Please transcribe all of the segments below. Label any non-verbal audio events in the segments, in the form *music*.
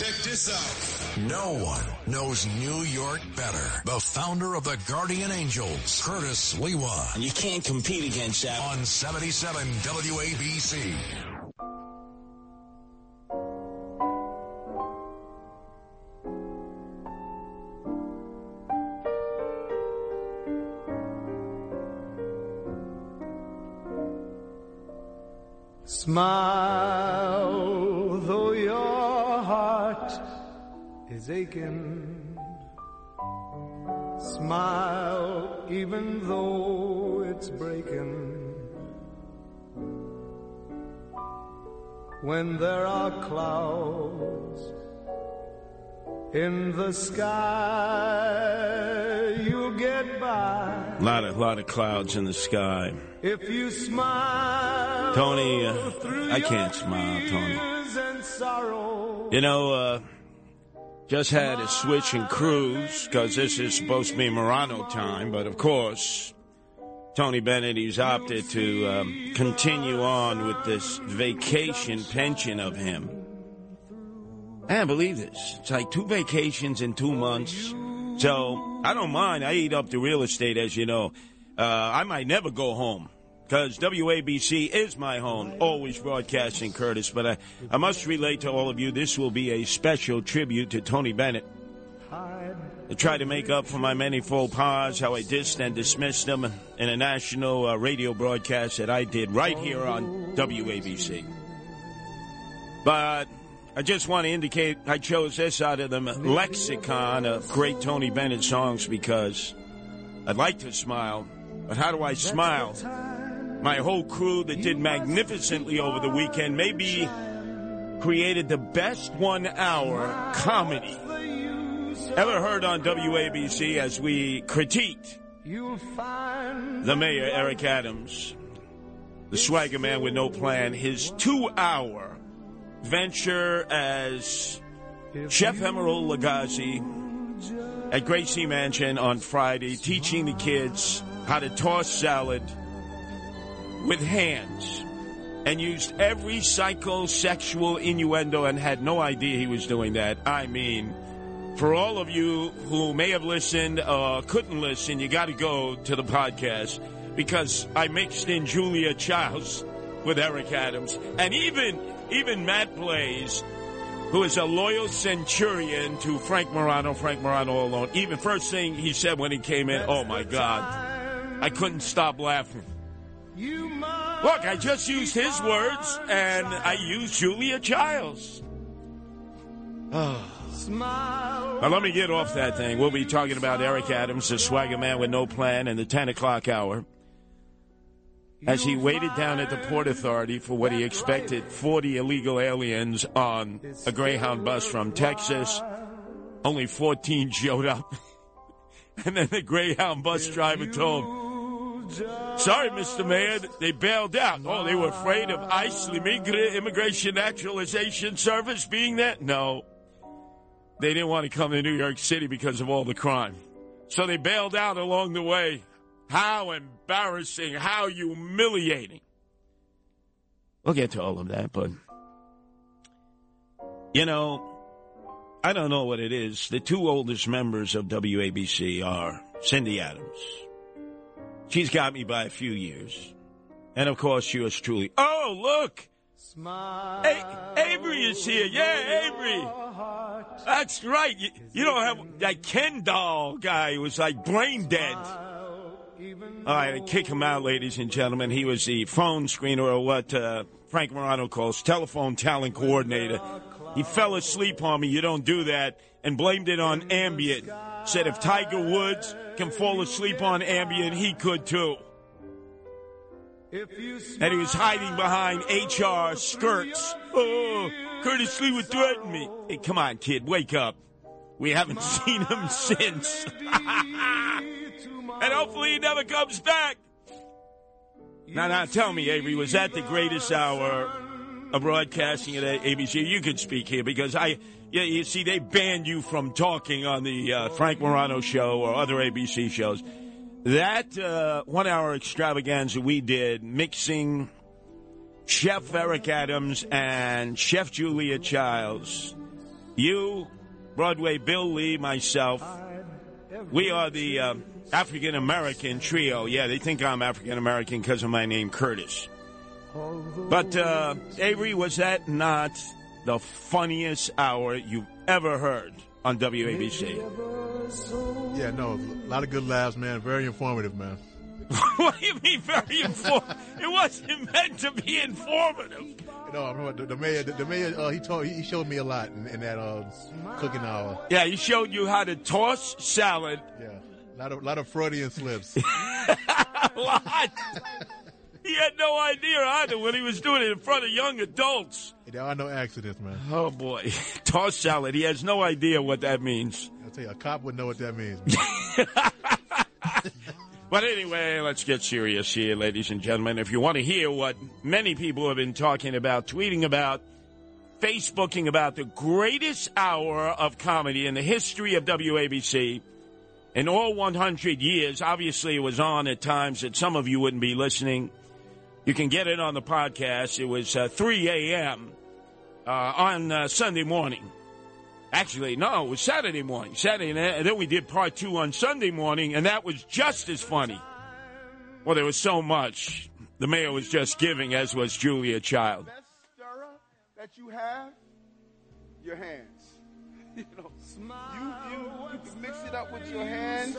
Check this out. No one knows New York better. The founder of the Guardian Angels, Curtis Sliwa. And you can't compete against that. On 77 WABC. Smile, is aching. Smile, even though it's breaking. When there are clouds in the sky, you'll get by. A lot of, lot of clouds in the sky. If you smile, Tony, uh, I can't smile, Tony. You know, uh, just had a switch in cruise because this is supposed to be Morano time, but of course, Tony Bennett, he's opted to um, continue on with this vacation pension of him. I can't believe this. It's like two vacations in two months. So I don't mind. I eat up the real estate, as you know. Uh, I might never go home because WABC is my home, always broadcasting Curtis. But I, I must relate to all of you this will be a special tribute to Tony Bennett. I try to make up for my many faux pas, how I dissed and dismissed them in a national uh, radio broadcast that I did right here on WABC. But I just want to indicate I chose this out of the lexicon of great Tony Bennett songs because I'd like to smile, but how do I smile? My whole crew that did magnificently over the weekend maybe created the best one hour comedy ever heard on WABC as we critiqued the mayor, Eric Adams, the swagger man with no plan, his two hour venture as Chef Emeril Lagasse at Gracie Mansion on Friday, teaching the kids how to toss salad with hands and used every psychosexual innuendo and had no idea he was doing that. I mean, for all of you who may have listened or couldn't listen, you got to go to the podcast because I mixed in Julia Childs with Eric Adams and even even Matt Blaze, who is a loyal centurion to Frank Morano, Frank Morano alone. Even first thing he said when he came in, oh my God, I couldn't stop laughing. Look, I just used his words and I used Julia Childs. *sighs* Now, let me get off that thing. We'll be talking about Eric Adams, the swagger man with no plan, in the 10 o'clock hour. As he waited down at the Port Authority for what he expected 40 illegal aliens on a Greyhound bus from Texas, only 14 showed up. *laughs* and then the Greyhound bus driver told him, Sorry, Mr. Mayor, they bailed out. Oh, they were afraid of ICE, Immigration Naturalization Service, being there? No. They didn't want to come to New York City because of all the crime. So they bailed out along the way. How embarrassing, how humiliating. We'll get to all of that, but you know, I don't know what it is. The two oldest members of WABC are Cindy Adams. She's got me by a few years. And of course, yours truly. Oh, look! Smile. A- Avery is here. Yeah, Avery. That's right. You, you don't have that Ken doll guy was like brain dead. All right, kick him out, ladies and gentlemen. He was the phone screener, or what uh, Frank Morano calls telephone talent coordinator. He fell asleep on me. You don't do that, and blamed it on Ambien. Said if Tiger Woods can fall asleep on Ambien, he could too. And he was hiding behind HR skirts. Oh, Curtis Lee would threaten me. Hey, come on, kid, wake up. We haven't *laughs* seen him since. *laughs* and hopefully he never comes back. Now, now, tell me, Avery, was that the greatest hour of broadcasting at ABC? You could speak here because I, yeah, you see, they banned you from talking on the uh, Frank Morano show or other ABC shows. That uh, one hour extravaganza we did, mixing Chef Eric Adams and Chef Julia Childs. You, Broadway Bill Lee, myself, we are the uh, African American trio. Yeah, they think I'm African American because of my name, Curtis. But, uh, Avery, was that not the funniest hour you've ever heard on WABC? Yeah, no, a lot of good laughs, man. Very informative, man. *laughs* what do you mean very informative? it wasn't meant to be informative. You know, I remember the, the mayor. The, the mayor, uh, he told, he showed me a lot in, in that uh, cooking hour. Yeah, he showed you how to toss salad. Yeah, a lot of, lot of Freudian slips. *laughs* a lot. *laughs* he had no idea either when he was doing it in front of young adults. There are no accidents, man. Oh boy, *laughs* toss salad. He has no idea what that means. I'll tell you, a cop would know what that means. *laughs* But anyway, let's get serious here, ladies and gentlemen. If you want to hear what many people have been talking about, tweeting about, Facebooking about the greatest hour of comedy in the history of WABC in all 100 years, obviously it was on at times that some of you wouldn't be listening. You can get it on the podcast. It was uh, 3 a.m. Uh, on uh, Sunday morning. Actually, no, it was Saturday morning. Saturday, and then we did part two on Sunday morning, and that was just as funny. Well, there was so much. The mayor was just giving, as was Julia Child. Best stirrer that you have, your hands. *laughs* you know, you, you, you can mix it up with your hands.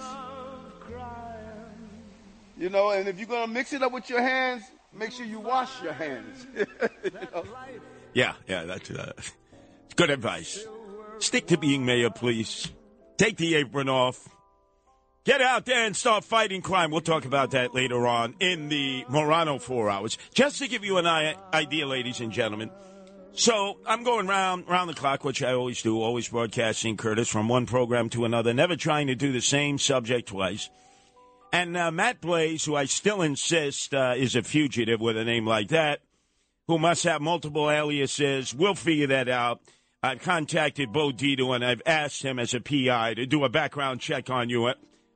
You know, and if you're gonna mix it up with your hands, make sure you wash your hands. *laughs* you know? Yeah, yeah, that's uh, good advice. Stick to being mayor, please. Take the apron off. Get out there and start fighting crime. We'll talk about that later on in the Morano four hours. Just to give you an idea, ladies and gentlemen. So I'm going round round the clock, which I always do, always broadcasting Curtis from one program to another, never trying to do the same subject twice. And uh, Matt Blaze, who I still insist uh, is a fugitive with a name like that, who must have multiple aliases, we'll figure that out. I've contacted Bo Dietl and I've asked him as a PI to do a background check on you.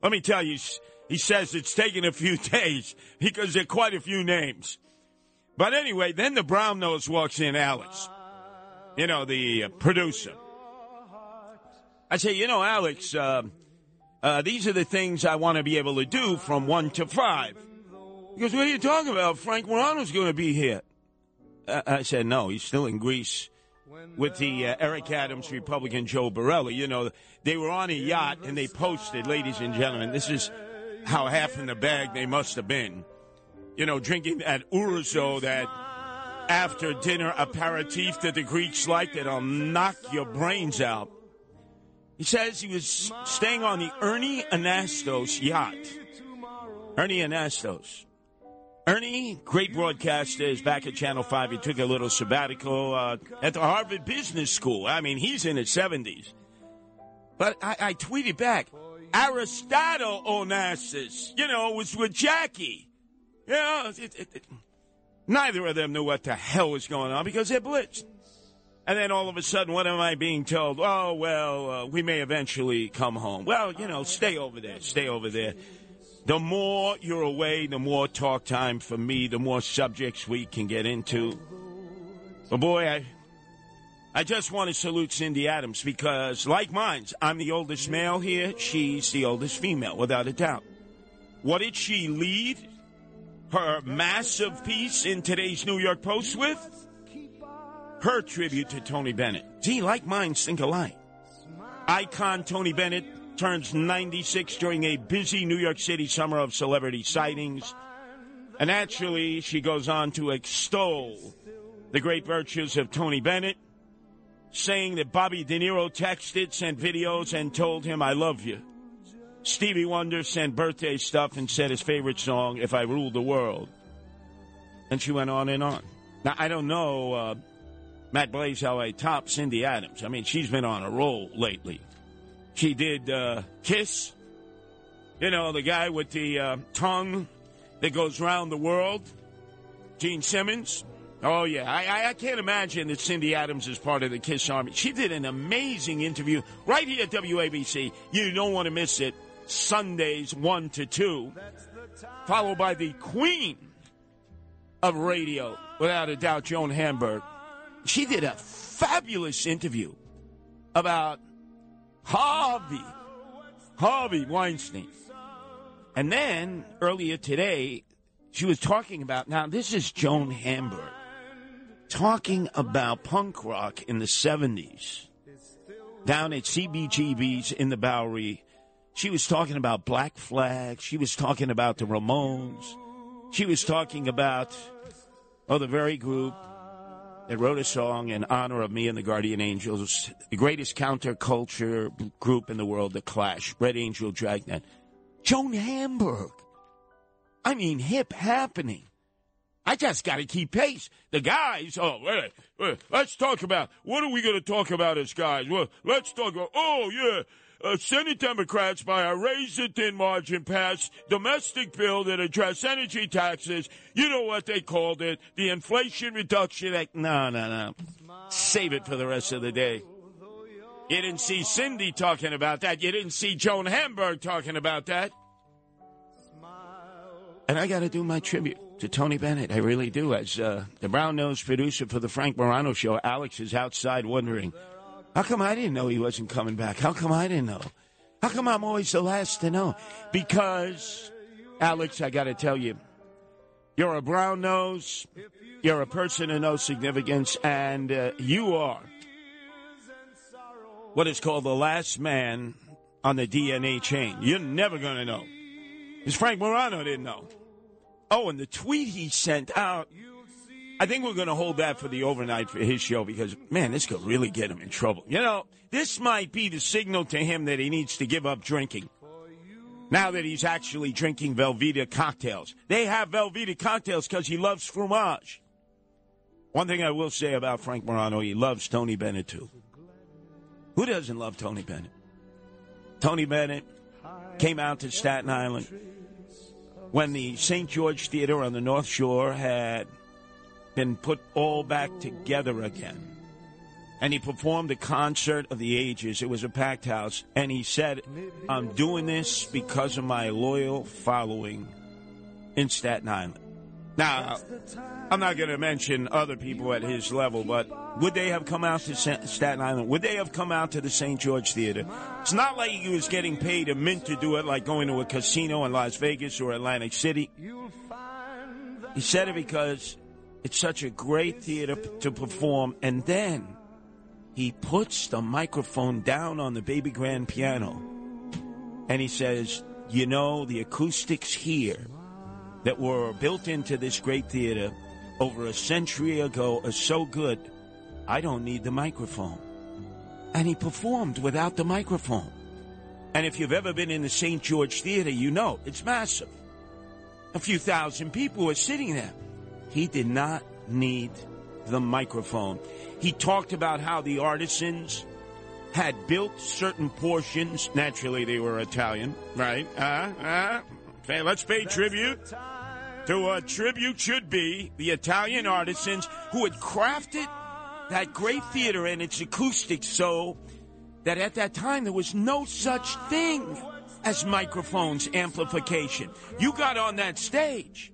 Let me tell you, he says it's taken a few *laughs* days because there are quite a few names. But anyway, then the brown nose walks in, Alex. You know, the uh, producer. I say, you know, Alex, uh, uh, these are the things I want to be able to do from one to five. Goes, what are you talking about? Frank Morano's going to be here. Uh, I said, no, he's still in Greece with the uh, Eric Adams Republican Joe Borelli. You know, they were on a yacht and they posted, ladies and gentlemen, this is how half in the bag they must have been. You know, drinking that Ourozo, that after dinner aperitif that the Greeks like that'll knock your brains out. He says he was staying on the Ernie Anastos yacht. Ernie Anastos. Ernie, great broadcaster, is back at Channel 5. He took a little sabbatical uh, at the Harvard Business School. I mean, he's in his 70s. But I, I tweeted back, Aristotle Onassis, you know, was with Jackie. Know, it, it, it, neither of them knew what the hell was going on because they're blitzed. And then all of a sudden, what am I being told? Oh, well, uh, we may eventually come home. Well, you know, stay over there, stay over there. The more you're away, the more talk time for me, the more subjects we can get into. But boy, I, I just want to salute Cindy Adams because, like mine, I'm the oldest male here. She's the oldest female, without a doubt. What did she lead her massive piece in today's New York Post with? Her tribute to Tony Bennett. See, like mine, think alike. Icon Tony Bennett turns 96 during a busy New York City summer of celebrity sightings. And actually, she goes on to extol the great virtues of Tony Bennett, saying that Bobby De Niro texted, sent videos, and told him, I love you. Stevie Wonder sent birthday stuff and said his favorite song, If I Ruled the World. And she went on and on. Now, I don't know, uh, Matt how I top Cindy Adams. I mean, she's been on a roll lately. She did uh, Kiss. You know, the guy with the uh, tongue that goes around the world. Gene Simmons. Oh, yeah. I, I can't imagine that Cindy Adams is part of the Kiss Army. She did an amazing interview right here at WABC. You don't want to miss it. Sundays 1 to 2. Followed by the queen of radio, without a doubt, Joan Hamburg. She did a fabulous interview about Harvey, Harvey Weinstein. And then earlier today, she was talking about, now this is Joan Hamburg, talking about punk rock in the 70s down at CBGB's in the Bowery. She was talking about Black Flag. She was talking about the Ramones. She was talking about, oh, the very group that wrote a song in honor of me and the Guardian Angels, the greatest counterculture group in the world, The Clash, Red Angel Dragnet. Joan Hamburg. I mean, hip happening. I just got to keep pace. The guys, oh, wait, wait, let's talk about, what are we going to talk about as guys? Well, let's talk about, oh, yeah, uh, Senate Democrats, by a razor thin margin, passed domestic bill that addressed energy taxes. You know what they called it? The Inflation Reduction Act. No, no, no. Save it for the rest of the day. You didn't see Cindy talking about that. You didn't see Joan Hamburg talking about that. And I got to do my tribute to Tony Bennett. I really do. As uh, the brown nosed producer for the Frank Morano show, Alex is outside wondering, how come I didn't know he wasn't coming back? How come I didn't know? How come I'm always the last to know? Because, Alex, I got to tell you, you're a brown nose, you're a person of no significance, and uh, you are what is called the last man on the DNA chain. You're never going to know. Because Frank Morano didn't know. Oh, and the tweet he sent out, I think we're going to hold that for the overnight for his show because, man, this could really get him in trouble. You know, this might be the signal to him that he needs to give up drinking. Now that he's actually drinking Velveeta cocktails. They have Velveeta cocktails because he loves fromage. One thing I will say about Frank Morano, he loves Tony Bennett too. Who doesn't love Tony Bennett? Tony Bennett came out to Staten Island when the St. George Theater on the North Shore had been put all back together again. And he performed a concert of the ages. It was a packed house. And he said, I'm doing this because of my loyal following in Staten Island. Now, I'm not going to mention other people at his level, but would they have come out to Staten Island? Would they have come out to the St. George Theater? It's not like he was getting paid a mint to do it, like going to a casino in Las Vegas or Atlantic City. He said it because it's such a great theater to perform, and then he puts the microphone down on the baby grand piano, and he says, "You know, the acoustics here." that were built into this great theater over a century ago are so good, I don't need the microphone. And he performed without the microphone. And if you've ever been in the St. George Theater, you know it's massive. A few thousand people were sitting there. He did not need the microphone. He talked about how the artisans had built certain portions. Naturally, they were Italian, right? Uh, uh, okay, let's pay tribute to a tribute should be the Italian artisans who had crafted that great theater and its acoustics so that at that time there was no such thing as microphones amplification. You got on that stage.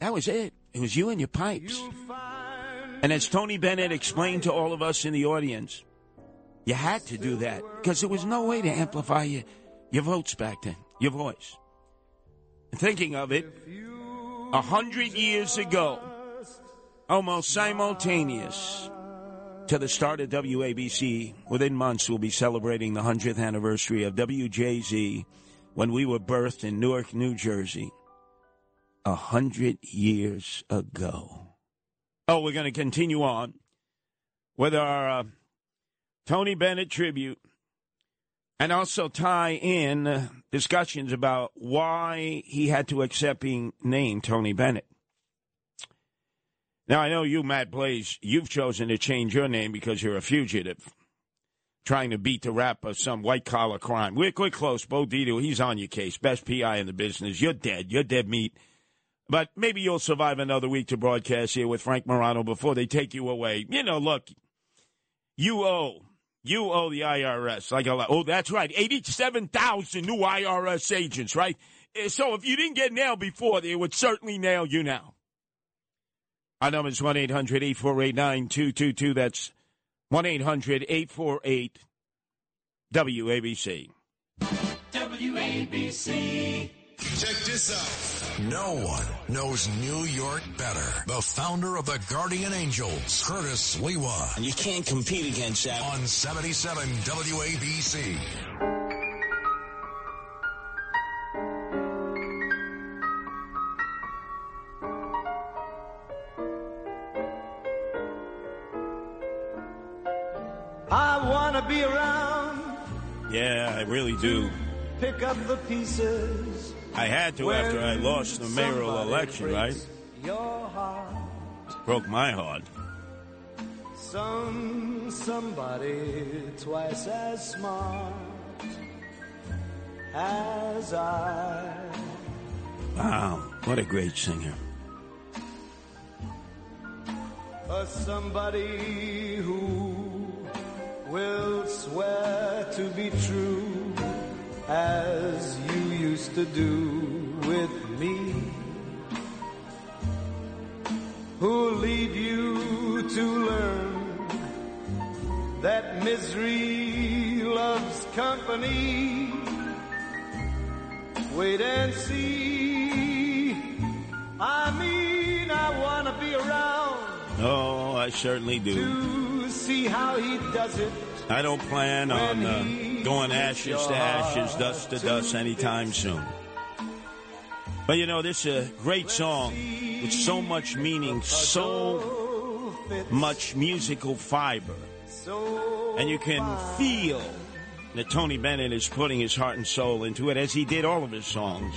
That was it. It was you and your pipes. And as Tony Bennett explained to all of us in the audience, you had to do that because there was no way to amplify your, your votes back then, your voice. thinking of it, a hundred years ago, almost simultaneous to the start of WABC, within months we'll be celebrating the 100th anniversary of WJZ when we were birthed in Newark, New Jersey. A hundred years ago. Oh, we're going to continue on with our uh, Tony Bennett tribute and also tie in uh, discussions about why he had to accept being named Tony Bennett. Now, I know you, Matt Blaze, you've chosen to change your name because you're a fugitive trying to beat the rap of some white collar crime. We're, we're close. Bo Dietl, he's on your case. Best PI in the business. You're dead. You're dead meat. But maybe you'll survive another week to broadcast here with Frank Morano before they take you away. You know, look, you owe you owe the IRS like a lot. Oh, that's right. 87,000 new IRS agents, right? Eh, so if you didn't get nailed before, they would certainly nail you now. Our number is 1 800 848 9222. That's 1 800 848 WABC. WABC. Check this out. No one knows New York better. The founder of the Guardian Angels, Curtis Sliwa. And you can't compete against that. On 77 WABC. I wanna be around, Yeah, I really do. pick up the pieces. I had to after I lost the mayoral election, right? Your heart. Broke my heart. Some somebody twice as smart as I. Wow, what a great singer. A somebody who will swear to be true as you used to do with me. Who'll lead you to learn that misery loves company. Wait and see. I mean, I wanna be around Oh, I certainly do. to see how he does it. I don't plan on uh, going ashes to ashes, dust to dust anytime soon. But you know, this is a great song with so much meaning, so much musical fiber. And you can feel that Tony Bennett is putting his heart and soul into it, as he did all of his songs.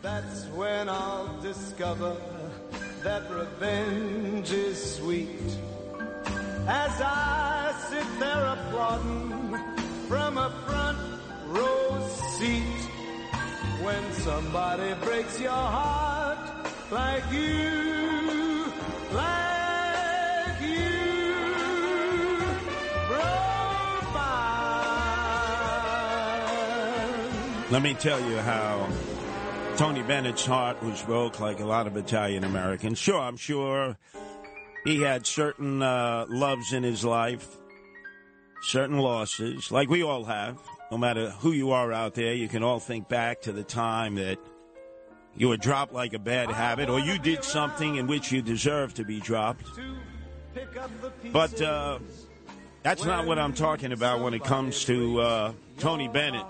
That's when I'll discover that revenge is sweet. As I sit there applauding from a front row seat. When somebody breaks your heart like you, like you broke. Let me tell you how Tony Bennett's heart was broke like a lot of Italian Americans. Sure, I'm sure he had certain uh, loves in his life, certain losses, like we all have. No matter who you are out there, you can all think back to the time that you were dropped like a bad habit, or you did something in which you deserved to be dropped. But uh, that's not what I'm talking about when it comes to uh, Tony Bennett.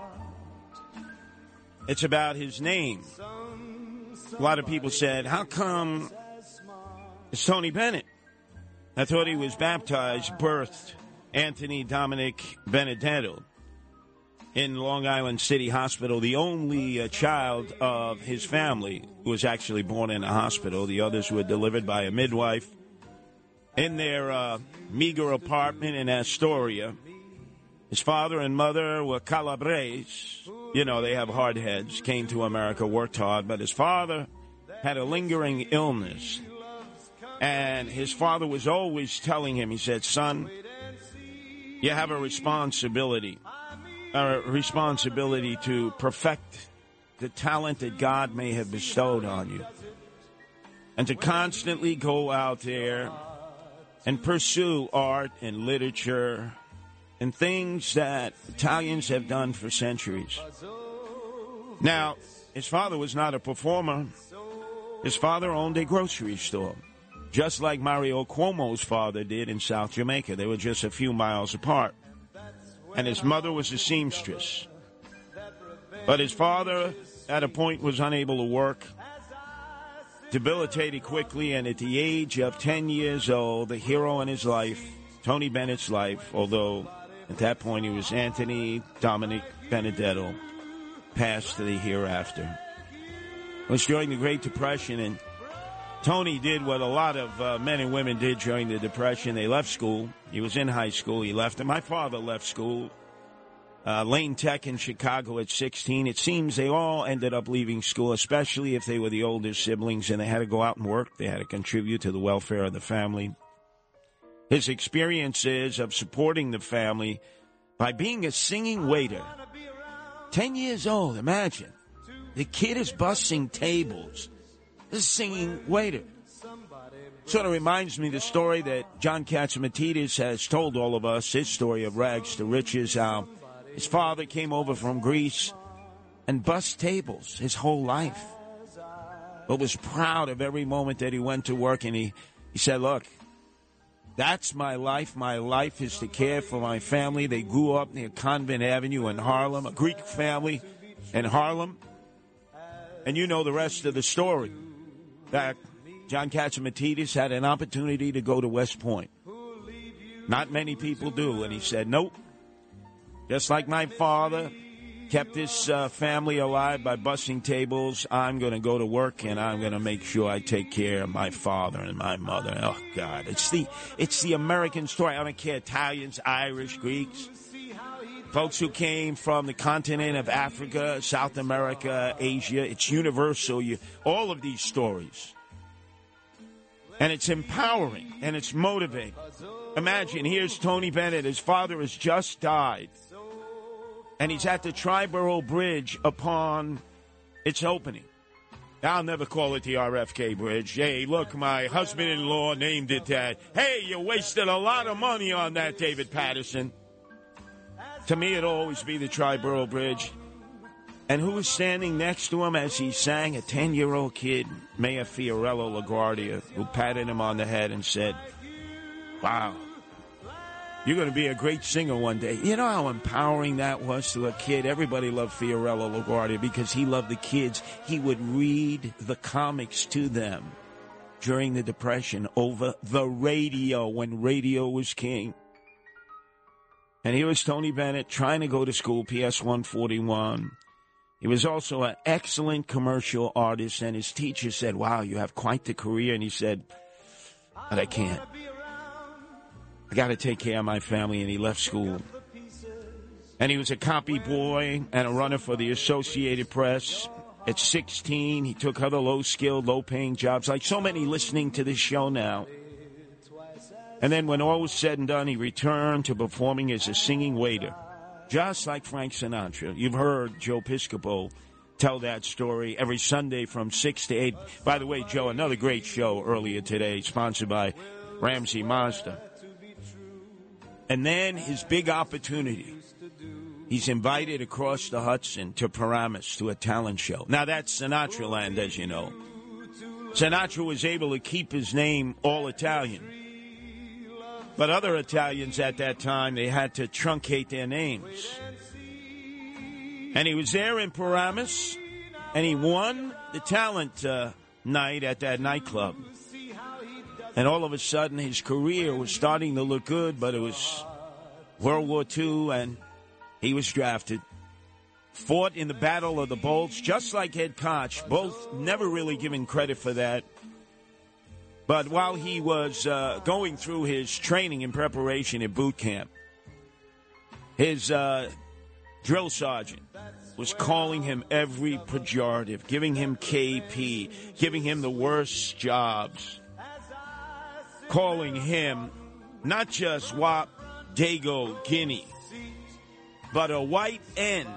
It's about his name. A lot of people said, How come it's Tony Bennett? I thought he was baptized, birthed Anthony Dominick Benedetto in Long Island City Hospital, the only uh, child of his family was actually born in a hospital. The others were delivered by a midwife in their uh, meager apartment in Astoria. His father and mother were Calabres. You know, they have hard heads, came to America, worked hard, but his father had a lingering illness. And his father was always telling him, he said, Son, you have a responsibility, a responsibility to perfect the talent that God may have bestowed on you. And to constantly go out there and pursue art and literature and things that Italians have done for centuries. Now, his father was not a performer. His father owned a grocery store, just like Mario Cuomo's father did in South Jamaica. They were just a few miles apart. And his mother was a seamstress. But his father, at a point, was unable to work, debilitated quickly, and at the age of 10 years old, the hero in his life, Tony Bennett's life, although at that point he was Anthony Dominick Benedetto, passed to the hereafter. It was during the Great Depression, and Tony did what a lot of uh, men and women did during the Depression. They left school. He was in high school. He left, and my father left school. Uh, Lane Tech in Chicago at 16. It seems they all ended up leaving school, especially if they were the older siblings and they had to go out and work. They had to contribute to the welfare of the family. His experiences of supporting the family by being a singing waiter. 10 years old, imagine. The kid is bussing tables. Singing waiter. Sort of reminds me the story that John Catsimatidis has told all of us, his story of rags to riches, how his father came over from Greece and bust tables his whole life. But was proud of every moment that he went to work and he, he said, Look, that's my life. My life is to care for my family. They grew up near Convent Avenue in Harlem, a Greek family in Harlem. And you know the rest of the story. That John Catsimatidis had an opportunity to go to West Point. Not many people do. And he said, Nope. Just like my father, kept his uh, family alive by busting tables. I'm going to go to work and I'm going to make sure I take care of my father and my mother. Oh God, it's the it's the American story. I don't care Italians, Irish, Greeks, folks who came from the continent of Africa, South America, Asia. It's universal. You, all of these stories, and it's empowering and it's motivating. Imagine here's Tony Bennett. His father has just died and he's at the Triborough Bridge upon its opening. I'll never call it the RFK Bridge. Hey, look, my husband in law named it that. Hey, you wasted a lot of money on that, David Paterson. To me, it'll always be the Triborough Bridge. And who was standing next to him as he sang? A 10 year old kid, Mayor Fiorello LaGuardia, who patted him on the head and said, Wow, you're going to be a great singer one day. You know how empowering that was to a kid? Everybody loved Fiorello LaGuardia because he loved the kids. He would read the comics to them during the Depression over the radio when radio was king. And here was Tony Bennett trying to go to school, PS 141. He was also an excellent commercial artist, and his teacher said, Wow, you have quite the career. And he said, But I can't. I got to take care of my family, and he left school. And he was a copy boy and a runner for the Associated Press. At 16, he took other low skilled, low paying jobs, like so many listening to this show now. And then, when all was said and done, he returned to performing as a singing waiter, just like Frank Sinatra. You've heard Joe Piscopo tell that story every Sunday from 6 to 8. By the way, Joe, another great show earlier today, sponsored by Ramsey Mazda. And then his big opportunity. He's invited across the Hudson to Paramus to a talent show. Now that's Sinatra land, as you know. Sinatra was able to keep his name all Italian. But other Italians at that time, they had to truncate their names. And he was there in Paramus, and he won the talent uh, night at that nightclub. And all of a sudden, his career was starting to look good, but it was World War II, and he was drafted. Fought in the Battle of the Bulge, just like Ed Koch, both never really given credit for that. But while he was uh, going through his training and preparation at boot camp, his uh, drill sergeant was calling him every pejorative, giving him KP, giving him the worst jobs calling him not just Wap Dago Guinea, but a white N.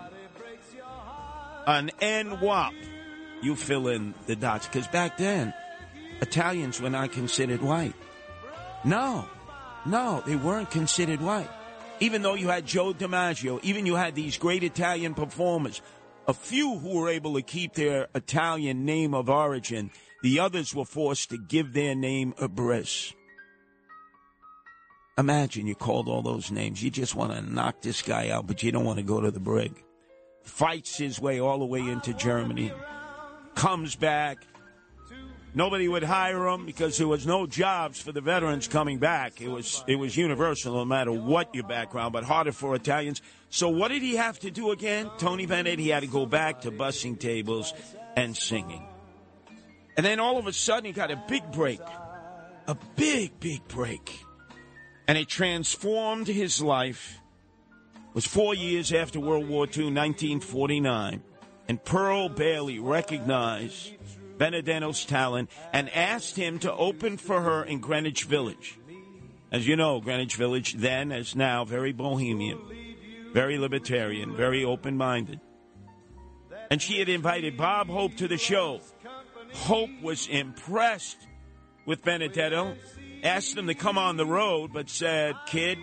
An N Wap. You fill in the dots. Because back then, Italians were not considered white. No, no, they weren't considered white. Even though you had Joe DiMaggio, even you had these great Italian performers, a few who were able to keep their Italian name of origin, the others were forced to give their name a bris. Imagine you called all those names. You just want to knock this guy out, but you don't want to go to the brig. Fights his way all the way into Germany. Comes back. Nobody would hire him because there was no jobs for the veterans coming back. It was it was universal, no matter what your background, but harder for Italians. So what did he have to do again? Tony Bennett, he had to go back to bussing tables and singing. And then all of a sudden he got a big break. A big, big break and it transformed his life. It was four years after World War II, 1949, and Pearl Bailey recognized Benedetto's talent and asked him to open for her in Greenwich Village. As you know, Greenwich Village then, as now, very bohemian, very libertarian, very open minded. And she had invited Bob Hope to the show. Hope was impressed with Benedetto, asked him to come on the road, but said, Kid,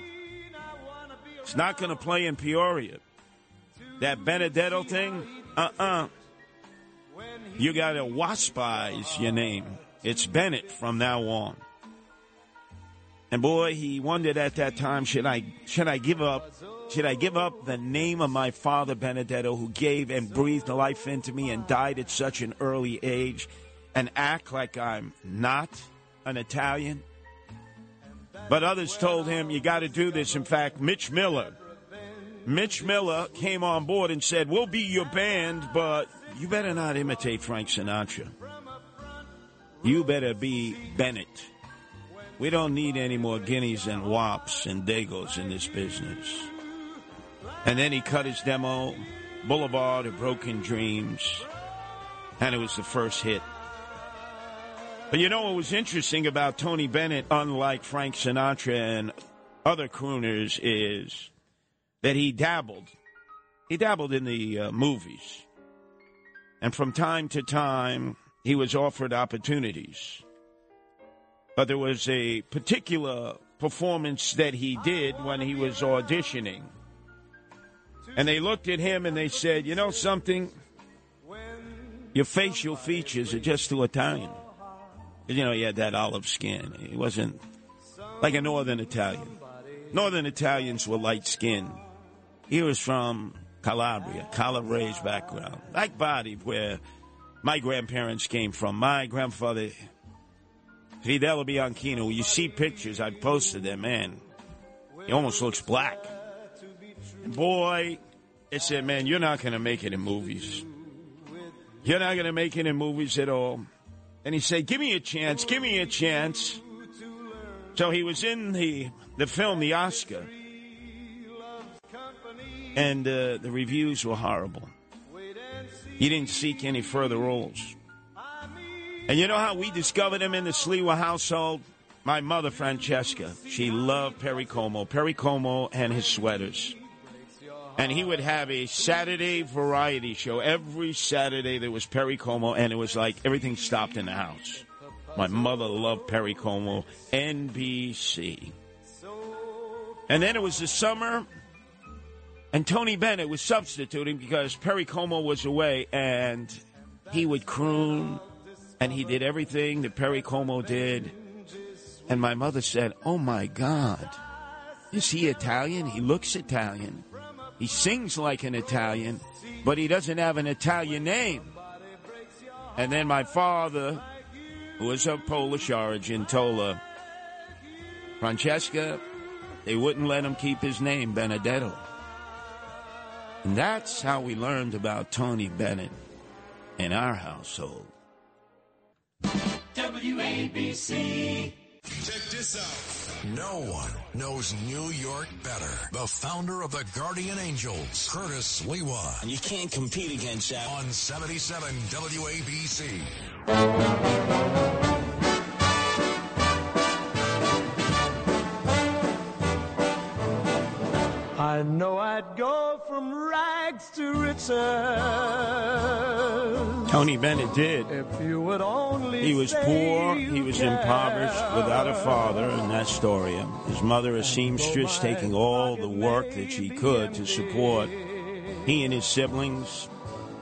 it's not going to play in Peoria. That Benedetto thing, uh uh-uh. uh You got to waspize your name. It's Bennett from now on. And boy, he wondered at that time, should I should I give up should I give up the name of my father Benedetto who gave and breathed life into me and died at such an early age and act like I'm not an Italian? But others told him you got to do this. In fact, Mitch Miller Mitch Miller came on board and said, "We'll be your band, but you better not imitate Frank Sinatra. You better be Bennett." We don't need any more guineas and wops and dagos in this business. And then he cut his demo, Boulevard of Broken Dreams, and it was the first hit. But you know what was interesting about Tony Bennett, unlike Frank Sinatra and other crooners, is that he dabbled. He dabbled in the uh, movies. And from time to time, he was offered opportunities. But there was a particular performance that he did when he was auditioning. And they looked at him and they said, You know something? Your facial features are just too Italian. You know, he had that olive skin. He wasn't like a Northern Italian. Northern Italians were light skinned. He was from Calabria, Calabrese background, like body where my grandparents came from. My grandfather Fidel Bianchino, you see pictures, I posted them, man. He almost looks black. boy, it said, man, you're not going to make it in movies. You're not going to make it in movies at all. And he said, give me a chance, give me a chance. So he was in the, the film, The Oscar. And uh, the reviews were horrible. He didn't seek any further roles. And you know how we discovered him in the Sliwa household? My mother, Francesca, she loved Perry Como, Perry Como and his sweaters. And he would have a Saturday variety show. Every Saturday there was Perry Como, and it was like everything stopped in the house. My mother loved Perry Como, NBC. And then it was the summer, and Tony Bennett was substituting because Perry Como was away, and he would croon and he did everything that Perry Como did. And my mother said, Oh my God, is he Italian? He looks Italian. He sings like an Italian, but he doesn't have an Italian name. And then my father, who was of Polish origin, told her, Francesca, they wouldn't let him keep his name, Benedetto. And that's how we learned about Tony Bennett in our household. WABC. Check this out. No one knows New York better. The founder of the Guardian Angels, Curtis Sliwa. And you can't compete against that. On 77 WABC. I know I'd go from rags to riches. Tony Bennett did. If you would only he was poor, he was care. impoverished, without a father in Astoria. His mother, a seamstress, taking all the work that she could to support he and his siblings.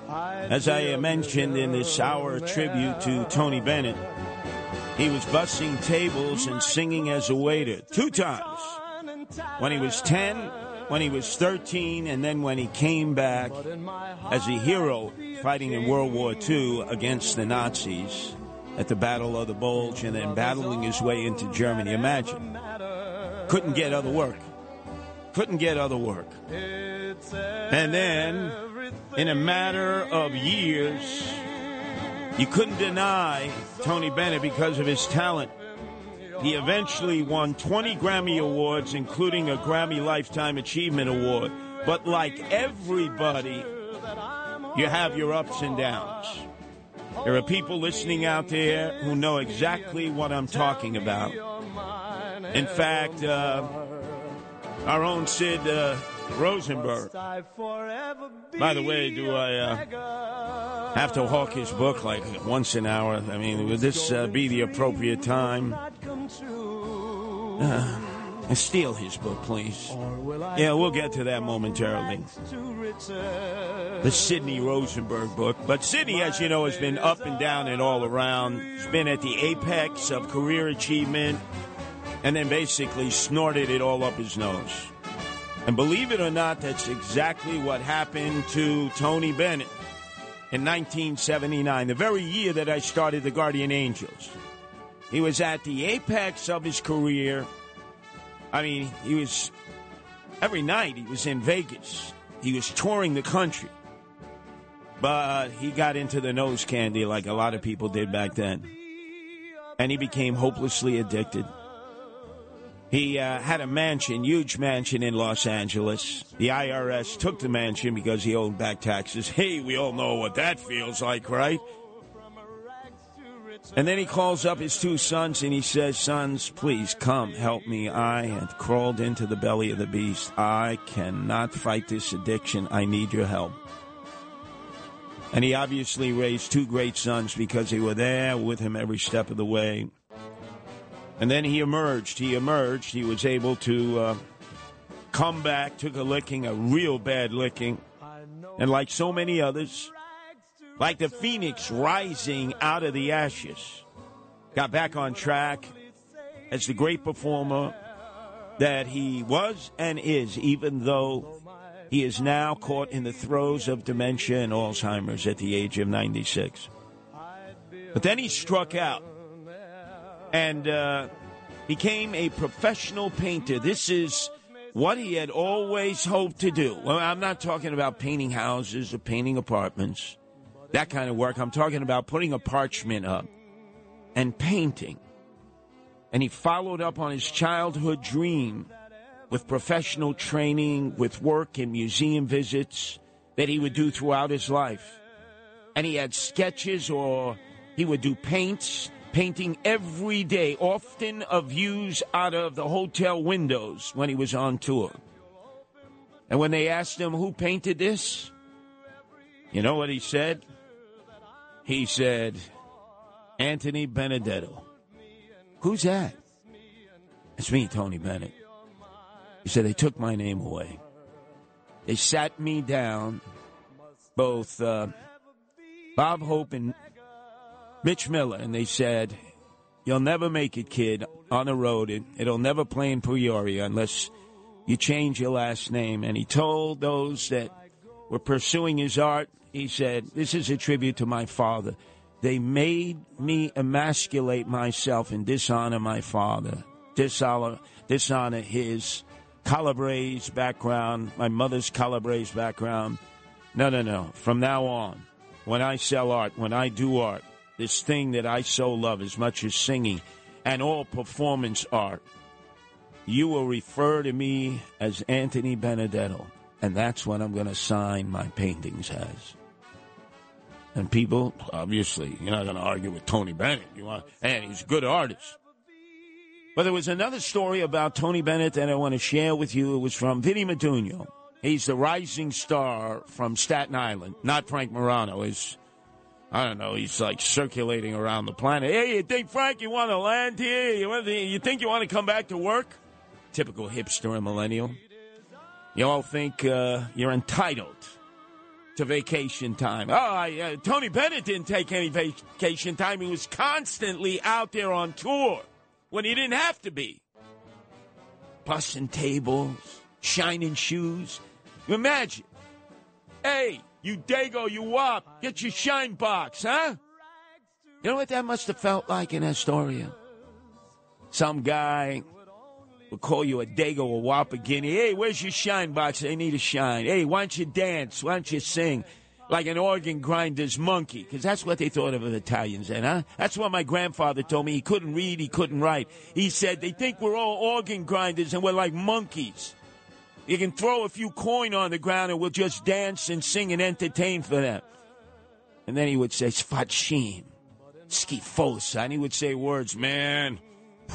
As I mentioned in this hour tribute to Tony Bennett, he was bussing tables and singing as a waiter two times. When he was 10 when he was 13, and then when he came back as a hero fighting in World War II against the Nazis at the Battle of the Bulge, and then battling his way into Germany. Imagine. Couldn't get other work. Couldn't get other work. And then, in a matter of years, you couldn't deny Tony Bennett because of his talent he eventually won 20 Grammy Awards, including a Grammy Lifetime Achievement Award. But like everybody, you have your ups and downs. There are people listening out there who know exactly what I'm talking about. In fact, uh, our own Sid uh, Rosenberg. By the way, do I uh, have to hawk his book like once an hour? I mean, would this uh, be the appropriate time? Uh, steal his book, please. Yeah, we'll get to that momentarily. The Sidney Rosenberg book. But Sidney, as you know, has been up and down and all around. He's been at the apex of career achievement and then basically snorted it all up his nose. And believe it or not, that's exactly what happened to Tony Bennett in 1979, the very year that I started the Guardian Angels. He was at the apex of his career. I mean, he was every night he was in Vegas. He was touring the country. But he got into the nose candy like a lot of people did back then. And he became hopelessly addicted. He uh, had a mansion, huge mansion in Los Angeles. The IRS took the mansion because he owed back taxes. Hey, we all know what that feels like, right? And then he calls up his two sons and he says, Sons, please come help me. I have crawled into the belly of the beast. I cannot fight this addiction. I need your help. And he obviously raised two great sons because they were there with him every step of the way. And then he emerged. He emerged. He was able to uh, come back, took a licking, a real bad licking. And like so many others, like the phoenix rising out of the ashes, got back on track as the great performer that he was and is, even though he is now caught in the throes of dementia and Alzheimer's at the age of 96. But then he struck out and uh, became a professional painter. This is what he had always hoped to do. Well, I'm not talking about painting houses or painting apartments that kind of work. I'm talking about putting a parchment up and painting. And he followed up on his childhood dream with professional training, with work and museum visits that he would do throughout his life. And he had sketches or he would do paints, painting every day, often of views out of the hotel windows when he was on tour. And when they asked him who painted this, you know what he said? He said, Anthony Benedetto. Who's that? It's me, Tony Bennett. He said, They took my name away. They sat me down, both uh, Bob Hope and Mitch Miller, and they said, You'll never make it, kid, on the road. It, it'll never play in Peoria unless you change your last name. And he told those that were pursuing his art, he said, This is a tribute to my father. They made me emasculate myself and dishonor my father, dishonor, dishonor his Calabrese background, my mother's Calabrese background. No, no, no. From now on, when I sell art, when I do art, this thing that I so love as much as singing and all performance art, you will refer to me as Anthony Benedetto. And that's what I'm going to sign my paintings as. And people, obviously, you're not going to argue with Tony Bennett. You want, and he's a good artist. But there was another story about Tony Bennett that I want to share with you. It was from Vinnie Madugno. He's the rising star from Staten Island, not Frank Morano. He's, I don't know, he's like circulating around the planet. Hey, you think, Frank, you want to land here? You, want to, you think you want to come back to work? Typical hipster and millennial. You all think uh, you're entitled to vacation time. Oh, I, uh, Tony Bennett didn't take any vacation time. He was constantly out there on tour when he didn't have to be. Busting tables, shining shoes. Imagine. Hey, you Dago, you wop, get your shine box, huh? You know what that must have felt like in Astoria? Some guy would call you a Dago or Whopper Guinea. Hey, where's your shine box? They need a shine. Hey, why don't you dance? Why don't you sing? Like an organ grinder's monkey, because that's what they thought of Italians then, huh? That's what my grandfather told me. He couldn't read, he couldn't write. He said, they think we're all organ grinders and we're like monkeys. You can throw a few coin on the ground and we'll just dance and sing and entertain for them. And then he would say, Sfacim, schifosa. And he would say words, man,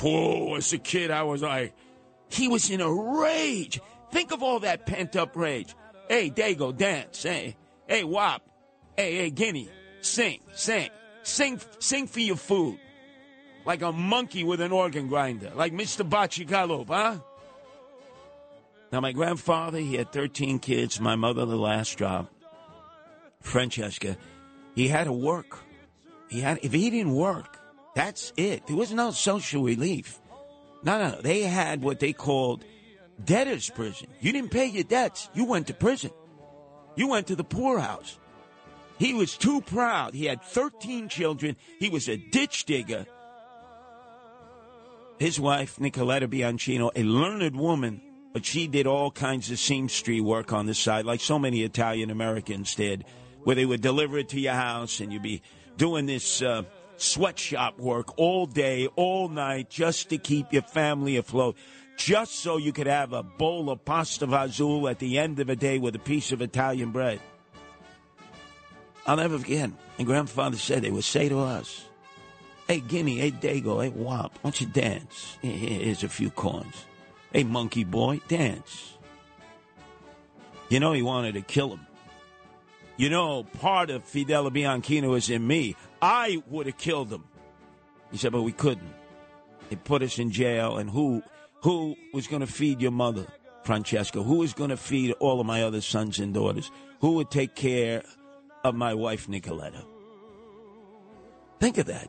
whoa, as a kid, I was like, he was in a rage. Think of all that pent up rage. Hey, Dago, dance. Hey, hey, Wop. Hey, hey, Guinea, sing, sing, sing, sing for your food. Like a monkey with an organ grinder, like Mr. Bacigalup, huh? Now, my grandfather, he had 13 kids. My mother, the last job, Francesca, he had to work. He had, if he didn't work, that's it. There was no social relief. No, no. They had what they called debtor's prison. You didn't pay your debts. You went to prison. You went to the poorhouse. He was too proud. He had 13 children. He was a ditch digger. His wife, Nicoletta Bianchino, a learned woman, but she did all kinds of seamstress work on the side, like so many Italian Americans did, where they would deliver it to your house and you'd be doing this uh, sweatshop work all day, all night, just to keep your family afloat, just so you could have a bowl of pasta fazool at the end of the day with a piece of Italian bread. I'll never forget. And grandfather said they would say to us, Hey, Guinea, hey, Dago, hey, Wop, why don't you dance? Here's a few coins. Hey, monkey boy, dance. You know he wanted to kill him. You know, part of Fidel Bianchino is in me. I would have killed him. He said, but we couldn't. They put us in jail, and who who was going to feed your mother, Francesca? Who was going to feed all of my other sons and daughters? Who would take care of my wife, Nicoletta? Think of that.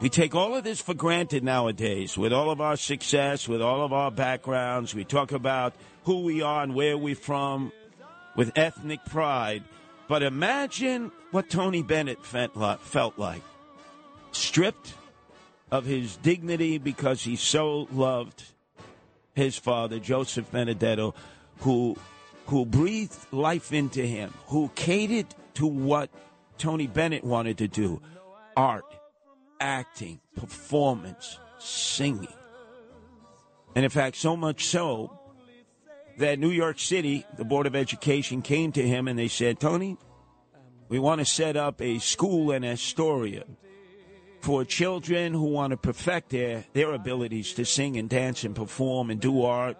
We take all of this for granted nowadays with all of our success, with all of our backgrounds. We talk about who we are and where we're from with ethnic pride. But imagine what Tony Bennett felt like. Stripped of his dignity because he so loved his father, Joseph Benedetto, who, who breathed life into him, who catered to what Tony Bennett wanted to do art acting, performance, singing. And in fact, so much so that New York City, the Board of Education came to him and they said, Tony, we want to set up a school in Astoria for children who want to perfect their, their abilities to sing and dance and perform and do art.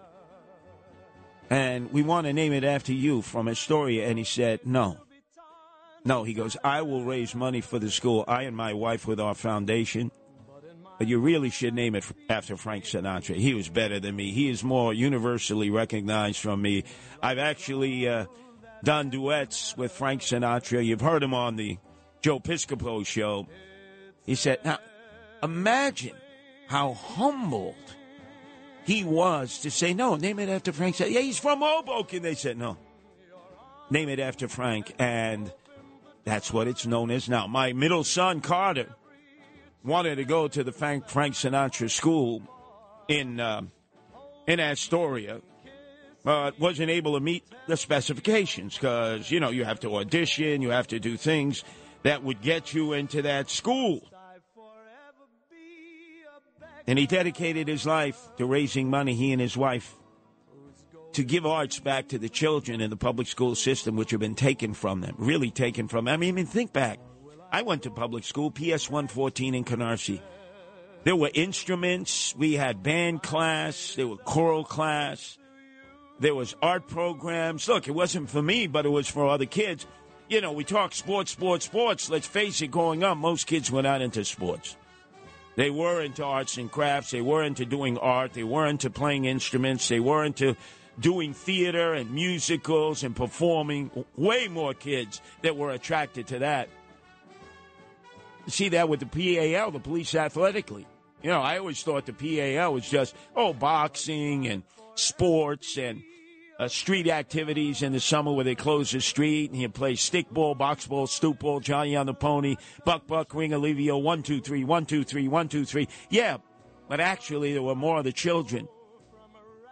And we want to name it after you from Astoria. And he said, no. No, he goes, I will raise money for the school. I and my wife with our foundation. But you really should name it after Frank Sinatra. He was better than me. He is more universally recognized from me. I've actually uh, done duets with Frank Sinatra. You've heard him on the Joe Piscopo show. He said, Now, imagine how humbled he was to say, No, name it after Frank. Said, Yeah, he's from Hoboken. They said, No, name it after Frank. And that's what it's known as now. My middle son, Carter, wanted to go to the Frank, Frank Sinatra School in, uh, in Astoria, but wasn't able to meet the specifications because, you know, you have to audition, you have to do things that would get you into that school. And he dedicated his life to raising money, he and his wife to give arts back to the children in the public school system, which have been taken from them, really taken from them. I mean, I mean think back. I went to public school, PS 114 in Canarsie. There were instruments, we had band class, there were choral class, there was art programs. Look, it wasn't for me, but it was for other kids. You know, we talk sports, sports, sports. Let's face it, growing up, most kids were not into sports. They were into arts and crafts. They were into doing art. They were into playing instruments. They were into doing theater and musicals and performing. Way more kids that were attracted to that. See that with the PAL, the Police Athletic League. You know, I always thought the PAL was just, oh, boxing and sports and uh, street activities in the summer where they close the street and you play stickball, box ball, stoop ball, Johnny on the pony, buck, buck, ringolevio, one, two, three, one, two, three, one, two, three. Yeah, but actually there were more of the children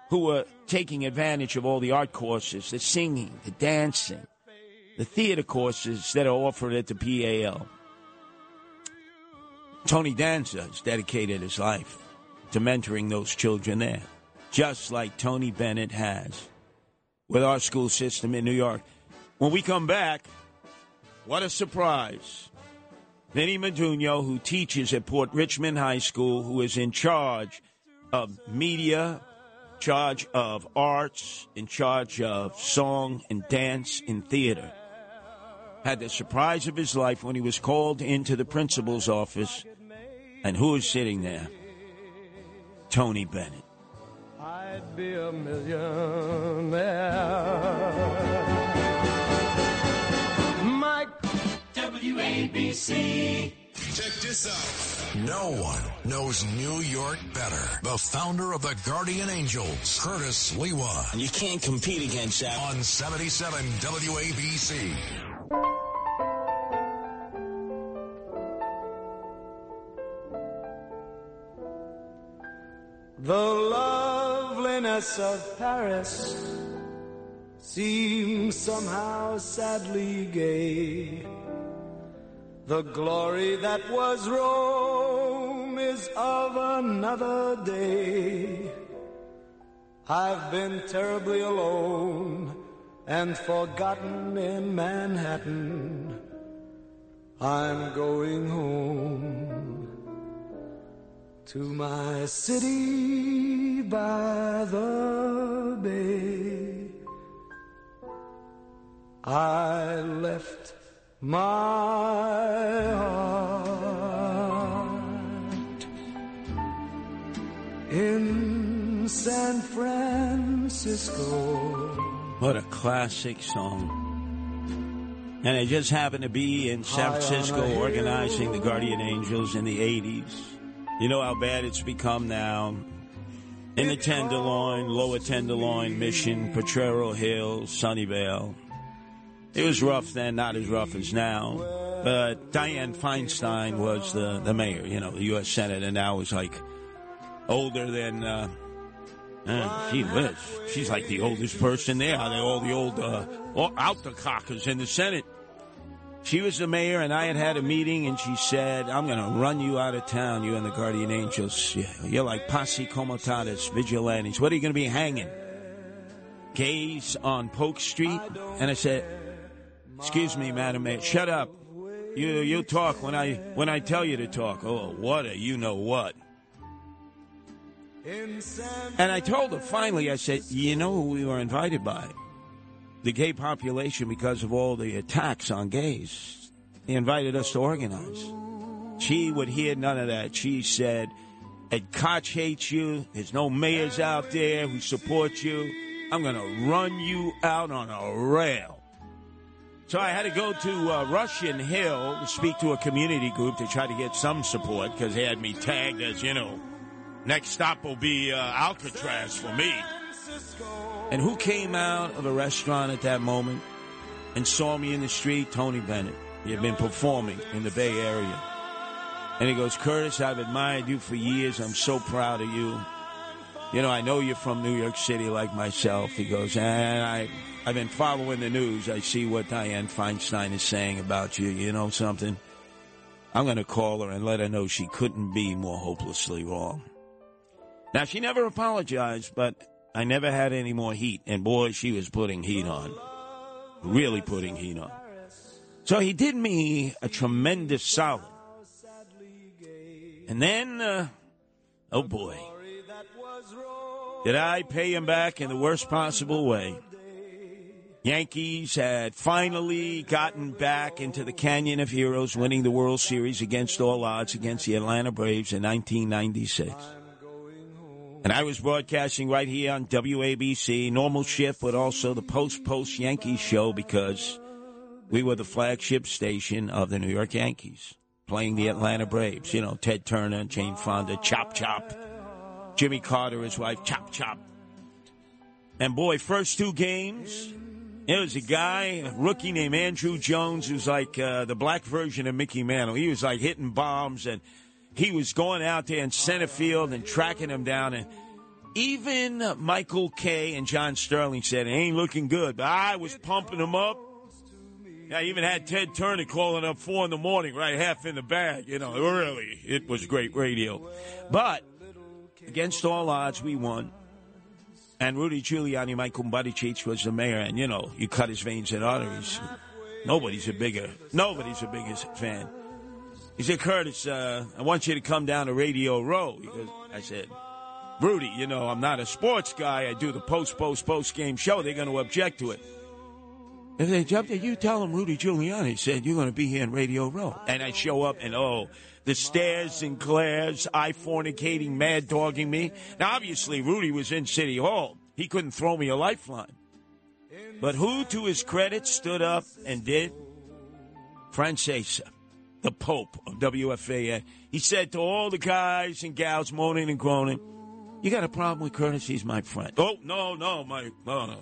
who were taking advantage of all the art courses, the singing, the dancing, the theater courses that are offered at the PAL. Tony Danza has dedicated his life to mentoring those children there, just like Tony Bennett has with our school system in New York. When we come back, what a surprise. Vinny Madugno, who teaches at Port Richmond High School, who is in charge of media, charge of arts, in charge of song and dance and theater, had the surprise of his life when he was called into the principal's office. And who was sitting there? Tony Bennett. I'd be a millionaire. Mike. WABC. Check this out. No one knows New York better. The founder of the Guardian Angels, Curtis Sliwa. And you can't compete against that. On 77 WABC. The loveliness of Paris seems somehow sadly gay. The glory that was Rome is of another day. I've been terribly alone and forgotten in Manhattan. I'm going home to my city by the bay. I left my heart in San Francisco. What a classic song. And I just happened to be in San Francisco organizing the Guardian Angels in the 80s. You know how bad it's become now. In the Tenderloin, Lower Tenderloin, Mission, Potrero Hill, Sunnyvale. It was rough then, not as rough as now. But Dianne Feinstein was the, the mayor, you know, the U.S. Senate, and now is like older than. Uh, uh. She's like the oldest person there. They're all the old uh, out the cockers in the Senate. She was the mayor, and I had had a meeting, and she said, I'm going to run you out of town, you and the Guardian Angels. You're like posse comitatus, vigilantes. What are you going to be hanging? Gays on Polk Street? And I said, Excuse me, Madam Mayor, shut up. You you talk when I when I tell you to talk. Oh, what a you know what. And I told her finally, I said, you know who we were invited by? The gay population because of all the attacks on gays. They invited us to organize. She would hear none of that. She said, Ed Koch hates you. There's no mayors out there who support you. I'm going to run you out on a rail. So I had to go to uh, Russian Hill to speak to a community group to try to get some support because they had me tagged as, you know, next stop will be uh, Alcatraz for me. And who came out of a restaurant at that moment and saw me in the street? Tony Bennett. He had been performing in the Bay Area. And he goes, Curtis, I've admired you for years. I'm so proud of you. You know, I know you're from New York City like myself. He goes, and I, I've been following the news. I see what Dianne Feinstein is saying about you. You know something? I'm going to call her and let her know she couldn't be more hopelessly wrong. Now, she never apologized, but I never had any more heat. And boy, she was putting heat on. Really putting heat on. So he did me a tremendous solid. And then, uh, oh boy, did I pay him back in the worst possible way. Yankees had finally gotten back into the Canyon of Heroes, winning the World Series against all odds against the Atlanta Braves in 1996. And I was broadcasting right here on WABC, normal shift, but also the post post Yankees show because we were the flagship station of the New York Yankees, playing the Atlanta Braves. You know, Ted Turner, Jane Fonda, Chop Chop, Jimmy Carter, his wife, Chop Chop. And boy, first two games, there was a guy, a rookie named Andruw Jones, who's like uh, the black version of Mickey Mantle. He was like hitting bombs and he was going out there in center field and tracking him down. And even Michael Kay and John Sterling said, it ain't looking good. But I was pumping him up. I even had Ted Turner calling up four in the morning, right, half in the bag. You know, really, it was great radio. But against all odds, we won. And Rudy Giuliani, Michael Buttigieg was the mayor, and you know, you cut his veins and arteries. Nobody's a bigger, nobody's a biggest fan. He said, Curtis, uh, I want you to come down to Radio Row. I said, Rudy, you know, I'm not a sports guy. I do the post, post, post game show. They're going to object to it. If they there, you tell them Rudy Giuliani said you're going to be here in Radio Row. And I show up and, oh, the stares and glares, I fornicating, mad dogging me. Now, obviously, Rudy was in City Hall. He couldn't throw me a lifeline. But who, to his credit, stood up and did? Francesa, the Pope of WFAN. He said to all the guys and gals moaning and groaning, You got a problem with Curtis? He's my friend. Oh, no, no, my. No, no.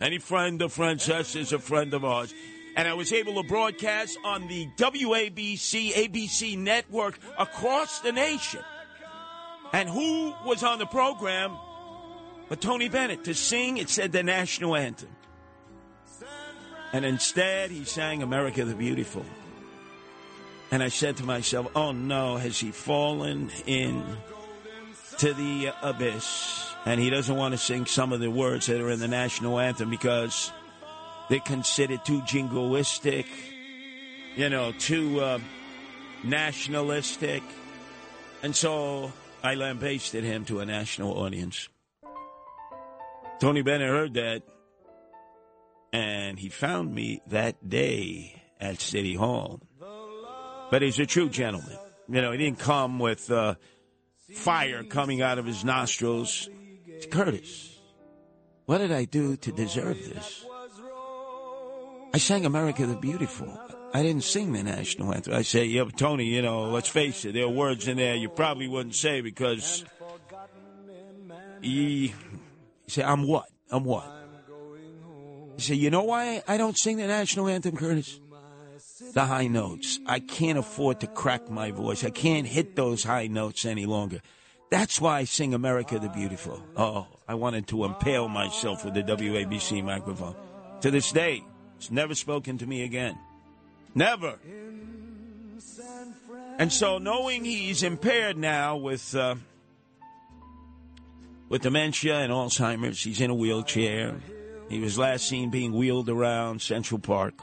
Any friend of Francesa is a friend of ours. And I was able to broadcast on the WABC ABC network across the nation. And who was on the program but Tony Bennett to sing? It said the national anthem. And instead, he sang America the Beautiful. And I said to myself, oh no, has he fallen in to the abyss? And he doesn't want to sing some of the words that are in the national anthem because they're considered too jingoistic, you know, too uh, nationalistic. And so I lambasted him to a national audience. Tony Bennett heard that, and he found me that day at City Hall. But he's a true gentleman. You know, he didn't come with uh, fire coming out of his nostrils. It's Curtis. What did I do to deserve this? I sang America the Beautiful. I didn't sing the national anthem. I say, yeah, Tony, you know, let's face it, there are words in there you probably wouldn't say because he, he said, I'm what? I'm what? He said, you know why I don't sing the national anthem, Curtis? The high notes. I can't afford to crack my voice. I can't hit those high notes any longer. That's why I sing America the Beautiful. Oh, I wanted to impale myself with the WABC microphone. To this day, never spoken to me again. Never. And so, knowing he's impaired now with uh, with dementia and Alzheimer's, he's in a wheelchair. He was last seen being wheeled around Central Park.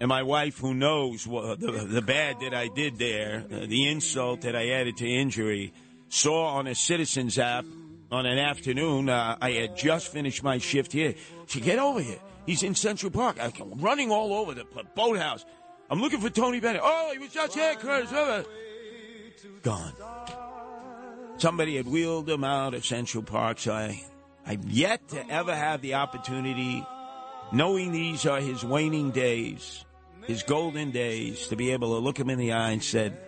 And my wife, who knows what, the, the bad that I did there, uh, the insult that I added to injury, saw on a Citizens app on an afternoon. Uh, I had just finished my shift here. She get over here. He's in Central Park. I'm running all over the boathouse. I'm looking for Tony Bennett. Oh, he was just here, Curtis. Oh, uh, gone. Somebody had wheeled him out of Central Park, so I, I've yet to ever have the opportunity, knowing these are his waning days, his golden days, to be able to look him in the eye and said,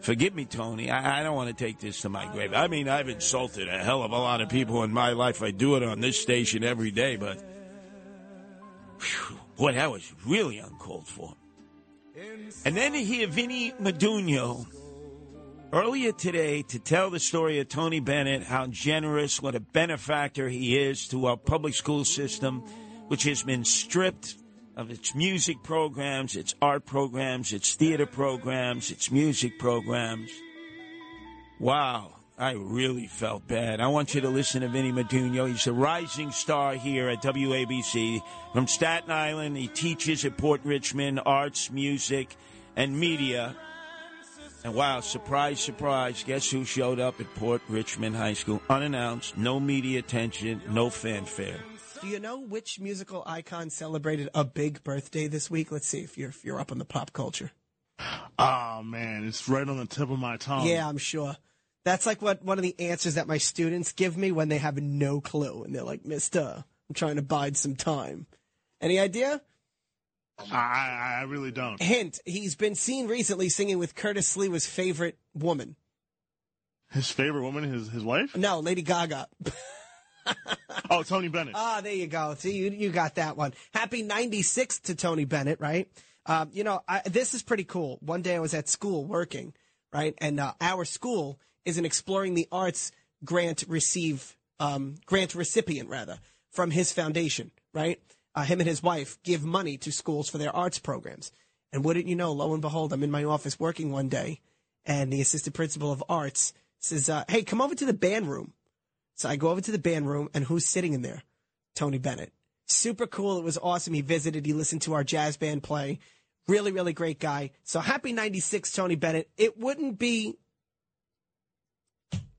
Forgive me, Tony. I, I, don't want to take this to my grave. I mean, I've insulted a hell of a lot of people in my life. I do it on this station every day, but boy, that was really uncalled for. And then to hear Vinny Madugno earlier today to tell the story of Tony Bennett, how generous, what a benefactor he is to our public school system, which has been stripped of its music programs, its art programs, its theater programs, its music programs. Wow, I really felt bad. I want you to listen to Vinny Madugno. He's a rising star here at WABC from Staten Island. He teaches at Port Richmond arts, music, and media. And wow, surprise, surprise, guess who showed up at Port Richmond High School unannounced, no media attention, no fanfare. Do you know which musical icon celebrated a big birthday this week? Let's see if you're if you're up on the pop culture. Oh man, it's right on the tip of my tongue. Yeah, I'm sure. That's like what one of the answers that my students give me when they have no clue and they're like, "Mister, I'm trying to bide some time." Any idea? I, I really don't. Hint: He's been seen recently singing with Curtis Sliwa's favorite woman. His favorite woman, his his wife? No, Lady Gaga. oh, Tony Bennett. Ah, there you go. See, you, you got that one. Happy 96 to Tony Bennett, right? Um, you know, I, this is pretty cool. One day I was at school working, right? And uh, our school is an Exploring the Arts grant receive um, grant recipient rather from his foundation, right? Uh, him and his wife give money to schools for their arts programs. And wouldn't you know, lo and behold, I'm in my office working one day, and the assistant principal of arts says, uh, "Hey, come over to the band room." So I go over to the band room, and who's sitting in there? Tony Bennett. Super cool. It was awesome. He visited. He listened to our jazz band play. Really, really great guy. So happy 96, Tony Bennett. It wouldn't be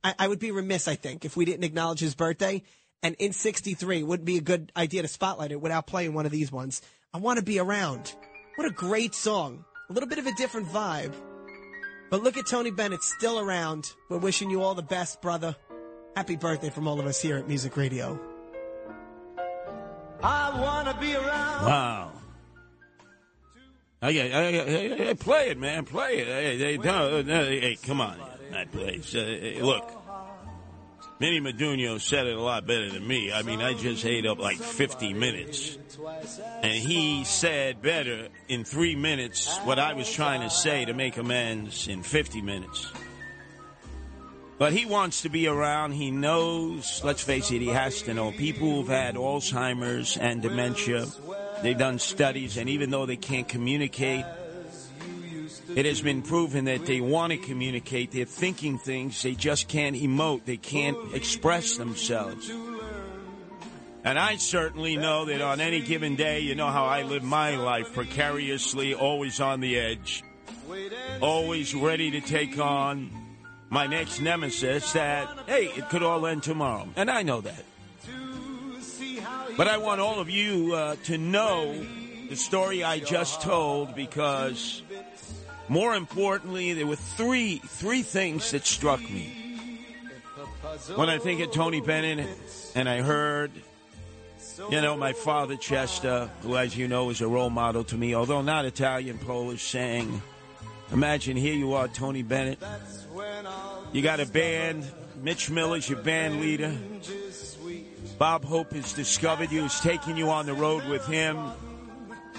I, I would be remiss, I think, if we didn't acknowledge his birthday. And in 63, wouldn't be a good idea to spotlight it without playing one of these ones. I want to be around. What a great song. A little bit of a different vibe. But look at Tony Bennett still around. We're wishing you all the best, brother. Happy birthday from all of us here at Music Radio. I wanna be around. Wow. Okay, hey, hey, hey, play it, man. Play it. Hey, hey, don't- uh, hey, come on. That place. Uh, look, Vinny Madugno said it a lot better than me. I mean, I just ate up like 50 minutes. And he said better in three minutes what I was trying to say to make amends in 50 minutes. But he wants to be around. He knows, let's face it, he has to know. People who've had Alzheimer's and dementia, they've done studies, and even though they can't communicate, it has been proven that they want to communicate. They're thinking things. They just can't emote. They can't express themselves. And I certainly know that on any given day, you know how I live my life precariously, always on the edge, always ready to take on my next nemesis that, hey, it could all end tomorrow. And I know that. But I want all of you uh, to know the story I just told because more importantly, there were three three things that struck me. When I think of Tony Bennett and I heard, you know, my father Chester, who as you know is a role model to me, although not Italian, Polish, sang, imagine here you are, Tony Bennett. You got a band, Mitch Miller's your band leader. Bob Hope has discovered you, has taking you on the road with him.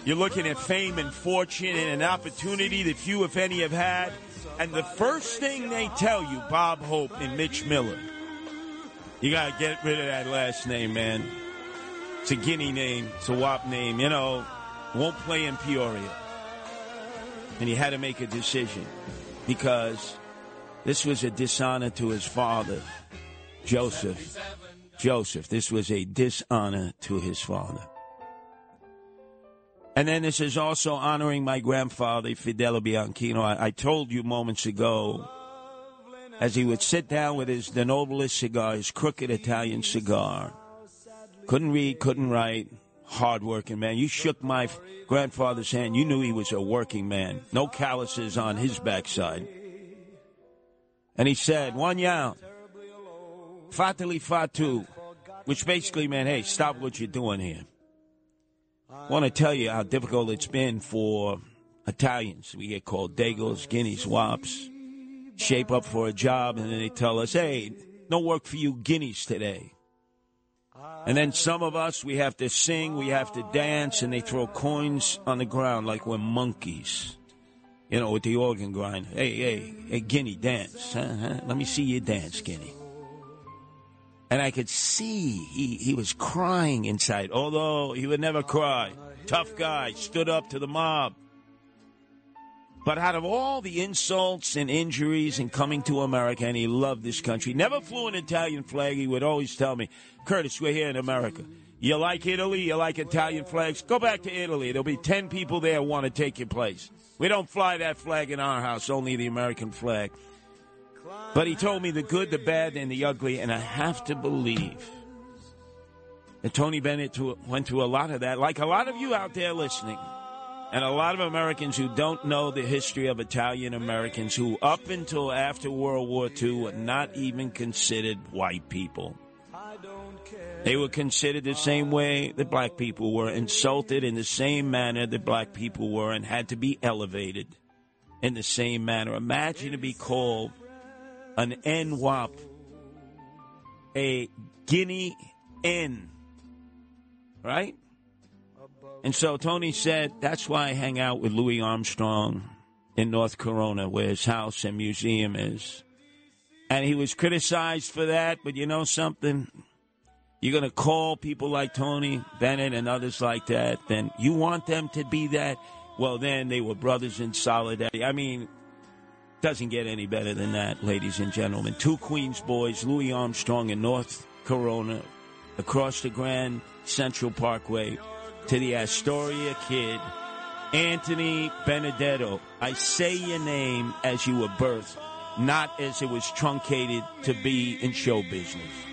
You're looking at fame and fortune and an opportunity that few, if any, have had. And the first thing they tell you, Bob Hope and Mitch Miller, you got to get rid of that last name, man. It's a Guinea name, it's a WAP name, you know, won't play in Peoria. And he had to make a decision because this was a dishonor to his father, Joseph. Joseph, this was a dishonor to his father. And then this is also honoring my grandfather, Fidel Bianchino. I, I told you moments ago, as he would sit down with his the noblest cigar, his crooked Italian cigar, couldn't read, couldn't write, hardworking man. You shook my grandfather's hand, you knew he was a working man. No calluses on his backside. And he said, one yao, fatali fatu, which basically meant, hey, stop what you're doing here. I want to tell you how difficult it's been for Italians. We get called Dagos, Guineas, Wops, shape up for a job, and then they tell us, hey, no work for you Guineas today. And then some of us, we have to sing, we have to dance, and they throw coins on the ground like we're monkeys. You know, with the organ grinder. Hey, hey, hey, Guinea, dance. Huh? Let me see you dance, Guinea. And I could see he, he was crying inside, although he would never cry. Tough guy, stood up to the mob. But out of all the insults and injuries and coming to America, and he loved this country, never flew an Italian flag. He would always tell me, Curtis, we're here in America. You like Italy? You like Italian flags? Go back to Italy. There'll be 10 people there want to take your place. We don't fly that flag in our house, only the American flag. But he told me the good, the bad, and the ugly, and I have to believe that Tony Bennett went through a lot of that, like a lot of you out there listening, and a lot of Americans who don't know the history of Italian Americans who, up until after World War II, were not even considered white people. They were considered the same way that black people were, insulted in the same manner that black people were, and had to be elevated in the same manner. Imagine to be called an NWAP, a Guinea N, right? And so Tony said, that's why I hang out with Louis Armstrong in North Corona, where his house and museum is. And he was criticized for that, but you know something? You're going to call people like Tony Bennett and others like that, then you want them to be that. Well, then they were brothers in solidarity. I mean, doesn't get any better than that, ladies and gentlemen. Two Queens boys, Louis Armstrong and North Corona, across the Grand Central Parkway to the Astoria kid, Anthony Benedetto. I say your name as you were birthed not as it was truncated to be in show business.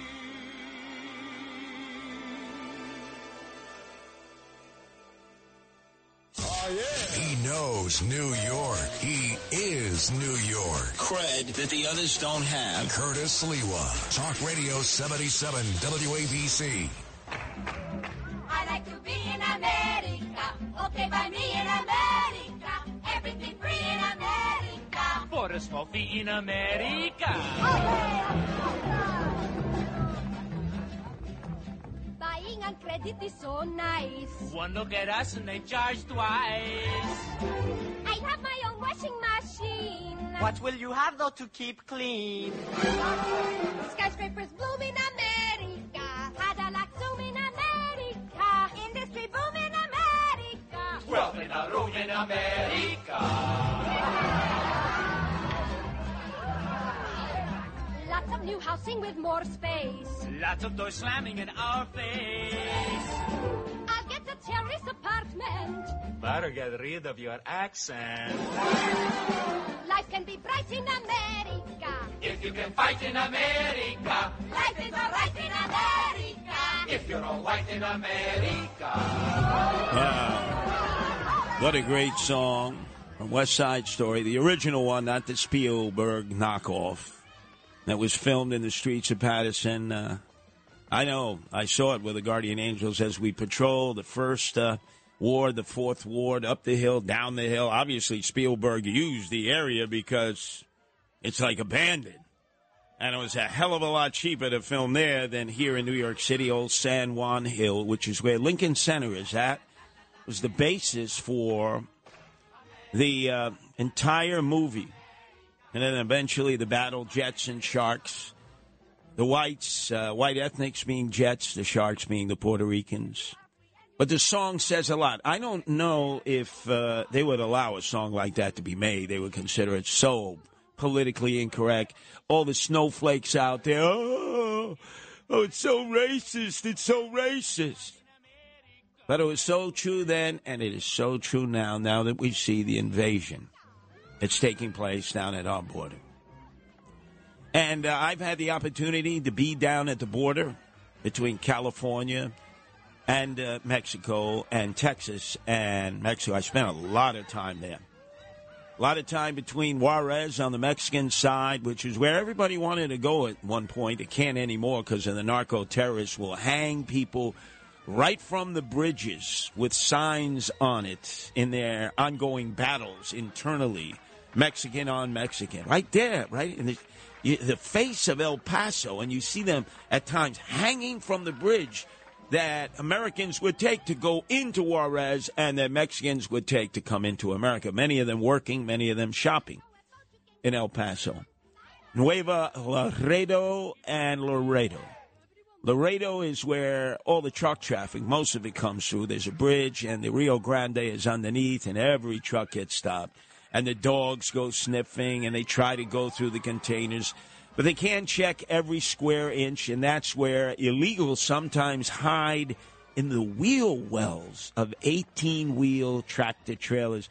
He knows New York. He is New York. Cred that the others don't have. Curtis Sliwa. Talk Radio 77 WABC. I like to be in America. Okay by me in America. Everything free in America. For a small fee in America. Oh, Buying on credit is so nice. One look at us and they charge twice. I have my own washing machine. What will you have though to keep clean? Skyscrapers bloom in America. Cadillac zoom in America. Industry boom in America. Twelve in a room in America. Lots of new housing with more space. Lots of doors slamming in our face. I'll get a terrace apartment. Better get rid of your accent. Life can be bright in America. If you can fight in America. Life is alright in America. If you're all white in America. Wow. What a great song from West Side Story, the original one, not the Spielberg knockoff that was filmed in the streets of Paterson. Uh, I know, I saw it with the Guardian Angels as we patrol the first uh, ward, the fourth ward, up the hill, down the hill. Obviously, Spielberg used the area because it's like abandoned. And it was a hell of a lot cheaper to film there than here in New York City, old San Juan Hill, which is where Lincoln Center is at. Was the basis for the uh, entire movie. And then eventually the battle, Jets and Sharks. The whites, uh, white ethnics being Jets, the Sharks being the Puerto Ricans. But the song says a lot. I don't know if uh, they would allow a song like that to be made. They would consider it so politically incorrect. All the snowflakes out there. Oh, oh, it's so racist. It's so racist. But it was so true then, and it is so true now, now that we see the invasion that's taking place down at our border. And uh, I've had the opportunity to be down at the border between California and uh, Mexico and Texas and Mexico. I spent a lot of time there. A lot of time between Juarez on the Mexican side, which is where everybody wanted to go at one point. It can't anymore because the narco terrorists will hang people right from the bridges with signs on it in their ongoing battles internally, Mexican on Mexican, right there, right in the, you, the face of El Paso, and you see them at times hanging from the bridge that Americans would take to go into Juarez and that Mexicans would take to come into America. Many of them working, many of them shopping in El Paso. Nuevo Laredo and Laredo. Laredo is where all the truck traffic, most of it comes through. There's a bridge, and the Rio Grande is underneath, and every truck gets stopped. And the dogs go sniffing, and they try to go through the containers. But they can't check every square inch, and that's where illegals sometimes hide in the wheel wells of 18 wheel tractor trailers.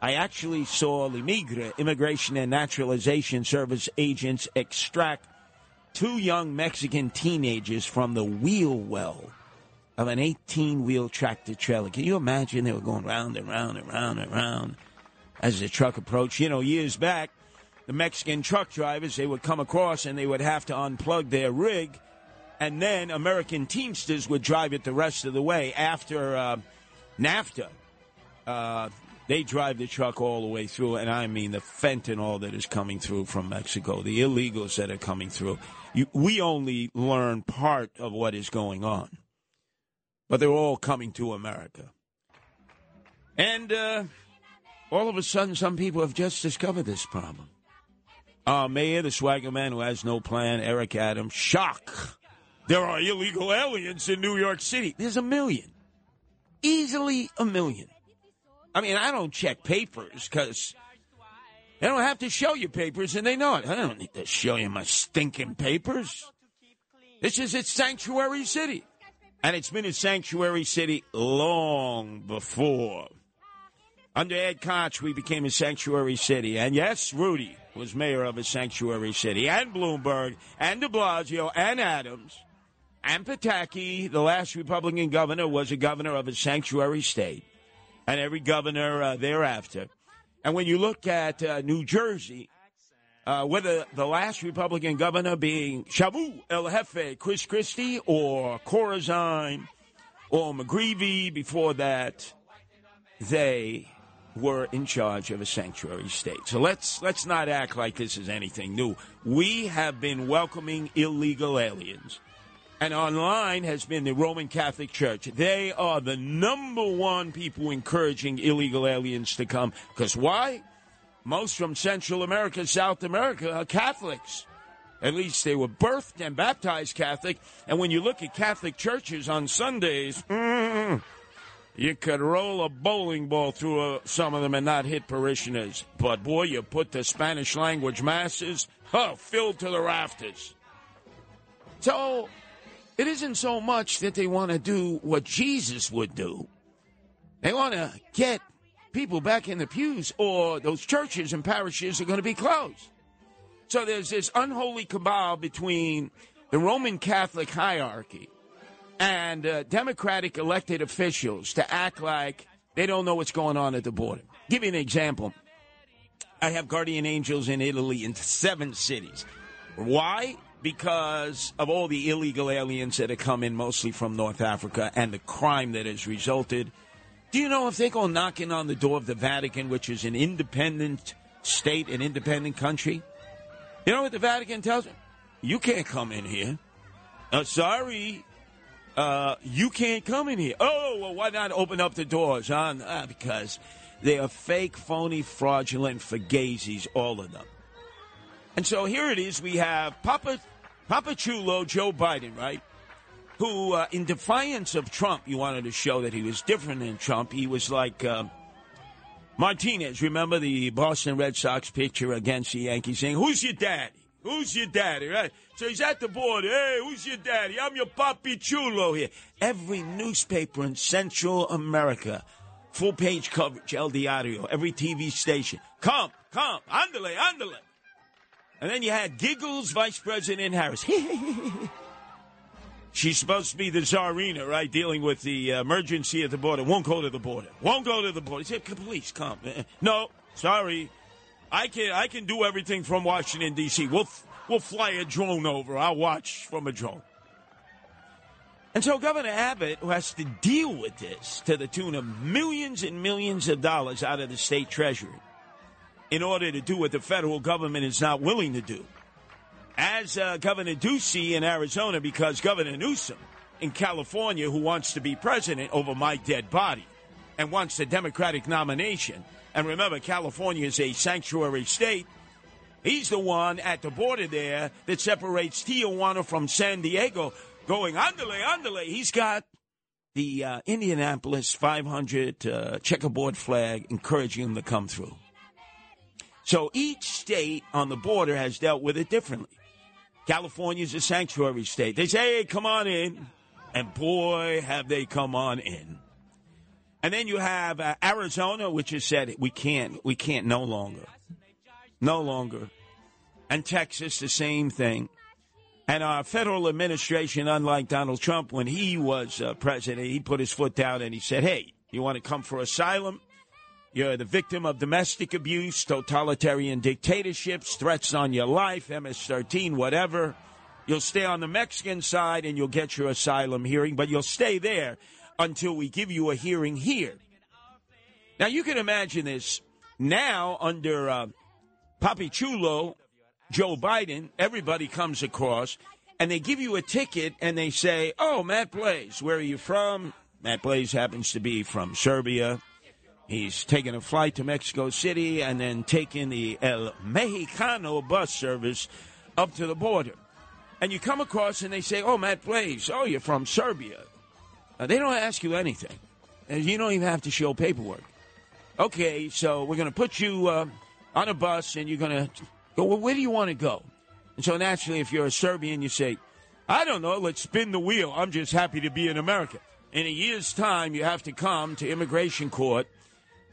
I actually saw La Migra, Immigration and Naturalization Service agents, extract two young Mexican teenagers from the wheel well of an 18 wheel tractor trailer. Can you imagine they were going round and round and round and round as the truck approached? You know, years back, the Mexican truck drivers, they would come across and they would have to unplug their rig, and then American Teamsters would drive it the rest of the way after uh, NAFTA. Uh, they drive the truck all the way through, and I mean the fentanyl that is coming through from Mexico, the illegals that are coming through. You, we only learn part of what is going on, but they're all coming to America. And uh, all of a sudden, some people have just discovered this problem. Our mayor, the swagger man who has no plan, Eric Adams, shock. There are illegal aliens in New York City. There's a million. Easily a million. I mean, I don't check papers because they don't have to show you papers, and they know it. I don't need to show you my stinking papers. This is its sanctuary city. And it's been a sanctuary city long before Under Ed Koch, we became a sanctuary city. And yes, Rudy was mayor of a sanctuary city. And Bloomberg, and de Blasio, and Adams, and Pataki, the last Republican governor, was a governor of a sanctuary state. And every governor uh, thereafter. And when you look at uh, New Jersey, uh, whether the last Republican governor being Shavu El Jefe, Chris Christie, or Corzine, or McGreevey before that, they were in charge of a sanctuary state. So let's let's not act like this is anything new. We have been welcoming illegal aliens. And online has been the Roman Catholic Church. They are the number one people encouraging illegal aliens to come. Because why? Most from Central America, South America are Catholics. At least they were birthed and baptized Catholic. And when you look at Catholic churches on Sundays, mm, you could roll a bowling ball through uh, some of them and not hit parishioners. But boy, you put the Spanish language masses, huh, filled to the rafters. So it isn't so much that they want to do what Jesus would do. They want to get people back in the pews, or those churches and parishes are going to be closed. So there's this unholy cabal between the Roman Catholic hierarchy and uh, Democratic elected officials to act like they don't know what's going on at the border. Give you an example. I have guardian angels in Italy in seven cities. Why? Because of all the illegal aliens that have come in, mostly from North Africa, and the crime that has resulted. Do you know if they go knocking on the door of the Vatican, which is an independent state, an independent country? You know what the Vatican tells them? You can't come in here. Uh, sorry, uh, you can't come in here. Oh, well, why not open up the doors, huh? Uh, because they are fake, phony, fraudulent fagazis, all of them. And so here it is. We have Papa, Papa Chulo, Joe Biden, right? Who, uh, in defiance of Trump, you wanted to show that he was different than Trump. He was like uh, Martinez. Remember the Boston Red Sox pitcher against the Yankees saying, Who's your daddy? Who's your daddy? Right? So he's at the board. Hey, who's your daddy? I'm your papi chulo here. Every newspaper in Central America, full page coverage, El Diario, every TV station. Come, come, andale, andale. And then you had Giggles, Vice President Harris. *laughs* She's supposed to be the czarina, right? Dealing with the emergency at the border. Won't go to the border. Won't go to the border. He said, please come. Uh, uh, no, sorry. I can I can do everything from Washington D.C. We'll we'll fly a drone over. I'll watch from a drone. And so Governor Abbott, who has to deal with this to the tune of millions and millions of dollars out of the state treasury, in order to do what the federal government is not willing to do, as uh, Governor Ducey in Arizona, because Governor Newsom in California, who wants to be president over my dead body and wants the Democratic nomination and remember, California is a sanctuary state. He's the one at the border there that separates Tijuana from San Diego, going underlay, underlay. He's got the uh, Indianapolis 500 uh, checkerboard flag encouraging him to come through. So each state on the border has dealt with it differently. California is a sanctuary state. They say, hey, come on in. And boy, have they come on in. And then you have uh, Arizona, which has said we can't, we can't no longer, no longer. And Texas, the same thing. And our federal administration, unlike Donald Trump, when he was uh, president, he put his foot down and he said, "Hey, you want to come for asylum? You're the victim of domestic abuse, totalitarian dictatorships, threats on your life, MS-13, whatever." You'll stay on the Mexican side and you'll get your asylum hearing, but you'll stay there until we give you a hearing here. Now, you can imagine this. Now, under uh, Papi Chulo, Joe Biden, everybody comes across and they give you a ticket and they say, Oh, Matt Blaze, where are you from? Matt Blaze happens to be from Serbia. He's taking a flight to Mexico City and then taking the El Mexicano bus service up to the border. And you come across and they say, Oh, Matt Blaze, oh, you're from Serbia. Now, they don't ask you anything. And you don't even have to show paperwork. Okay, so we're going to put you uh, on a bus and you're going to go, well, where do you want to go? And so naturally, if you're a Serbian, you say, I don't know, let's spin the wheel. I'm just happy to be in America. In a year's time, you have to come to immigration court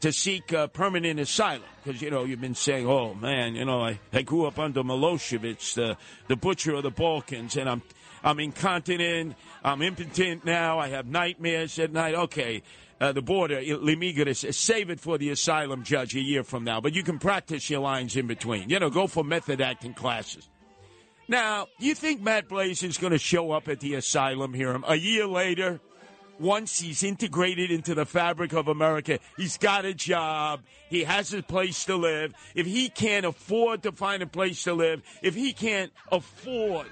to seek uh, permanent asylum because you know you've been saying, "Oh man, you know I, I grew up under Milosevic, the the butcher of the Balkans, and I'm I'm incontinent, I'm impotent now, I have nightmares at night." Okay, uh, the border, Limigris, save it for the asylum judge a year from now, but you can practice your lines in between. You know, go for method acting classes. Now, you think Matt Blaze is going to show up at the asylum here a year later? Once he's integrated into the fabric of America, he's got a job, he has a place to live. If he can't afford to find a place to live, if he can't afford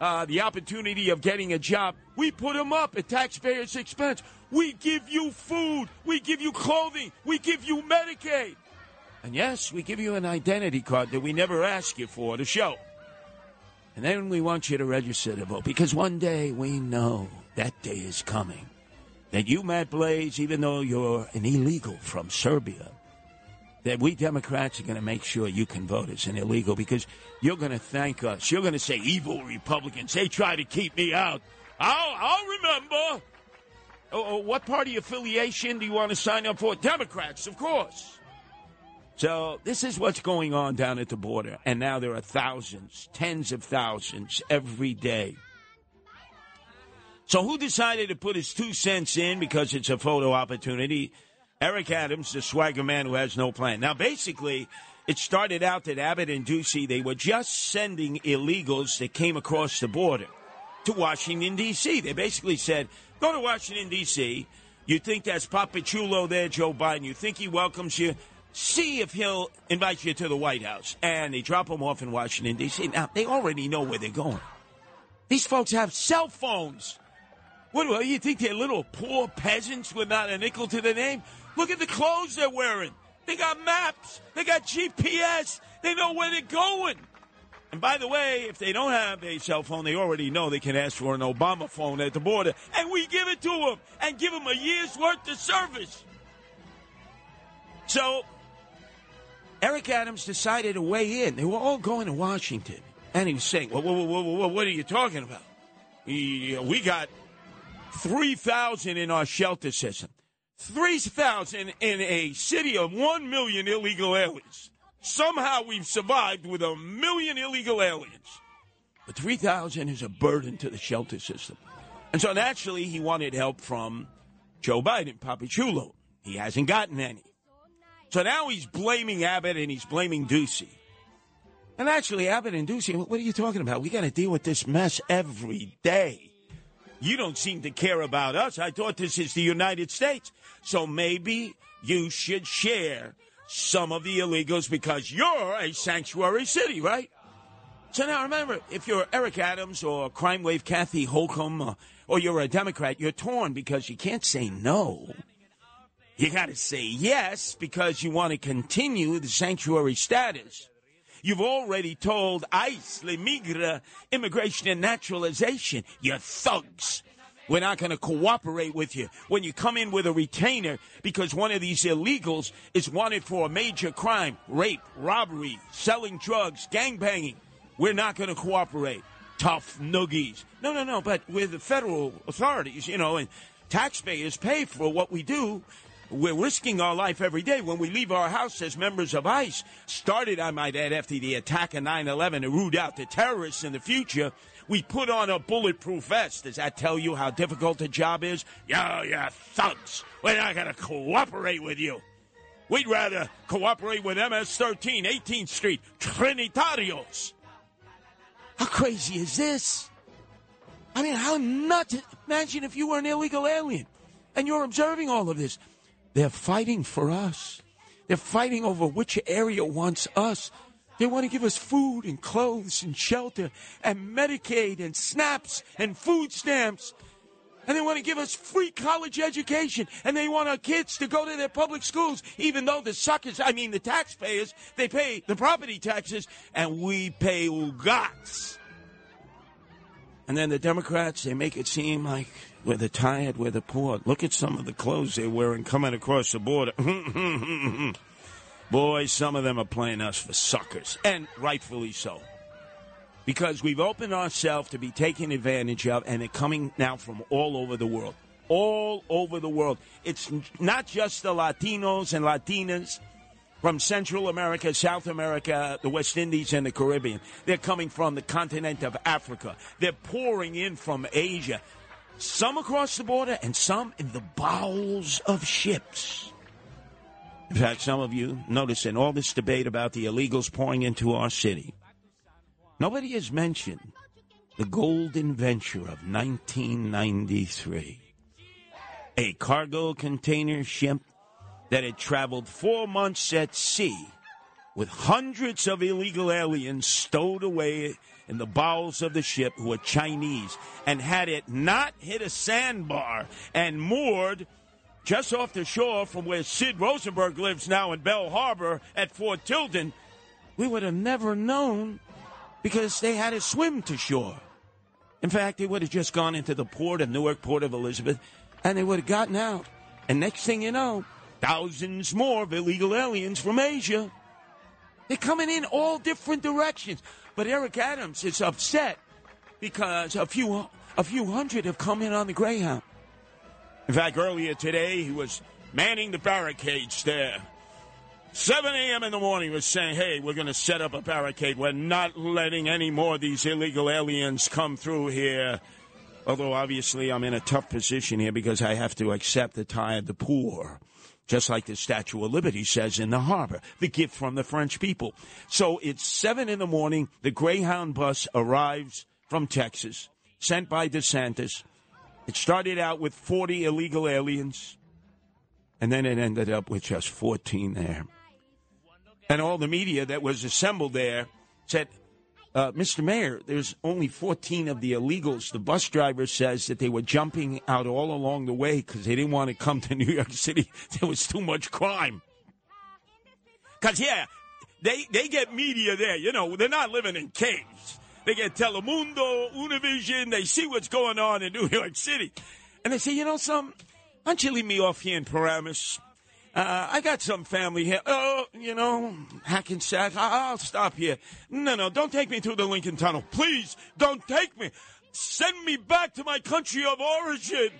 uh, the opportunity of getting a job, we put them up at taxpayers' expense. We give you food, we give you clothing, we give you Medicaid. And yes, we give you an identity card that we never ask you for to show. And then we want you to register to vote because one day we know that day is coming. That you, Matt Blaze, even though you're an illegal from Serbia, that we Democrats are going to make sure you can vote as an illegal because you're going to thank us. You're going to say, evil Republicans, they try to keep me out. I'll, I'll remember. Oh, oh, what party affiliation do you want to sign up for? Democrats, of course. So this is what's going on down at the border. And now there are thousands, tens of thousands every day. So who decided to put his two cents in because it's a photo opportunity? Eric Adams, the swagger man who has no plan. Now, basically, it started out that Abbott and Ducey, they were just sending illegals that came across the border to Washington, D.C. They basically said, go to Washington, D.C. You think that's Papachulo there, Joe Biden. You think he welcomes you. See if he'll invite you to the White House. And they drop them off in Washington, D.C. Now, they already know where they're going. These folks have cell phones. What do you think they're little poor peasants without a nickel to their name? Look at the clothes they're wearing. They got maps. They got GPS. They know where they're going. And by the way, if they don't have a cell phone, they already know they can ask for an Obama phone at the border. And we give it to them and give them a year's worth of service. So, Eric Adams decided to weigh in. They were all going to Washington. And he was saying, well, what are you talking about? Uh, we got 3,000 in our shelter system. 3,000 in a city of 1 million illegal aliens. Somehow we've survived with a million illegal aliens. But 3,000 is a burden to the shelter system. And so naturally, he wanted help from Joe Biden, Papachulo. He hasn't gotten any. So now he's blaming Abbott and he's blaming Ducey. And actually, Abbott and Ducey, what are you talking about? We got to deal with this mess every day. You don't seem to care about us. I thought this is the United States. So maybe you should share some of the illegals because you're a sanctuary city, right? So now remember, if you're Eric Adams or Crime Wave Kathy Hochul or, or you're a Democrat, you're torn because you can't say no. You got to say yes because you want to continue the sanctuary status. You've already told ICE, La Migra, Immigration and Naturalization, you thugs. We're not going to cooperate with you when you come in with a retainer because one of these illegals is wanted for a major crime rape, robbery, selling drugs, gangbanging. We're not going to cooperate. Tough noogies. No, no, no, but with the federal authorities, you know, and taxpayers pay for what we do we're risking our life every day when we leave our house as members of ICE. Started, I might add, after the attack of 9 11 to root out the terrorists in the future. We put on a bulletproof vest. Does that tell you how difficult the job is? Yeah, yeah, thugs. We're not going to cooperate with you. We'd rather cooperate with MS 13, 18th Street, Trinitarios. How crazy is this? I mean, how nuts. Imagine if you were an illegal alien and you're observing all of this. They're fighting for us. They're fighting over which area wants us. They want to give us food and clothes and shelter and Medicaid and SNAPs and food stamps. And they want to give us free college education. And they want our kids to go to their public schools, even though the suckers, I mean the taxpayers, they pay the property taxes and we pay UGATs. And then the Democrats, they make it seem like we're the tired, we're the poor. Look at some of the clothes they're wearing coming across the border. *laughs* Boy, some of them are playing us for suckers, and rightfully so. Because we've opened ourselves to be taken advantage of, and they're coming now from all over the world. all over the world. It's not just the Latinos and Latinas from Central America, South America, the West Indies, and the Caribbean. They're coming from the continent of Africa. They're pouring in from Asia. Some across the border and some in the bowels of ships. In fact, some of you notice in all this debate about the illegals pouring into our city, nobody has mentioned the golden venture of 1993. A cargo container ship that had traveled four months at sea with hundreds of illegal aliens stowed away in the bowels of the ship who were Chinese. And had it not hit a sandbar and moored just off the shore from where Sid Rosenberg lives now in Belle Harbor at Fort Tilden, we would have never known because they had to swim to shore. In fact, they would have just gone into the port of Newark, Port of Elizabeth, and they would have gotten out. And next thing you know, thousands more of illegal aliens from Asia. They're coming in all different directions. But Eric Adams is upset because a few a few hundred have come in on the Greyhound. In fact, earlier today he was manning the barricades there. 7 a.m. in the morning was saying, hey, we're going to set up a barricade. We're not letting any more of these illegal aliens come through here. Although, obviously, I'm in a tough position here because I have to accept the tie of the poor. Just like the Statue of Liberty says in the harbor, the gift from the French people. So it's 7 in the morning. The Greyhound bus arrives from Texas, sent by DeSantis. It started out with 40 illegal aliens, and then it ended up with just 14 there and all the media that was assembled there said, uh, Mr. Mayor, there's only 14 of the illegals. The bus driver says that they were jumping out all along the way because they didn't want to come to *laughs* New York City. There was too much crime. Because, yeah, they, they get media there. You know, they're not living in caves. They get Telemundo, Univision. They see what's going on in New *laughs* York City. And they say, you know something? Why don't you leave me off here in Paramus? Uh, I got some family here. Oh, you know, Hackensack. I- I'll stop here. No, no, don't take me through the Lincoln Tunnel. Please, don't take me. Send me back to my country of origin,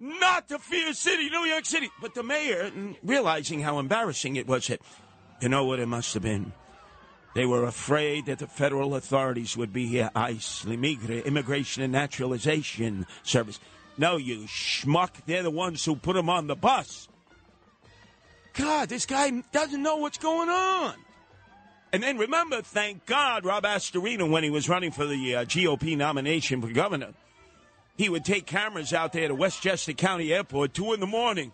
not to Fear City, New York City. But the mayor, realizing how embarrassing it was, said, you know what it must have been? They were afraid that the federal authorities would be here, ICE, La Migra, Immigration and Naturalization Service. No, you schmuck. They're the ones who put them on the bus. God, this guy doesn't know what's going on. And then remember, thank God, Rob Astorino, when he was running for the uh, GOP nomination for governor, he would take cameras out there to Westchester County Airport, two in the morning.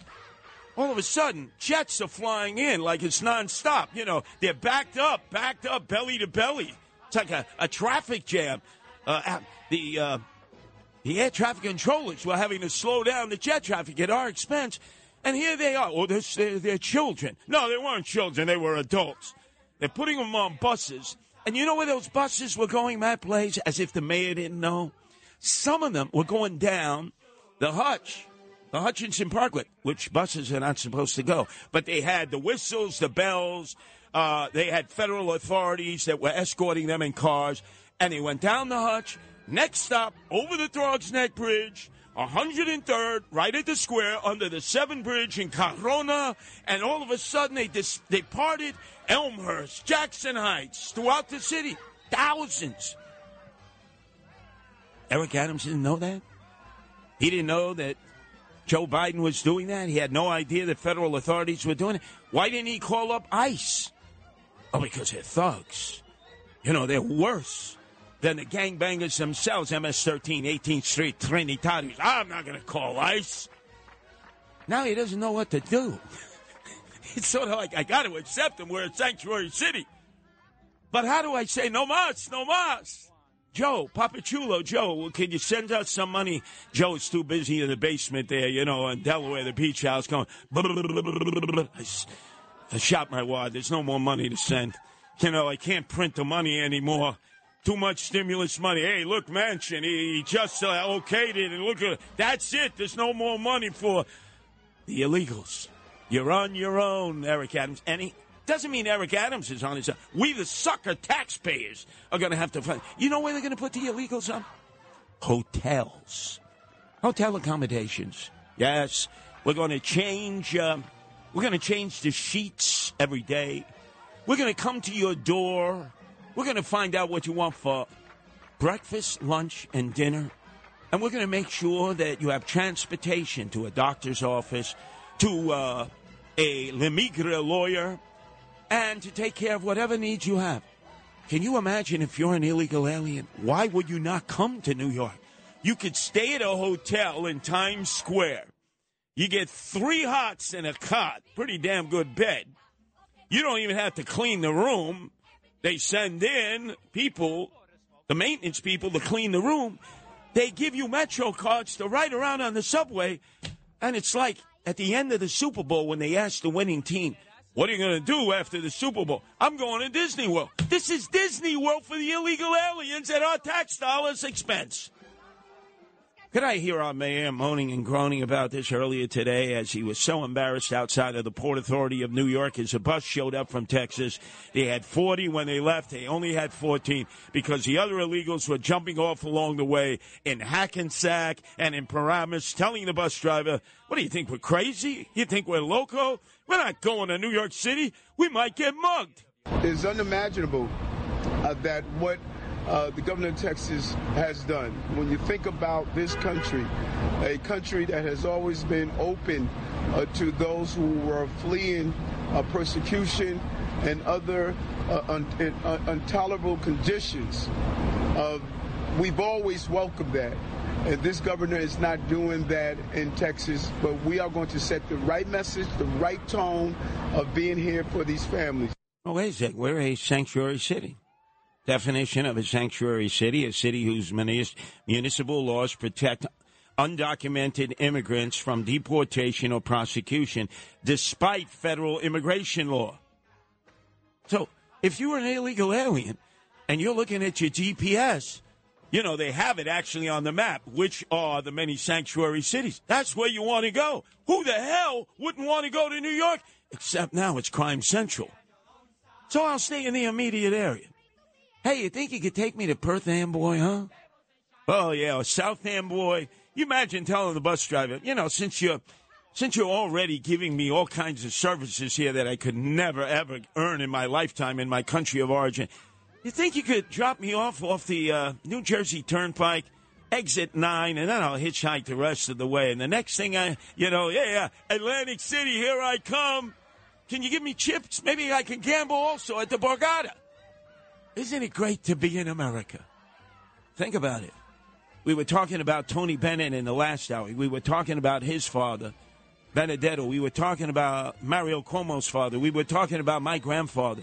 All of a sudden, jets are flying in like it's nonstop. You know, they're backed up, backed up, belly to belly. It's like a, a traffic jam. Uh, the uh, the air traffic controllers were having to slow down the jet traffic at our expense. And here they are. Oh, they're, they're, they're children. No, they weren't children. They were adults. They're putting them on buses. And you know where those buses were going, Matt Blaze? As if the mayor didn't know. Some of them were going down the Hutch, the Hutchinson Parkway, which buses are not supposed to go. But they had the whistles, the bells. Uh, they had federal authorities that were escorting them in cars. And they went down the Hutch. Next stop, over the Throgs Neck Bridge. 103rd, right at the square, under the Seven Bridge in Corona, and all of a sudden they dis- they parted Elmhurst, Jackson Heights, throughout the city, thousands. Eric Adams didn't know that. He didn't know that Joe Biden was doing that. He had no idea that federal authorities were doing it. Why didn't he call up ICE? Oh, because they're thugs. You know, they're worse than the gangbangers themselves, MS-13, 18th Street, Trinitarios. I'm not going to call ICE. Now he doesn't know what to do. *laughs* it's sort of like, I got to accept him. We're a sanctuary city. But how do I say, no mas, no mas? Joe, Papachulo, Joe, can you send us some money? Joe's too busy in the basement there, you know, in Delaware, the beach house, going. I, shot my wad. There's no more money to send. You know, I can't print the money anymore too much stimulus money. Hey, look, Manchin, he, he just uh, okayed it, and look at that's it. There's no more money for the illegals. You're on your own, Eric Adams. He doesn't mean Eric Adams is on his own. We, the sucker taxpayers, are going to have to find. You know where they're going to put the illegals on? Hotels, hotel accommodations. Yes, we're going to change. Uh, we're going to change the sheets every day. We're going to come to your door. We're going to find out what you want for breakfast, lunch, and dinner. And we're going to make sure that you have transportation to a doctor's office, to uh, a La Migra lawyer, and to take care of whatever needs you have. Can you imagine if you're an illegal alien? Why would you not come to New York? You could stay at a hotel in Times Square. You get three hots and a cot, pretty damn good bed. You don't even have to clean the room. They send in people, the maintenance people, to clean the room. They give you Metro cards to ride around on the subway. And it's like at the end of the Super Bowl when they ask the winning team, what are you going to do after the Super Bowl? I'm going to Disney World. This is Disney World for the illegal aliens at our tax dollars' expense. Could I hear our mayor moaning and groaning about this earlier today as he was so embarrassed outside of the Port Authority of New York as a bus showed up from Texas? They had 40 when they left. They only had 14 because the other illegals were jumping off along the way in Hackensack and in Paramus, telling the bus driver, What do you think? We're crazy? You think we're loco? We're not going to New York City. We might get mugged. It's unimaginable uh, that what uh, the governor of Texas has done. When you think about this country, a country that has always been open uh, to those who were fleeing uh, persecution and other uh, un- un- intolerable conditions, uh, we've always welcomed that. And this governor is not doing that in Texas, but we are going to set the right message, the right tone of being here for these families. Oh, wait a sec. We're a sanctuary city. Definition of a sanctuary city a city whose municipal laws protect undocumented immigrants from deportation or prosecution despite federal immigration law. So, if you were an illegal alien and you're looking at your GPS, you know, they have it actually on the map, which are the many sanctuary cities. That's where you want to go. Who the hell wouldn't want to go to New York? Except now it's crime central. So I'll stay in the immediate area. Hey, you think you could take me to Perth Amboy, huh? Oh yeah, or South Amboy. You imagine telling the bus driver, you know, since you're since you're already giving me all kinds of services here that I could never ever earn in my lifetime in my country of origin, you think you could drop me off off the uh, New Jersey Turnpike, exit nine, and then I'll hitchhike the rest of the way. And the next thing I, you know, yeah, yeah, Atlantic City, here I come. Can you give me chips? Maybe I can gamble also at the Borgata. Isn't it great to be in America? Think about it. We were talking about Tony Bennett in the last hour. We were talking about his father, Benedetto. We were talking about Mario Cuomo's father. We were talking about my grandfather.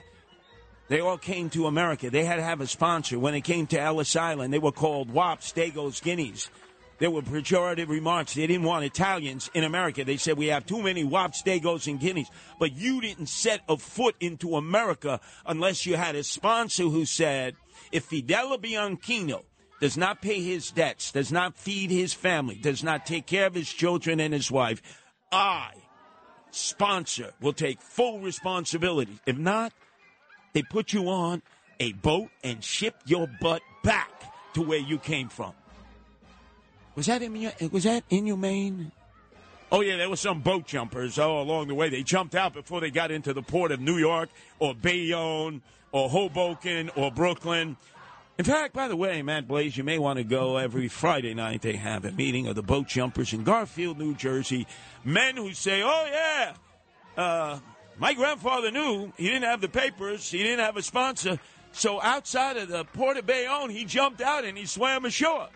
They all came to America. They had to have a sponsor. When it came to Ellis Island, they were called Wops, Dagos, Guineas. There were pejorative remarks. They didn't want Italians in America. They said we have too many Wops, Dagos, and Guineas. But you didn't set a foot into America unless you had a sponsor who said, if Fidel Bianchino does not pay his debts, does not feed his family, does not take care of his children and his wife, I, sponsor, will take full responsibility. If not, they put you on a boat and ship your butt back to where you came from. Was that in, was that inhumane? Oh yeah, there were some boat jumpers all along the way. They jumped out before they got into the port of New York or Bayonne or Hoboken or Brooklyn. In fact, by the way, Matt Blaze, you may want to go every Friday night. They have a meeting of the boat jumpers in Garfield, New Jersey. Men who say, "Oh yeah, uh, my grandfather knew he didn't have the papers, he didn't have a sponsor, so outside of the port of Bayonne, he jumped out and he swam ashore."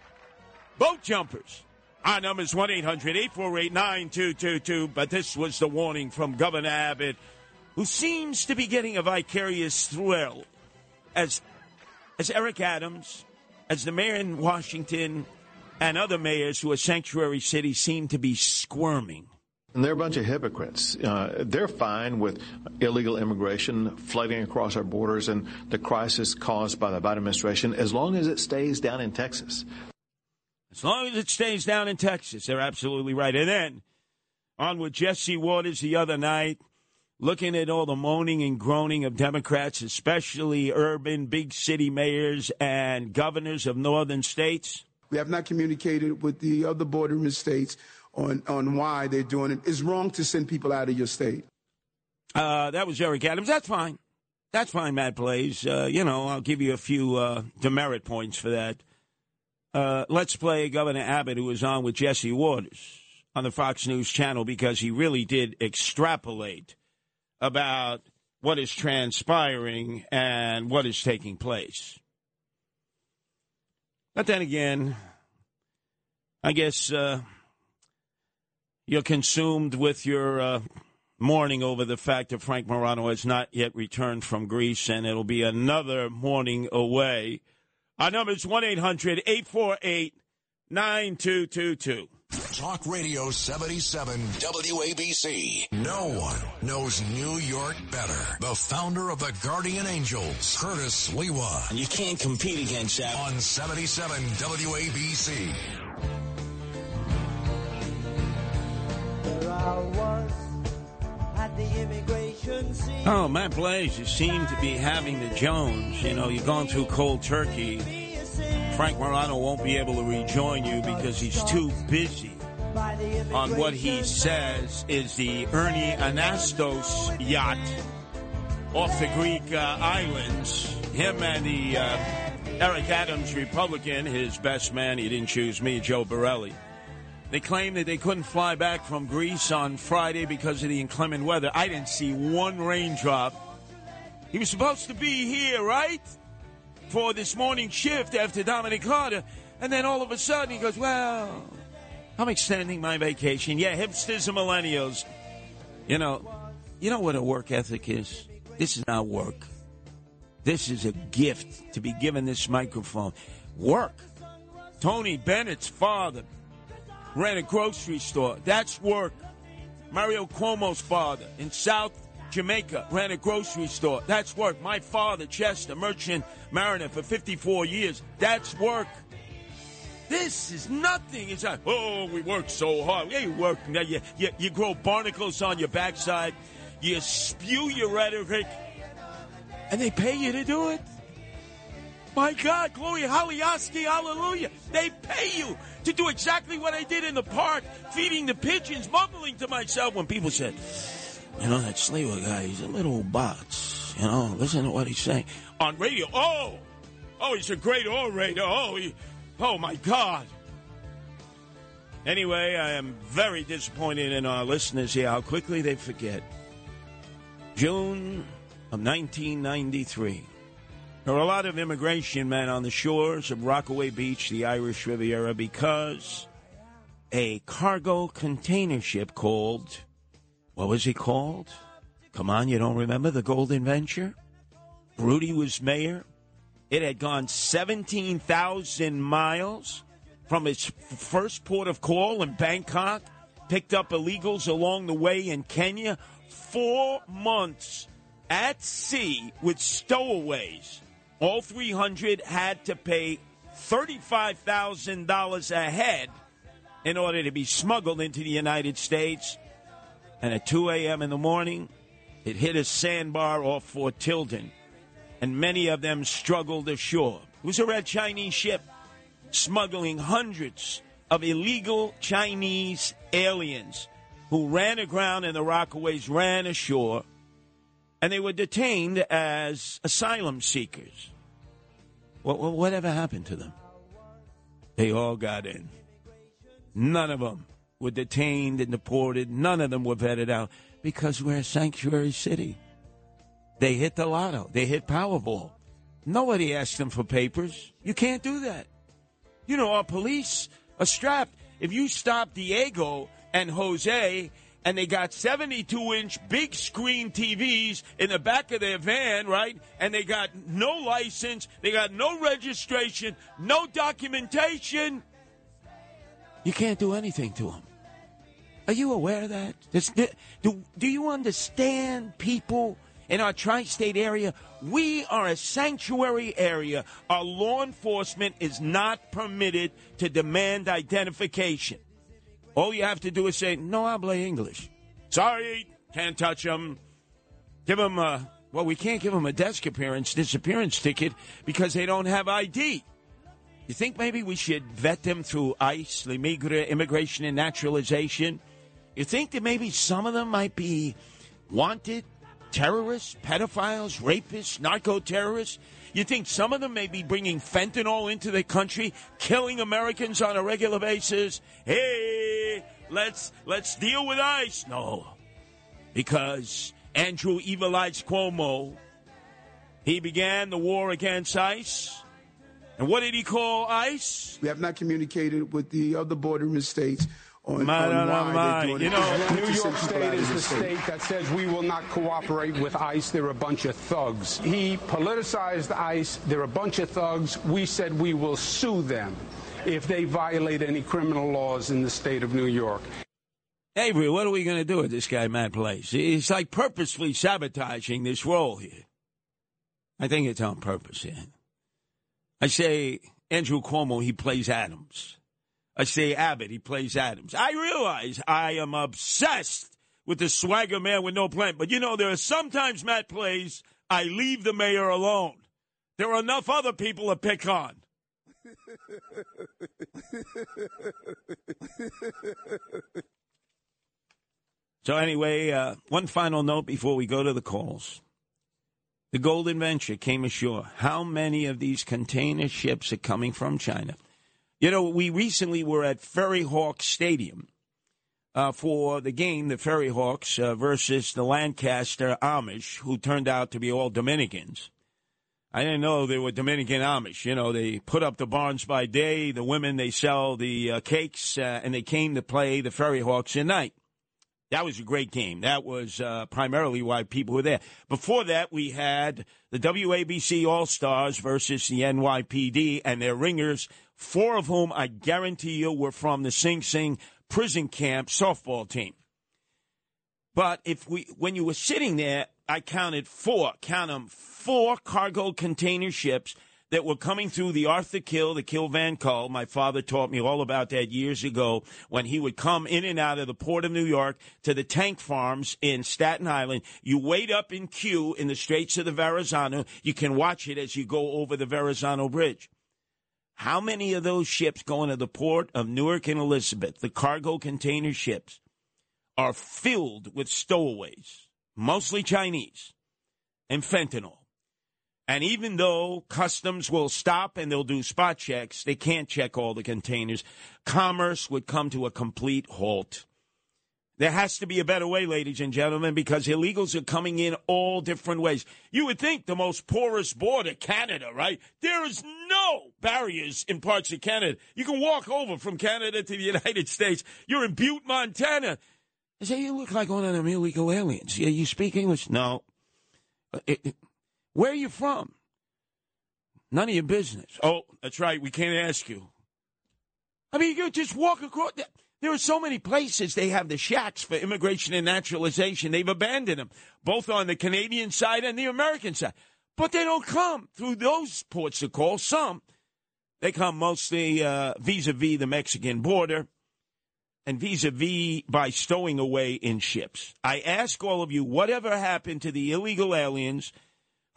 Boat jumpers. Our number is 1 800 848 9222. But this was the warning from Governor Abbott, who seems to be getting a vicarious thrill as, as Eric Adams, as the mayor in Washington, and other mayors who are sanctuary cities seem to be squirming. And they're a bunch of hypocrites. Uh, they're fine with illegal immigration flooding across our borders and the crisis caused by the Biden administration as long as it stays down in Texas. As long as it stays down in Texas, they're absolutely right. And then on with Jesse Watters the other night, looking at all the moaning and groaning of Democrats, especially urban big city mayors and governors of northern states. We have not communicated with the other bordering states on, on why they're doing it. It's wrong to send people out of your state. Uh, that was Eric Adams. That's fine. That's fine, Matt Blaze. Uh, you know, I'll give you a few uh, demerit points for that. Uh, let's play Governor Abbott, who was on with Jesse Watters on the Fox News channel, because he really did extrapolate about what is transpiring and what is taking place. But then again, I guess uh, you're consumed with your uh, mourning over the fact that Frank Morano has not yet returned from Greece, and it'll be another morning away. Our number is 1 800 848 9222. Talk Radio 77 WABC. No one knows New York better. The founder of the Guardian Angels, Curtis Sliwa. And you can't compete against that. On 77 WABC. Oh, Matt Blaze, you seem to be having the Jones. You know, you're going through cold turkey. Frank Morano won't be able to rejoin you because he's too busy on what he says is the Ernie Anastos yacht off the Greek uh, islands. Him and the uh, Eric Adams Republican, his best man, he didn't choose me, Joe Borelli. They claim that they couldn't fly back from Greece on Friday because of the inclement weather. I didn't see one raindrop. He was supposed to be here, right? For this morning shift after Dominic Carter. And then all of a sudden he goes, Well, I'm extending my vacation. Yeah, hipsters and millennials. You know, you know what a work ethic is? This is not work. This is a gift to be given this microphone. Work. Tony Bennett's father ran a grocery store. That's work. Mario Cuomo's father in South Jamaica ran a grocery store. That's work. My father, Chester, merchant mariner for 54 years. That's work. This is nothing. It's like, oh, we work so hard. Yeah, you work. You, you, you grow barnacles on your backside. You spew your rhetoric. And they pay you to do it. My God, glory, hallelujah, hallelujah. They pay you to do exactly what I did in the park, feeding the pigeons, mumbling to myself when people said, you know, that Sliwa guy, he's a little bots. You know, listen to what he's saying. On radio, oh, oh, he's a great orator. Oh, he, oh my God. Anyway, I am very disappointed in our listeners here, how quickly they forget. June of 1993. There were a lot of immigration men on the shores of Rockaway Beach, the Irish Riviera, because a cargo container ship called, what was it called? Come on, you don't remember the Golden Venture? Rudy was mayor. It had gone 17,000 miles from its first port of call in Bangkok, picked up illegals along the way in Kenya. Four months at sea with stowaways. All 300 had to pay $35,000 a head in order to be smuggled into the United States. And at 2 a.m. in the morning, it hit a sandbar off Fort Tilden, and many of them struggled ashore. It was a red Chinese ship smuggling hundreds of illegal Chinese aliens who ran aground and the Rockaways ran ashore and they were detained as asylum seekers. What, whatever happened to them? They all got in. None of them were detained and deported. None of them were vetted out because we're a sanctuary city. They hit the lotto. They hit Powerball. Nobody asked them for papers. You can't do that. You know, our police are strapped. If you stop Diego and Jose and they got 72 inch big screen TVs in the back of their van, right? And they got no license, they got no registration, no documentation. You can't do anything to them. Are you aware of that? Does, do, do you understand people in our tri state area? We are a sanctuary area. Our law enforcement is not permitted to demand identification. All you have to do is say, no habla English. Sorry, can't touch them. Give them a, well, we can't give them a desk appearance, disappearance ticket because they don't have ID. You think maybe we should vet them through ICE, the Migra- Immigration and Naturalization? You think that maybe some of them might be wanted terrorists, pedophiles, rapists, narco terrorists? You think some of them may be bringing fentanyl into the country, killing Americans on a regular basis? Hey, let's let's deal with ICE. No, because Andrew Evil Cuomo, he began the war against ICE. And what did he call ICE? We have not communicated with the other bordering states on, My, on why my. they're doing You know, New York State is the the state. state that says we will not cooperate with ICE. They're a bunch of thugs. He politicized ICE. They're a bunch of thugs. We said we will sue them if they violate any criminal laws in the state of New York. Avery, what are we going to do with this guy, Matt Place? He's like purposely sabotaging this role here. I think it's on purpose, yeah. I say Andrew Cuomo, he plays Adams. I say Abbott, he plays Adams. I realize I am obsessed with the swagger man with no plan. But you know, there are sometimes, Matt plays, I leave the mayor alone. There are enough other people to pick on. *laughs* So, anyway, uh, one final note before we go to the calls. The Golden Venture came ashore. How many of these container ships are coming from China? You know, we recently were at Ferry Hawk Stadium uh, for the game, the Ferry Hawks uh, versus the Lancaster Amish, who turned out to be all Dominicans. I didn't know they were Dominican Amish. You know, they put up the barns by day, the women, they sell the uh, cakes, uh, and they came to play the Ferry Hawks at night. That was a great game. That was uh, primarily why people were there. Before that, we had the WABC All Stars versus the NYPD and their ringers, four of whom I guarantee you were from the Sing Sing prison camp softball team. But if we, when you were sitting there, I counted four, count them, four cargo container ships that were coming through the Arthur Kill, the Kill Van Kull. My father taught me all about that years ago when he would come in and out of the port of New York to the tank farms in Staten Island. You wait up in queue in the Straits of the Verrazano. You can watch it as you go over the Verrazano Bridge. How many of those ships going to the port of Newark and Elizabeth, the cargo container ships, are filled with stowaways, mostly Chinese, and fentanyl? And even though customs will stop and they'll do spot checks, they can't check all the containers. Commerce would come to a complete halt. There has to be a better way, ladies and gentlemen, because illegals are coming in all different ways. You would think the most porous border, Canada, right? There is no barriers in parts of Canada. You can walk over from Canada to the United *laughs* States. You're in Butte, Montana. I say, you look like one of them illegal aliens. Yeah, you speak English? No. It- it- where are you from? None of your business. Oh, that's right. We can't ask you. I mean, you just walk across. There are so many places they have the shacks for immigration and naturalization. They've abandoned them, both on the Canadian side and the American side. But they don't come through those ports of call. Some, they come mostly uh, vis-a-vis the Mexican border and vis-a-vis by stowing away in ships. I ask all of you, whatever happened to the illegal aliens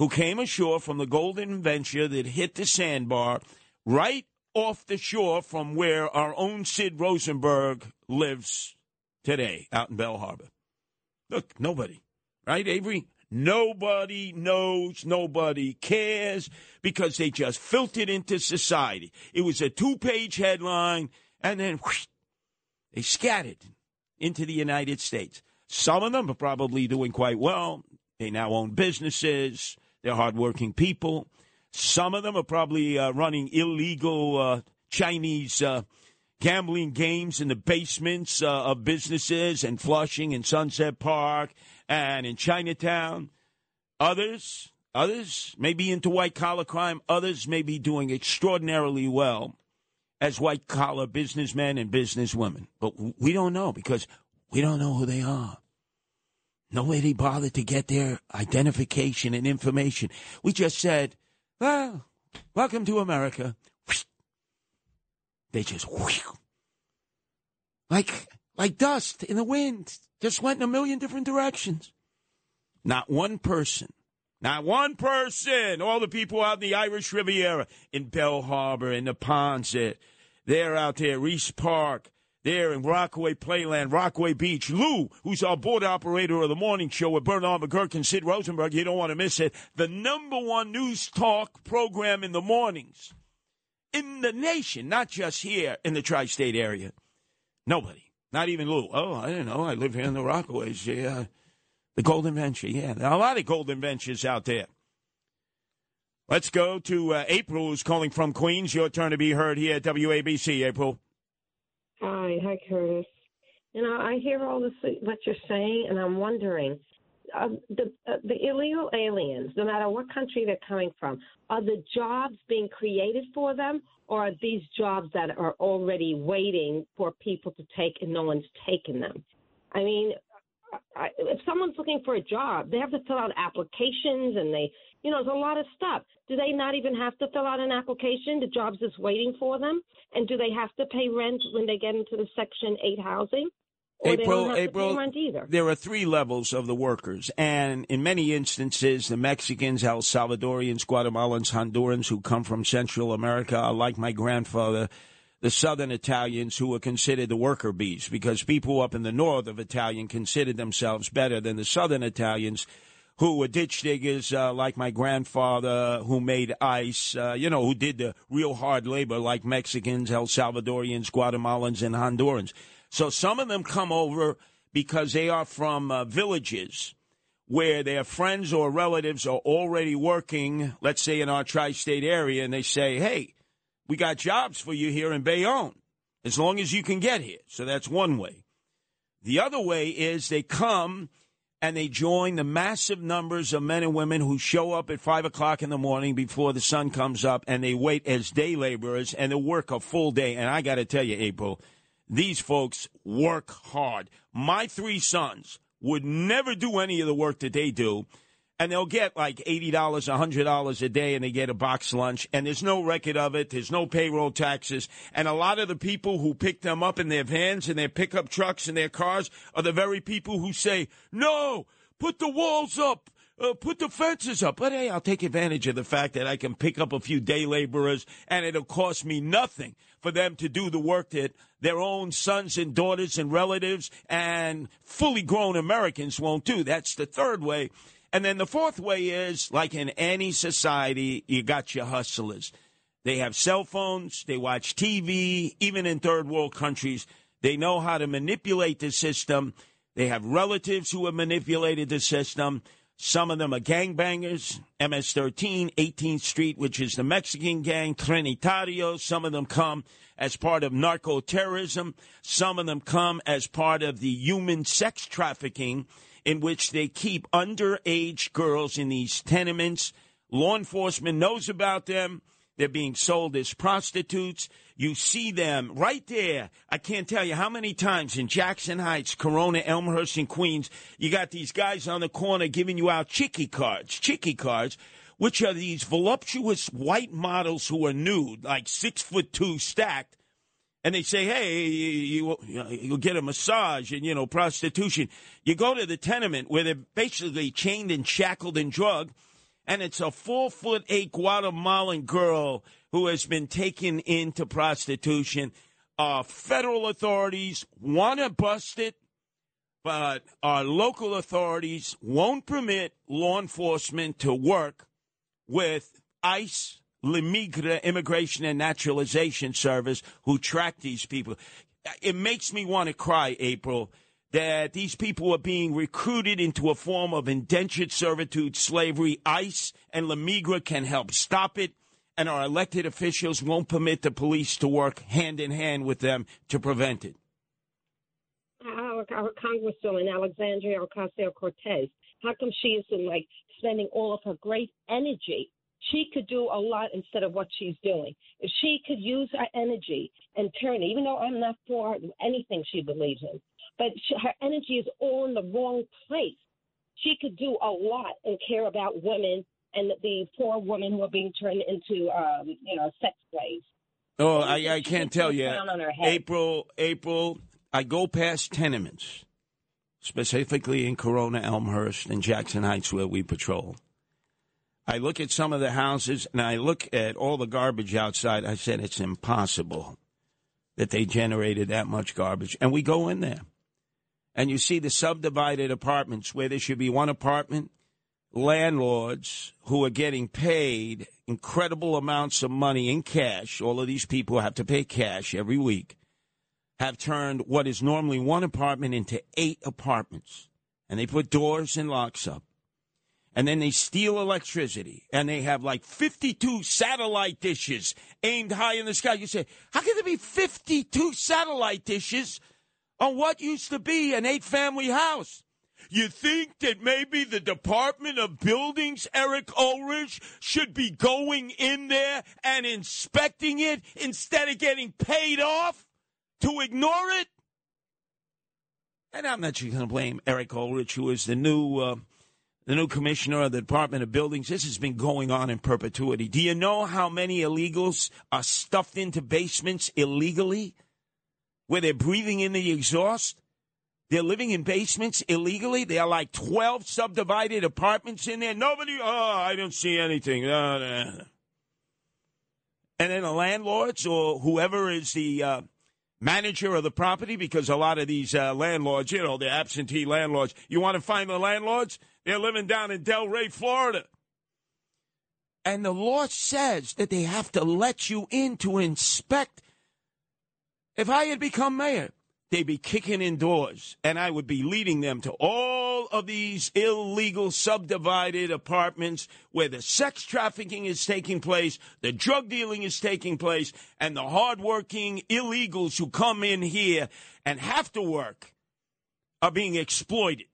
who came ashore from the Golden Venture that hit the sandbar right off the shore from where our own Sid Rosenberg lives today out in Belle Harbor? Look, nobody, right, Avery? Nobody knows, nobody cares because they just filtered into society. It was a two page headline and then whoosh, they scattered into the United States. Some of them are probably doing quite well. They now own businesses. They're hardworking people. Some of them are probably uh, running illegal uh, Chinese uh, gambling games in the basements uh, of businesses and Flushing and Sunset Park and in Chinatown. Others, others may be into white collar crime. Others may be doing extraordinarily well as white collar businessmen and businesswomen. But we don't know because we don't know who they are. Nobody bothered to get their identification and information. We just said, well, welcome to America. They just like like dust in the wind, just went in a million different directions. Not one person, Not one person. All the people out in the Irish Riviera, in Belle Harbor, in the ponds, they're out there, East Park, there in Rockaway Playland, Rockaway Beach. Lou, who's our board operator of the morning show with Bernard McGuirk and Sid Rosenberg, you don't want to miss it. The number one news talk program in the mornings in the nation, not just here in the tri state area. Nobody. Not even Lou. Oh, I don't know. I live here in the Rockaways. Yeah. The Golden Venture. Yeah. There are a lot of Golden Ventures out there. Let's go to uh, April, who's calling from Queens. Your turn to be heard here at WABC, April. Hi, hi, Curtis. You know, I hear all this what you're saying, and I'm wondering, uh, the uh, the illegal aliens, no matter what country they're coming from, are the jobs being created for them, or are these jobs that are already waiting for people to take and no one's taking them? I mean, I, if someone's looking for a job, they have to fill out applications and they, you know, there's a lot of stuff. Do they not even have to fill out an application? The job's just waiting for them? And do they have to pay rent when they get into the Section 8 housing? Or April, have to pay April, either? there are three levels of the workers, and in many instances, the Mexicans, El Salvadorians, Guatemalans, Hondurans who come from Central America are like my grandfather, the Southern Italians who were considered the worker bees because people up in the north of Italian considered themselves better than the Southern Italians who were ditch diggers uh, like my grandfather who made ice, uh, you know, who did the real hard labor like Mexicans, El Salvadorians, Guatemalans, and Hondurans. So some of them come over because they are from uh, villages where their friends or relatives are already working, let's say in our tri state area, and they say, hey, we got jobs for you here in Bayonne as long as you can get here. So that's one way. The other way is they come and they join the massive numbers of men and women who show up at five o'clock in the morning before the sun comes up and they wait as day laborers and they work a full day. And I got to tell you, April, these folks work hard. My three sons would never do any of the work that they do. And they'll get like $80, $100 a day and they get a box lunch. And there's no record of it. There's no payroll taxes. And a lot of the people who pick them up in their vans and their pickup trucks and their cars are the very people who say, no, put the walls up. Uh, put the fences up. But hey, I'll take advantage of the fact that I can pick up a few day laborers and it'll cost me nothing for them to do the work that their own sons and daughters and relatives and fully grown Americans won't do. That's the third way. And then the fourth way is like in any society, you got your hustlers. They have cell phones, they watch TV, even in third world countries. They know how to manipulate the system. They have relatives who have manipulated the system. Some of them are gangbangers, MS 13, 18th Street, which is the Mexican gang, Trinitario. Some of them come as part of narco terrorism. Some of them come as part of the human sex trafficking in which they keep underage girls in these tenements. Law enforcement knows about them. They're being sold as prostitutes. You see them right there. I can't tell you how many times in Jackson Heights, Corona, Elmhurst, and Queens, you got these guys on the corner giving you out chicky cards, chicky cards, which are these voluptuous white models who are nude, like six foot two stacked. And they say, hey, you, you, you'll get a massage and, you know, prostitution. You go to the tenement where they're basically chained and shackled and drugged and it's a four foot eight Guatemalan girl who has been taken into prostitution. Uh, federal authorities want to bust it, but our local authorities won't permit law enforcement to work with ICE, La Migra Immigration and Naturalization Service, who track these people. It makes me want to cry, April that these people are being recruited into a form of indentured servitude slavery. ICE and La Migra can help stop it, and our elected officials won't permit the police to work hand in hand with them to prevent it. Our, our Congresswoman Alexandria Ocasio Cortez, how come she isn't like spending all of her great energy? She could do a lot instead of what she's doing. If she could use her energy and turn it, even though I'm not for anything she believes in, but she, her energy is all in the wrong place. She could do a lot and care about women and the poor women who are being turned into, um, you know, sex slaves. Oh, I, I can't tell you. down on her head. April, April, I go past tenements, specifically in Corona, Elmhurst, and Jackson Heights, where we patrol. I look at some of the houses and I look at all the garbage outside. I said, it's impossible that they generated that much garbage. And we go in there and you see the subdivided apartments where there should be one apartment, landlords who are getting paid incredible amounts of money in cash. All of these people have to pay cash every week. Have turned what is normally one apartment into eight apartments. And they put doors and locks up and then they steal electricity and they have like 52 satellite dishes aimed high in the sky. You say, how can there be 52 satellite dishes on what used to be an eight family house? You think that maybe the Department of Buildings, Eric Ulrich, should be going in there and inspecting it instead of getting paid off to ignore it? And I'm not going to blame Eric Ulrich, who is the new uh, the new commissioner of the Department of Buildings. This has been going on in perpetuity. Do you know how many illegals are stuffed into basements illegally where they're breathing in the exhaust? They're living in basements illegally. There are like 12 subdivided apartments in there. Nobody, oh, I don't see anything. And then the landlords or whoever is the uh, manager of the property, because a lot of these uh, landlords, you know, they're absentee landlords. You want to find the landlords? They're living down in Delray, Florida. And the law says that they have to let you in to inspect. If I had become mayor, they'd be kicking in doors, and I would be leading them to all of these illegal subdivided apartments where the sex trafficking is taking place, the drug dealing is taking place, and the hardworking illegals who come in here and have to work are being exploited.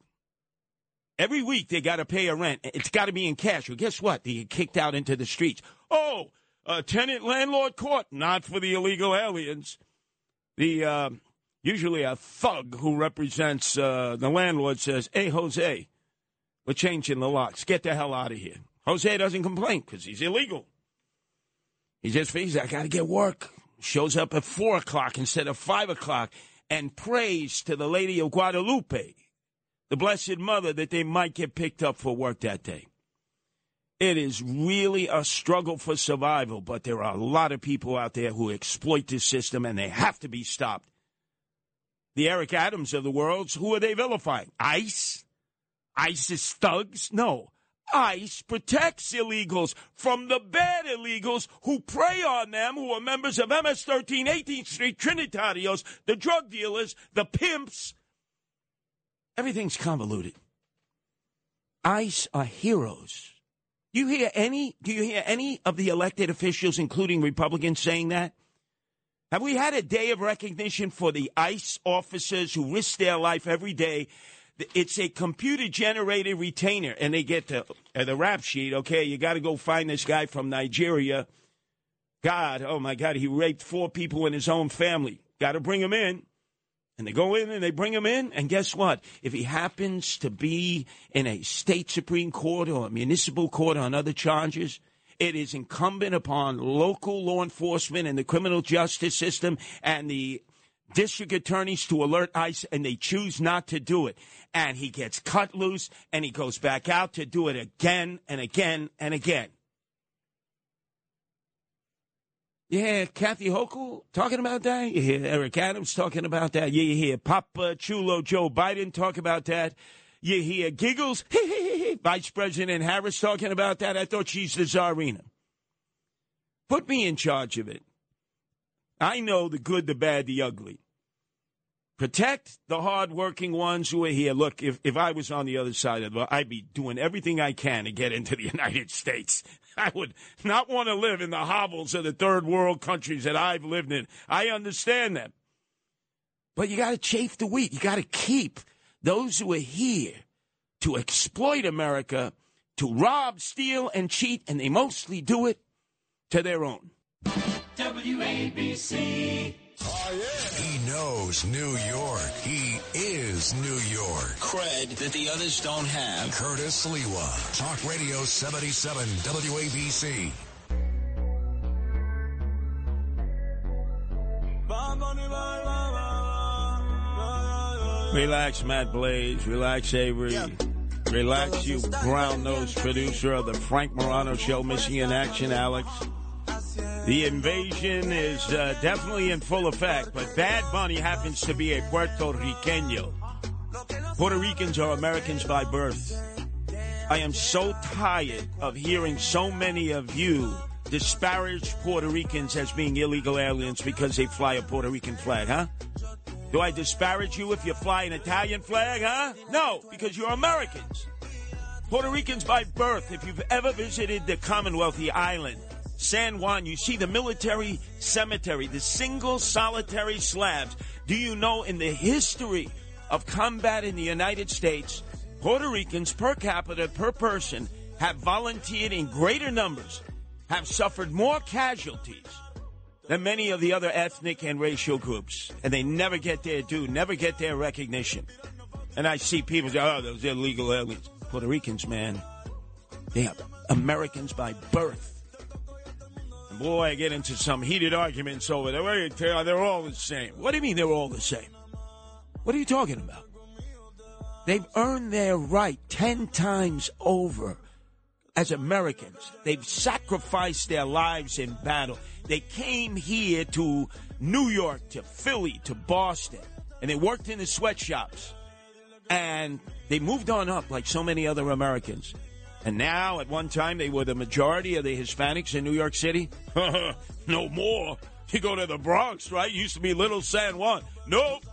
Every week they got to pay a rent. It's got to be in cash. Well, guess what? They get kicked out into the streets. Oh, a tenant landlord court, not for the illegal aliens. The uh, usually a thug who represents uh, the landlord says, "Hey, Jose, we're changing the locks. Get the hell out of here." Jose doesn't complain because he's illegal. He just figures, "I got to get work." Shows up at four o'clock instead of five o'clock and prays to the Lady of Guadalupe the Blessed Mother, that they might get picked up for work that day. It is really a struggle for survival, but there are a lot of people out there who exploit this system and they have to be stopped. The Eric Adams of the world, who are they vilifying? ICE? ISIS thugs? No. ICE protects illegals from the bad illegals who prey on them, who are members of MS 13, 18th Street, Trinitarios, the drug dealers, the pimps, Everything's convoluted. ICE are heroes. Do you hear any? Do you hear any of the elected officials, including Republicans, saying that? Have we had a day of recognition for the ICE officers who risk their life every day? It's a computer generated retainer, and they get the, uh, the rap sheet. Okay, you got to go find this guy from Nigeria. God, oh my God, he raped four people in his own family. Got to bring him in. And they go in and they bring him in. And guess what? If he happens to be in a state Supreme Court or a municipal court on other charges, it is incumbent upon local law enforcement and the criminal justice system and the district attorneys to alert ICE, and they choose not to do it. And he gets cut loose and he goes back out to do it again and again and again. Hear Kathy Hochul talking about that. You hear Eric Adams talking about that. Yeah, You hear Papa Chulo Joe Biden talk about that. You hear Giggles, Vice President Harris talking about that. I thought she's the czarina. Put me in charge of it. I know the good, the bad, the ugly. Protect the hardworking ones who are here. Look, if, if I was on the other side of it, I'd be doing everything I can to get into the *laughs* United States. I would not want to live in the hovels of the third world countries that I've lived in. I understand that. But you got to chafe the wheat. You got to keep those who are here to exploit America, to rob, steal, and cheat, and they mostly do it to their own. WABC. Oh, yeah. He knows New York. He is New York. Cred that the others don't have. Curtis Sliwa. Talk Radio 77 WABC. Relax, Matt Blaze. Relax, Avery. Yeah. Relax, you brown nosed producer of the Frank Morano Show, missing in action, Alex. The invasion is uh, definitely in full effect, but Bad Bunny happens to be a Puerto Riqueño. Puerto Ricans are Americans by birth. I am so tired of hearing so many of you disparage Puerto Ricans as being illegal aliens because they fly a Puerto Rican flag, huh? Do I disparage you if you fly an Italian flag, huh? No, because you're Americans. Puerto Ricans by birth. If you've ever visited the Commonwealthy Island, San Juan, you see the military cemetery, the single solitary slabs. Do you know in the history of combat in the United States, Puerto Ricans per capita, per person, have volunteered in greater numbers, have suffered more casualties than many of the other ethnic and racial groups. And they never get their due, never get their recognition. And I see people say, oh, those illegal aliens. Puerto Ricans, man, they are Americans by birth. And boy, I get into some heated arguments over there. They're all the same. What do you mean they're all the same? What are you talking about? They've earned their right 10 times over as Americans. They've sacrificed their lives in battle. They came here to New York, to Philly, to Boston, and they worked in the sweatshops. And they moved on up like so many other Americans. And now, at one time, they were the majority of the Hispanics in New York City. *laughs* no more. You go to the Bronx, right? Used to be Little San Juan. Nope.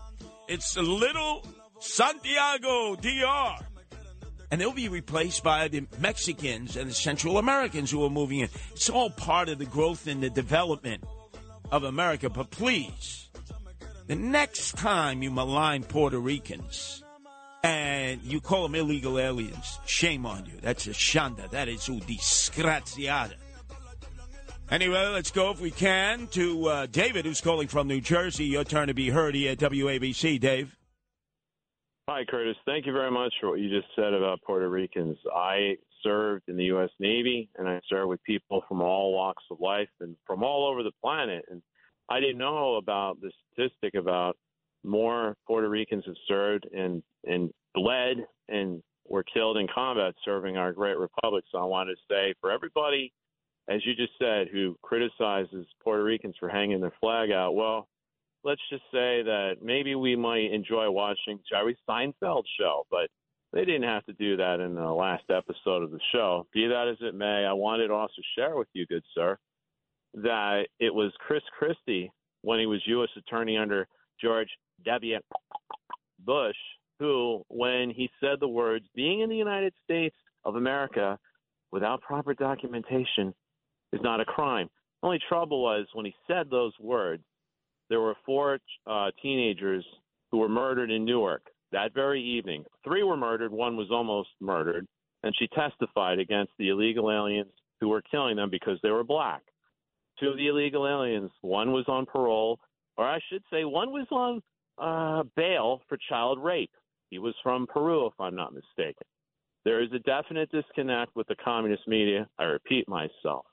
It's Little Santiago DR. And they'll be replaced by the Mexicans and the Central Americans who are moving in. It's all part of the growth and the development of America. But please, the next time you malign Puerto Ricans and you call them illegal aliens, shame on you. That's a shanda. That is u disgraziata. Anyway, let's go if we can to uh, David, who's calling from New Jersey. Your turn to be heard here at WABC, Dave. Hi, Curtis. Thank you very much for what you just said about Puerto Ricans. I served in the U.S. Navy, and I served with people from all walks of life and from all over the planet. And I didn't know about the statistic about more Puerto Ricans have served and and bled and were killed in combat serving our great republic. So I wanted to say for everybody, as you just said, who criticizes Puerto Ricans for hanging their flag out, well, let's just say that maybe we might enjoy watching Jerry Seinfeld show, but they didn't have to do that in the last episode of the show. Be that as it may, I wanted to also share with you, good sir, that it was Chris Christie when he was U.S. Attorney under George W. Bush, who, when he said the words, being in the United States of America without proper documentation is not a crime. The only trouble was when he said those words, there were four uh, teenagers who were murdered in Newark that very evening. Three were murdered, one was almost murdered, and she testified against the illegal aliens who were killing them because they were black. Two of the illegal aliens, one was on parole, or I should say, one was on uh, bail for child rape. He was from Peru, if I'm not mistaken. There is a definite disconnect with the communist media. I repeat myself.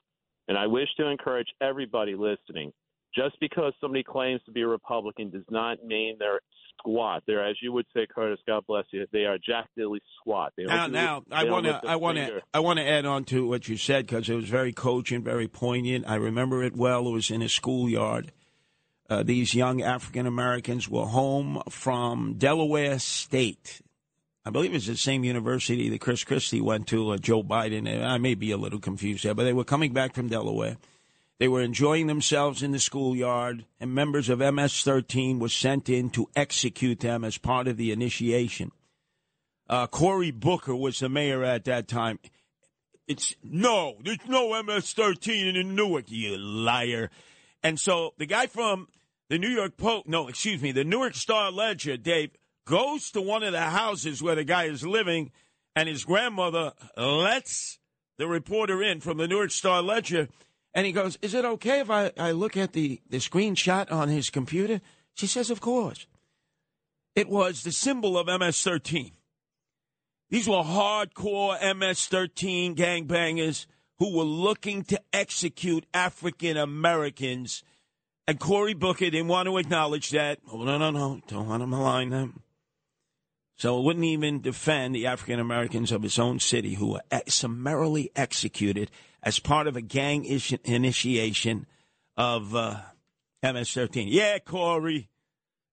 And I wish to encourage everybody listening just because somebody claims to be a Republican does not mean they're squat. They're, as you would say, Curtis. God bless you. They are Jack Dilly squat. They now, now, I want to, I want to, I want to add on to what you said because it was very cogent, very poignant. I remember it well. It was in a schoolyard. Uh, these young African Americans were home from Delaware State. I believe it's the same university that Chris Christie went to, uh, Joe Biden. I may be a little confused there, but they were coming back from Delaware they were enjoying themselves in the schoolyard, and members of MS 13 were sent in to execute them as part of the initiation. Uh, Cory Booker was the mayor at that time. It's no, there's no MS 13 in Newark, you liar. And so the guy from the New York Post, no, excuse me, the Newark Star Ledger, Dave, goes to one of the houses where the guy is living, and his grandmother lets the reporter in from the Newark Star Ledger and he goes, Is it okay if I, I look at the, the screenshot on his computer? She says, Of course. It was the symbol of MS 13. These were hardcore MS 13 gangbangers who were looking to execute African Americans. And Cory Booker didn't want to acknowledge that. Oh, no, no, no. Don't want to malign them. So it wouldn't even defend the African Americans of his own city who were summarily executed as part of a gang ishi- initiation of uh, MS-13. Yeah, Cory,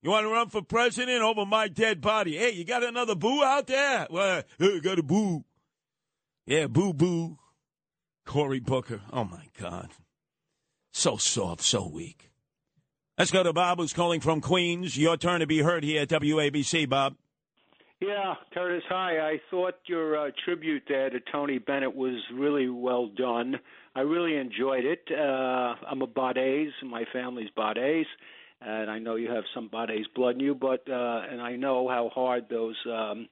you want to run for president over my dead body? Hey, you got another boo out there? Well, hey, got a boo. Yeah, boo boo. Cory Booker. Oh my God. So soft, so weak. Let's go to Bob, who's calling from Queens. Your turn to be heard here at WABC, Bob. Yeah, Curtis, hi. I thought your uh, tribute there to Tony Bennett was really well done. I really enjoyed it. Uh, I'm a Bades, my family's Bades, and I know you have some Bades blood in you, but uh, and I know how hard those um,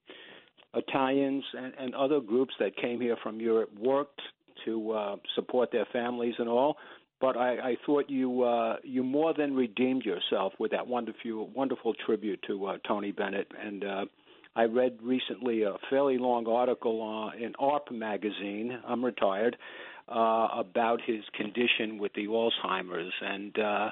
Italians and, and other groups that came here from Europe worked to uh, support their families and all. But I, I thought you uh, you more than redeemed yourself with that wonderful wonderful tribute to uh, Tony Bennett and. Uh, I read recently a fairly long article uh, in AARP magazine. I'm retired uh, about his condition with the Alzheimer's, and uh,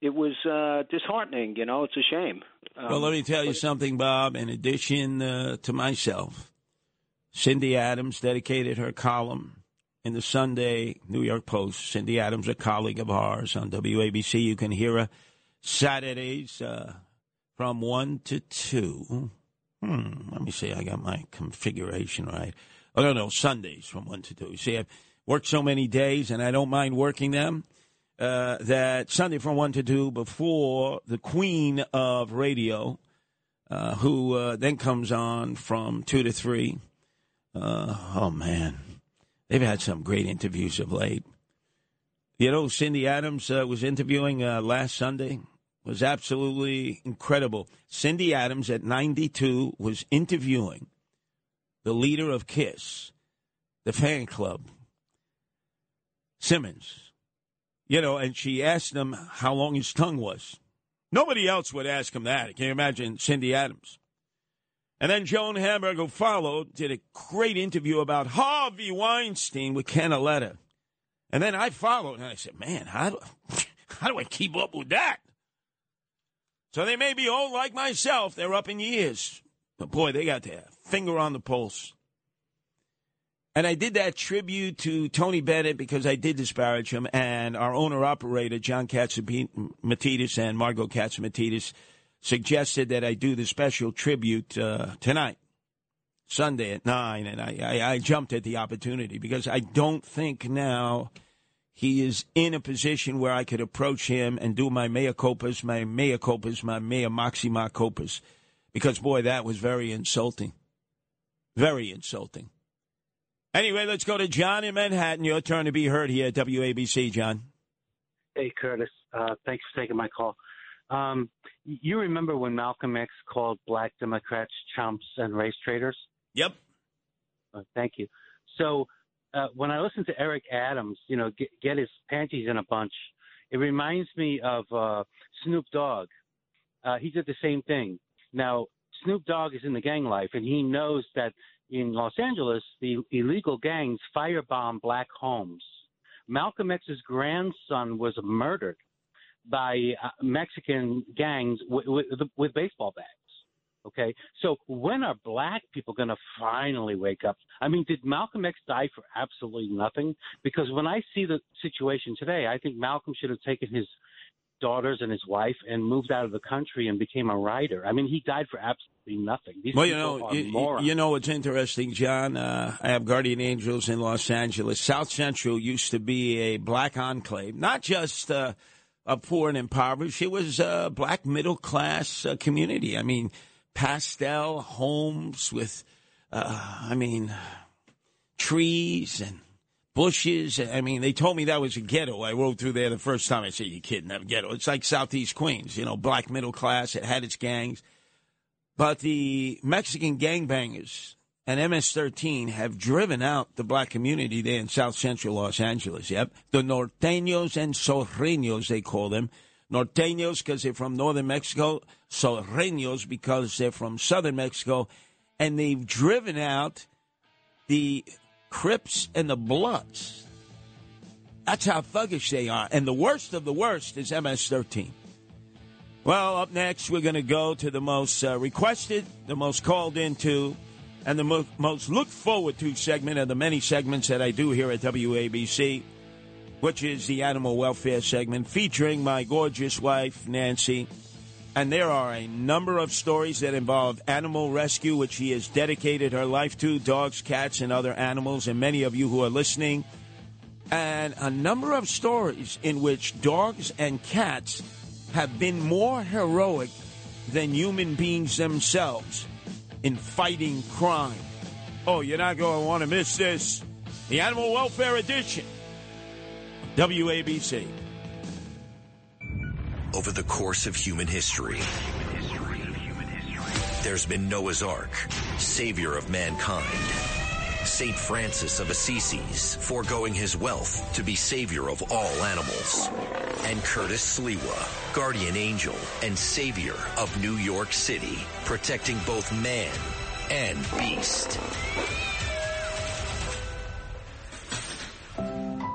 it was uh, disheartening. You know, it's a shame. Um, well, let me tell you something, Bob. In addition uh, to myself, Cindy Adams dedicated her column in the Sunday New York Post. Cindy Adams, a colleague of ours on WABC. You can hear her Saturdays uh, from 1 to 2. Hmm, let me see. I got my configuration right. Oh, no, no, Sundays from 1 to 2. See, I've worked so many days and I don't mind working them uh, that Sunday from 1 to 2 before the queen of radio, uh, who uh, then comes on from 2 to 3. Uh, oh, man. They've had some great interviews of late. You know, Cindy Adams uh, was interviewing uh, last Sunday was absolutely incredible. Cindy Adams at 92 was interviewing the leader of Kiss, the fan club, Simmons. You know, and she asked him how long his tongue was. Nobody else would ask him that. Can you imagine Cindy Adams? And then Joan Hamburg, who followed, did a great interview about Harvey Weinstein with Canaletta. And then I followed, and I said, man, how do, *laughs* how do I keep up with that? So they may be old like myself. They're up in years. But boy, they got their finger on the pulse. And I did that tribute to Tony Bennett because I did disparage him. And our owner operator, John Catsimatidis and Margot Catsimatidis, suggested that I do the special tribute uh, tonight, Sunday at 9. And I, I, I jumped at the opportunity because I don't think now he is in a position where I could approach him and do my mea culpas, my mea culpas, my mea maxima culpas. Because, boy, that was very insulting. Very insulting. Anyway, let's go to John in Manhattan. Your turn to be heard here at WABC, John. Hey, Curtis. Uh, thanks for taking my call. Um, you remember when Malcolm X called black Democrats chumps and race traitors? Yep. Uh, thank you. So uh, when I listen to Eric Adams, you know, get, get his panties in a bunch, it reminds me of uh, Snoop Dogg. Uh, he did the same thing. Now, Snoop Dogg is in the gang life, and he knows that in Los Angeles, the illegal gangs firebomb black homes. Malcolm X's grandson was murdered by uh, Mexican gangs with, with, with baseball bats. Okay, so when are black people going to finally wake up? I mean, did Malcolm X die for absolutely nothing? Because when I see the situation today, I think Malcolm should have taken his daughters and his wife and moved out of the country and became a writer. I mean, he died for absolutely nothing. These well, you know, you, you, know what's interesting, John? Uh, I have guardian angels in Los Angeles. South Central used to be a black enclave, not just. Uh, a poor and impoverished. It was a black middle class uh, community. I mean, pastel homes with, uh, I mean, trees and bushes. I mean, they told me that was a ghetto. I rode through there the first time. I said, "You kidding? That ghetto? It's like Southeast Queens, you know, black middle class. It had its gangs, but the Mexican gangbangers and MS-13 have driven out the black community there in South Central Los Angeles. Yep, the norteños and sureños they call them norteños because they're from northern Mexico, Sureños because they're from southern Mexico, and they've driven out the Crips and the Bloods. That's how thuggish they are. And the worst of the worst is MS 13. Well, up next, we're going to go to the most uh, requested, the most called into, and the mo- most looked forward to segment of the many segments that I do here at WABC, which is the animal welfare segment featuring my gorgeous wife, Nancy. And there are a number of stories that involve animal rescue, which she has dedicated her life to dogs, cats, and other animals, and many of you who are listening. And a number of stories in which dogs and cats have been more heroic than human beings themselves in fighting crime. Oh, you're not going to want to miss this. The Animal Welfare Edition. WABC. Over the course of human history, there's been Noah's Ark, savior of mankind. St. Francis of Assisi's, foregoing his wealth to be savior of all animals. And Curtis Sliwa, guardian angel and savior of New York City, protecting both man and beast.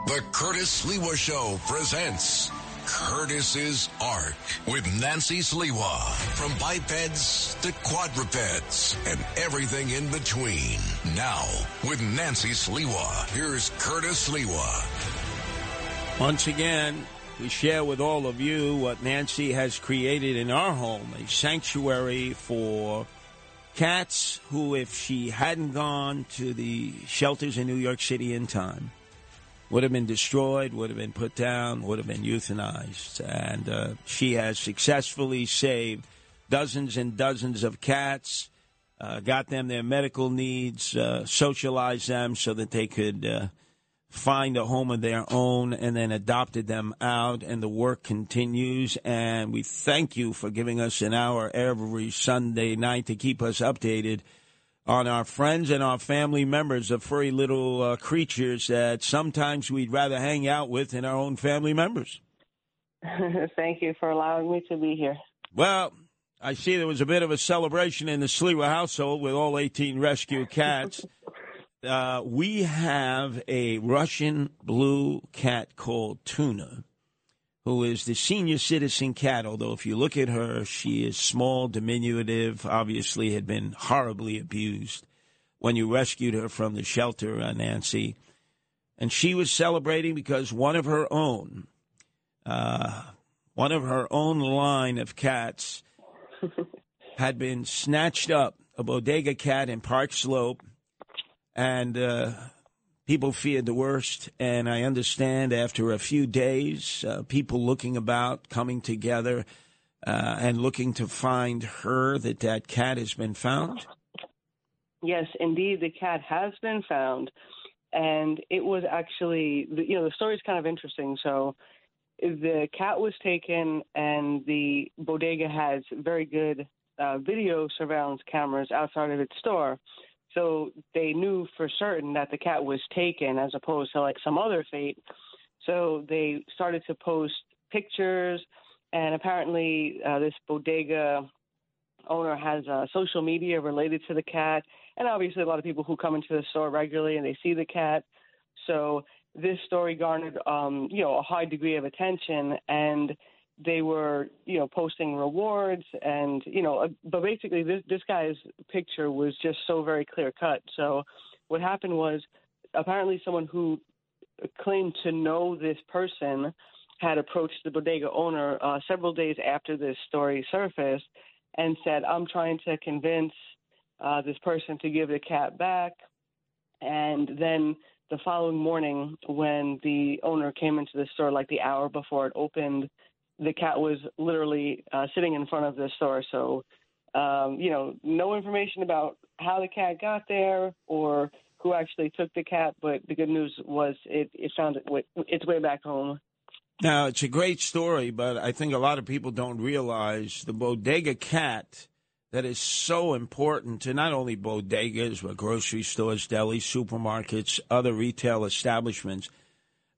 The Curtis Sliwa Show presents Curtis's Ark with Nancy Sliwa. From bipeds to quadrupeds and everything in between. Now, with Nancy Sliwa, here's Curtis Sliwa. Once again, we share with all of you what Nancy has created in our home a sanctuary for cats who, if she hadn't gone to the shelters in New York City in time, would have been destroyed, would have been put down, would have been euthanized. And uh, she has successfully saved dozens and dozens of cats, uh, got them their medical needs, uh, socialized them so that they could uh, find a home of their own, and then adopted them out. And the work continues. And we thank you for giving us an hour every Sunday night to keep us updated on our friends and our family members of furry little uh, creatures that sometimes we'd rather hang out with than our own family members. *laughs* Thank you for allowing me to be here. Well, I see there was a bit of a celebration in the Sliwa household with all 18 rescue cats. *laughs* uh, we have a Russian blue cat called Tuna who is the senior citizen cat, although if you look at her, she is small, diminutive, obviously had been horribly abused when you rescued her from the shelter, uh, Nancy. And she was celebrating because one of her own, uh, one of her own line of cats *laughs* had been snatched up, a bodega cat in Park Slope, and uh, people feared the worst. And I understand after a few days, uh, people looking about, coming together, uh, and looking to find her, that that cat has been found. Yes, indeed, the cat has been found, and it was actually, you know, the story is kind of interesting. So, the cat was taken, and the bodega has very good uh, video surveillance cameras outside of its store. So they knew for certain that the cat was taken as opposed to like some other fate. So they started to post pictures, and apparently uh, this bodega owner has uh, social media related to the cat, and obviously a lot of people who come into the store regularly and they see the cat. So this story garnered, um, you know, a high degree of attention, and they were, you know, posting rewards, and you know, uh, but basically this this guy's picture was just so very clear cut. So what happened was apparently someone who claimed to know this person had approached the bodega owner uh, several days after this story surfaced and said, "I'm trying to convince uh, this person to give the cat back," and then the following morning when the owner came into the store like the hour before it opened the cat was literally uh, sitting in front of the store so um, you know no information about how the cat got there or who actually took the cat but the good news was it, it found its way back home Now, it's a great story, but I think a lot of people don't realize the bodega cat that is so important to not only bodegas, but grocery stores, delis, supermarkets, other retail establishments.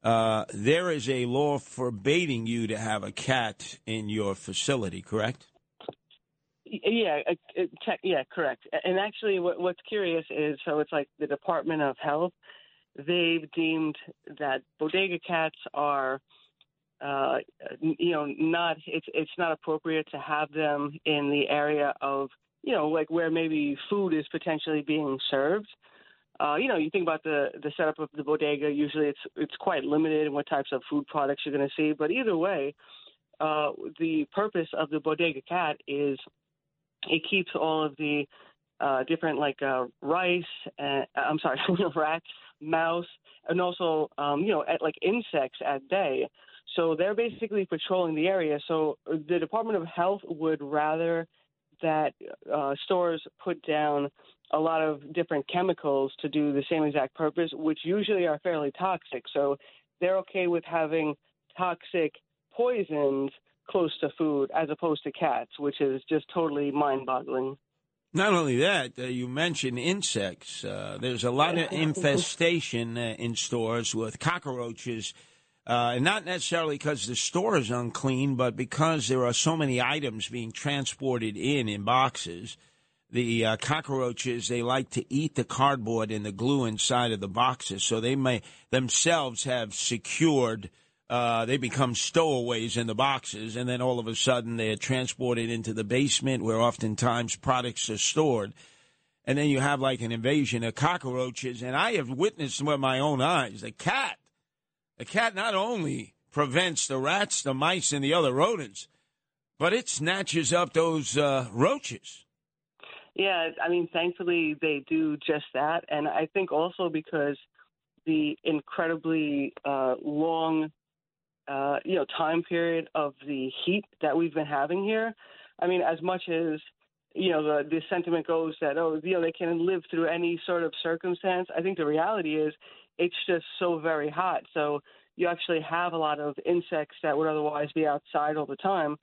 Uh, there is a law forbidding you to have a cat in your facility, correct? Yeah, uh, uh, yeah, correct. And actually, what, what's curious is so it's like the Department of Health. They've deemed that bodega cats are uh, you know, not it's it's not appropriate to have them in the area of you know like where maybe food is potentially being served. Uh, you know, you think about the the setup of the bodega. Usually, it's it's quite limited in what types of food products you're going to see. But either way, uh, the purpose of the bodega cat is it keeps all of the uh, different like uh, rice. And, I'm sorry, *laughs* rats, mouse, and also um, you know at, like insects at bay. So they're basically patrolling the area. So the Department of Health would rather that uh, stores put down a lot of different chemicals to do the same exact purpose, which usually are fairly toxic. So they're okay with having toxic poisons close to food as opposed to cats, which is just totally mind boggling. Not only that, uh, you mentioned insects. Uh, there's a lot of *laughs* infestation uh, in stores with cockroaches. Uh, and not necessarily because the store is unclean, but because there are so many items being transported in in boxes. The uh, cockroaches they like to eat the cardboard and the glue inside of the boxes, so they may themselves have secured. Uh, they become stowaways in the boxes, and then all of a sudden they're transported into the basement where oftentimes products are stored. And then you have like an invasion of cockroaches, and I have witnessed with my own eyes a cat the cat not only prevents the rats, the mice, and the other rodents, but it snatches up those uh, roaches. Yeah, I mean, thankfully they do just that, and I think also because the incredibly uh, long, uh, you know, time period of the heat that we've been having here. I mean, as much as you know the the sentiment goes that oh, you know, they can live through any sort of circumstance. I think the reality is it's just so very hot. So you actually have a lot of insects that would otherwise be outside all the time,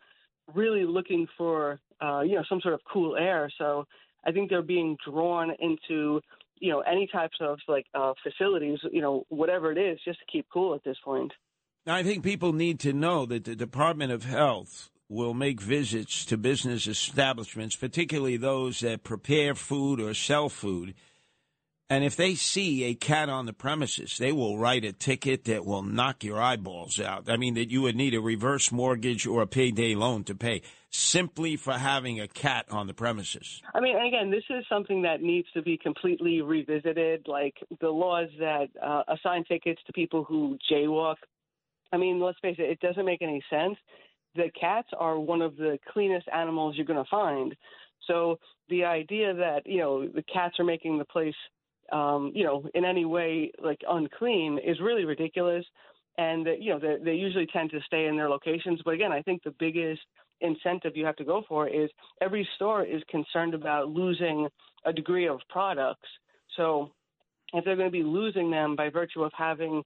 really looking for uh, you know some sort of cool air. So I think they're being drawn into you know any types of like uh, facilities, you know whatever it is, just to keep cool at this point. Now, I think people need to know that the Department of Health will make visits to business establishments, particularly those that prepare food or sell food and if they see a cat on the premises, they will write a ticket that will knock your eyeballs out. I mean, that you would need a reverse mortgage or a payday loan to pay simply for having a cat on the premises. I mean, again, this is something that needs to be completely revisited. Like the laws that uh, assign tickets to people who jaywalk. I mean, let's face it, it doesn't make any sense. The cats are one of the cleanest animals you're going to find. So the idea that, you know, the cats are making the place um, you know, in any way like unclean is really ridiculous. And that, you know, they, they usually tend to stay in their locations. But again, I think the biggest incentive you have to go for is every store is concerned about losing a degree of products. So if they're going to be losing them by virtue of having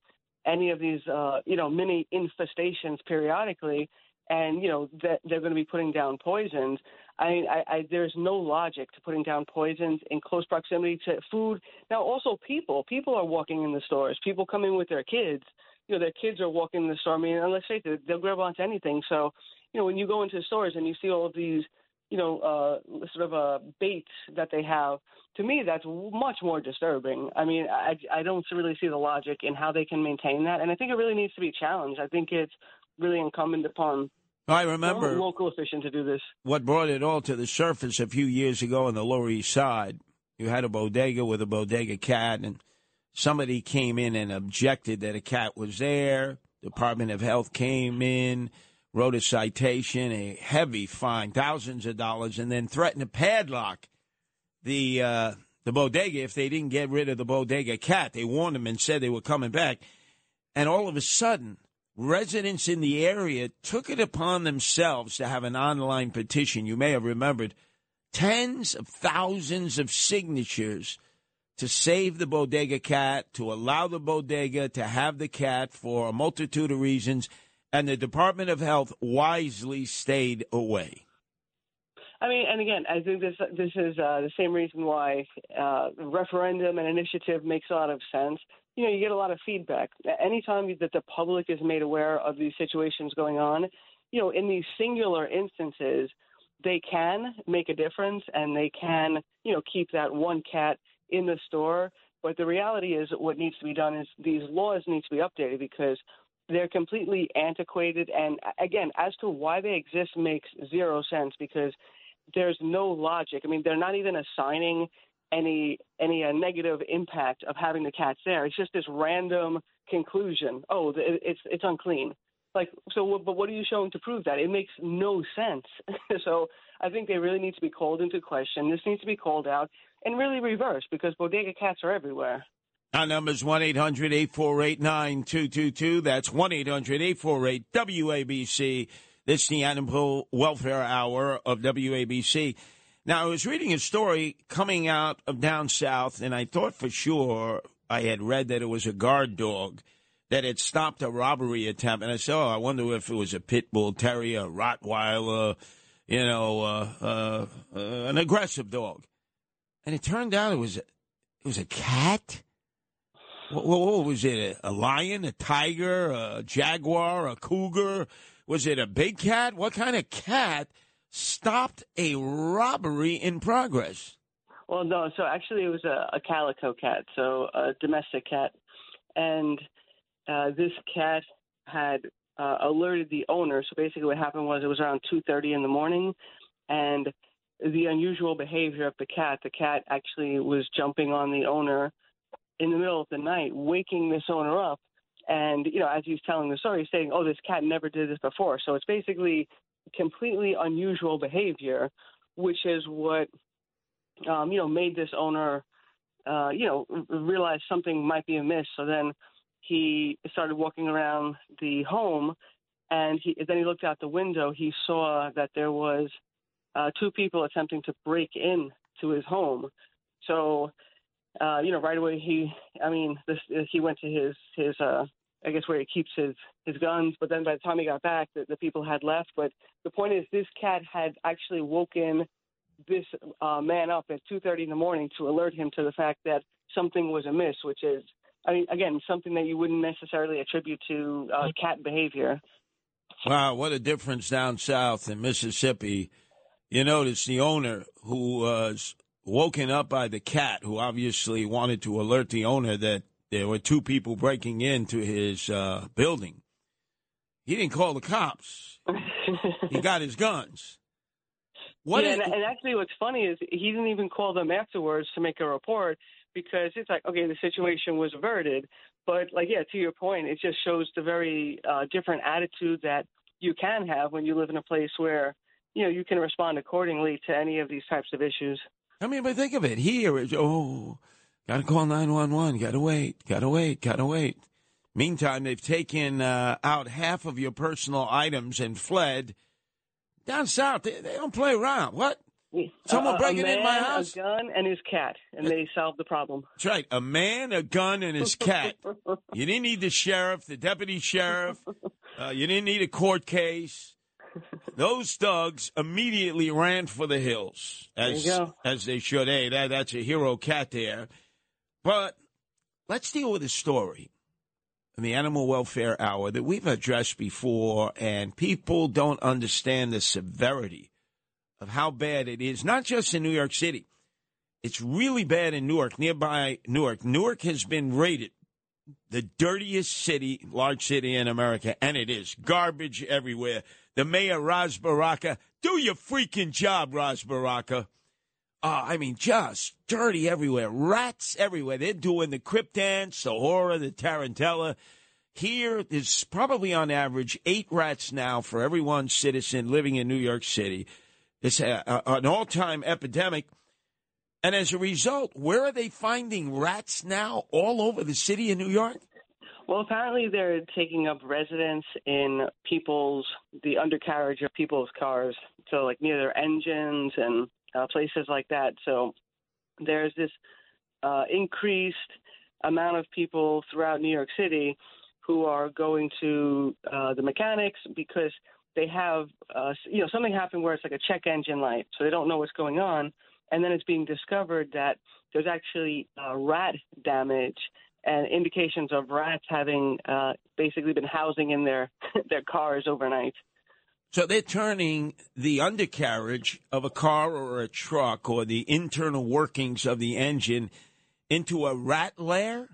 any of these, uh, you know, mini infestations periodically, and you know that they're going to be putting down poisons. I, I, I there's no logic to putting down poisons in close proximity to food. Now, also people, people are walking in the stores. People come in with their kids. You know, their kids are walking in the store. I mean, and let's face it, they'll grab onto anything. So, you know, when you go into stores and you see all of these, you know, uh, sort of uh, baits that they have, to me, that's much more disturbing. I mean, I, I don't really see the logic in how they can maintain that, and I think it really needs to be challenged. I think it's really incumbent upon I remember local official to do this. What brought it all to the surface a few years ago on the Lower East Side? You had a bodega with a bodega cat, and somebody came in and objected that a cat was there. Department of Health came in, wrote a citation, a heavy fine, thousands of dollars, and then threatened to padlock the uh, the bodega if they didn't get rid of the bodega cat. They warned them and said they were coming back, and all of a sudden residents in the area took it upon themselves to have an online petition. You may have remembered tens of thousands of signatures to save the bodega cat, to allow the bodega to have the cat for a multitude of reasons, and the Department of Health wisely stayed away. I mean, and again, I think this this is uh, the same reason why uh, referendum and initiative makes a lot of sense you know, you get a lot of feedback. Anytime that the public is made aware of these situations going on, you know, in these singular instances, they can make a difference and they can, you know, keep that one cat in the store. But the reality is, what needs to be done is these laws need to be updated because they're completely antiquated. And again, as to why they exist makes zero sense because there's no logic. I mean, they're not even assigning any any uh, negative impact of having the cats there. It's just this random conclusion. Oh, it's it's unclean. Like so, but what are you showing to prove that? It makes no sense. *laughs* so I think they really need to be called into question. This needs to be called out and really reversed because bodega cats are everywhere. Our number is 1 800 848 9222. That's 1 800 848 WABC. This is the Animal Welfare Hour of WABC. Now, I was reading a story coming out of down south, and I thought for sure I had read that it was a guard dog that had stopped a robbery attempt. And I said, oh, I wonder if it was a pit bull terrier, a Rottweiler, you know, uh, uh, uh, an aggressive dog. And it turned out it was, a, it was a cat. What, what was it? A lion, a tiger, a jaguar, a cougar? Was it a big cat? What kind of cat stopped a robbery in progress? Well, no. So actually, it was a, a calico cat, so a domestic cat, and uh, this cat had uh, alerted the owner. So basically, what happened was it was around 2:30 in the morning, and the unusual behavior of the cat. The cat actually was jumping on the owner in the middle of the night, waking this owner up. And you know, as he's telling the story, he's saying, "Oh, this cat never did this before." So it's basically completely unusual behavior, which is what um, you know made this owner, uh, you know, realize something might be amiss. So then he started walking around the home, and he, then he looked out the window. He saw that there was uh, two people attempting to break in to his home. So, uh, you know, right away he, I mean, this, he went to his his, uh, I guess where he keeps his his guns. But then by the time he got back, the, the people had left. But the point is, this cat had actually woken this uh, man up at 2:30 in the morning to alert him to the fact that something was amiss, which is, I mean, again, something that you wouldn't necessarily attribute to uh, cat behavior. Wow, what a difference down south in Mississippi. You notice the owner who was woken up by the cat, who obviously wanted to alert the owner that there were two people breaking into his uh, building. He didn't call the cops. he got his guns. What yeah, is- and, and actually, what's funny is he didn't even call them afterwards to make a report because it's like, okay, the situation was averted. But like, yeah, to your point, it just shows the very uh, different attitude that you can have when you live in a place where you know you can respond accordingly to any of these types of issues. I mean, but think of it. Here is oh, got to call nine one one. Got to wait. Got to wait. Got to wait. Meantime, they've taken uh, out half of your personal items and fled. Down south, they, they don't play around. What? Someone Uh, breaking man, in my house? a gun, and his cat, and they solved the problem. That's right. A man, a gun, and his cat. *laughs* you didn't need the sheriff, the deputy sheriff. Uh, you didn't need a court case. Those thugs immediately ran for the hills, as There you go. as they should. Hey, that, that's a hero cat there. But let's deal with a story in the Animal Welfare Hour that we've addressed before, and people don't understand the severity of how bad it is, not just in New York City. It's really bad in Newark, nearby Newark. Newark has been rated the dirtiest city, large city in America, and it is. Garbage everywhere. The mayor, Ras Baraka, do your freaking job, Ras Baraka. Uh, I mean, just dirty everywhere. Rats everywhere. They're doing the Crip dance, the horror, the Tarantella. Here, there's probably on average eight rats now for every one citizen living in New York City. It's a, a, an all time epidemic. And as a result, where are they finding rats now? All over the city of New York? Well, apparently they're taking up residence in people's the undercarriage of people's cars, so like near their engines and uh, places like that. So there's this uh, increased amount of people throughout New York City who are going to uh, the mechanics because they have uh, you know something happened where it's like a check engine light, so they don't know what's going on, and then it's being discovered that there's actually uh, rat damage and indications of rats having uh, basically been housing in their *laughs* their cars overnight. So they're turning the undercarriage of a car or a truck or the internal workings of the engine into a rat lair?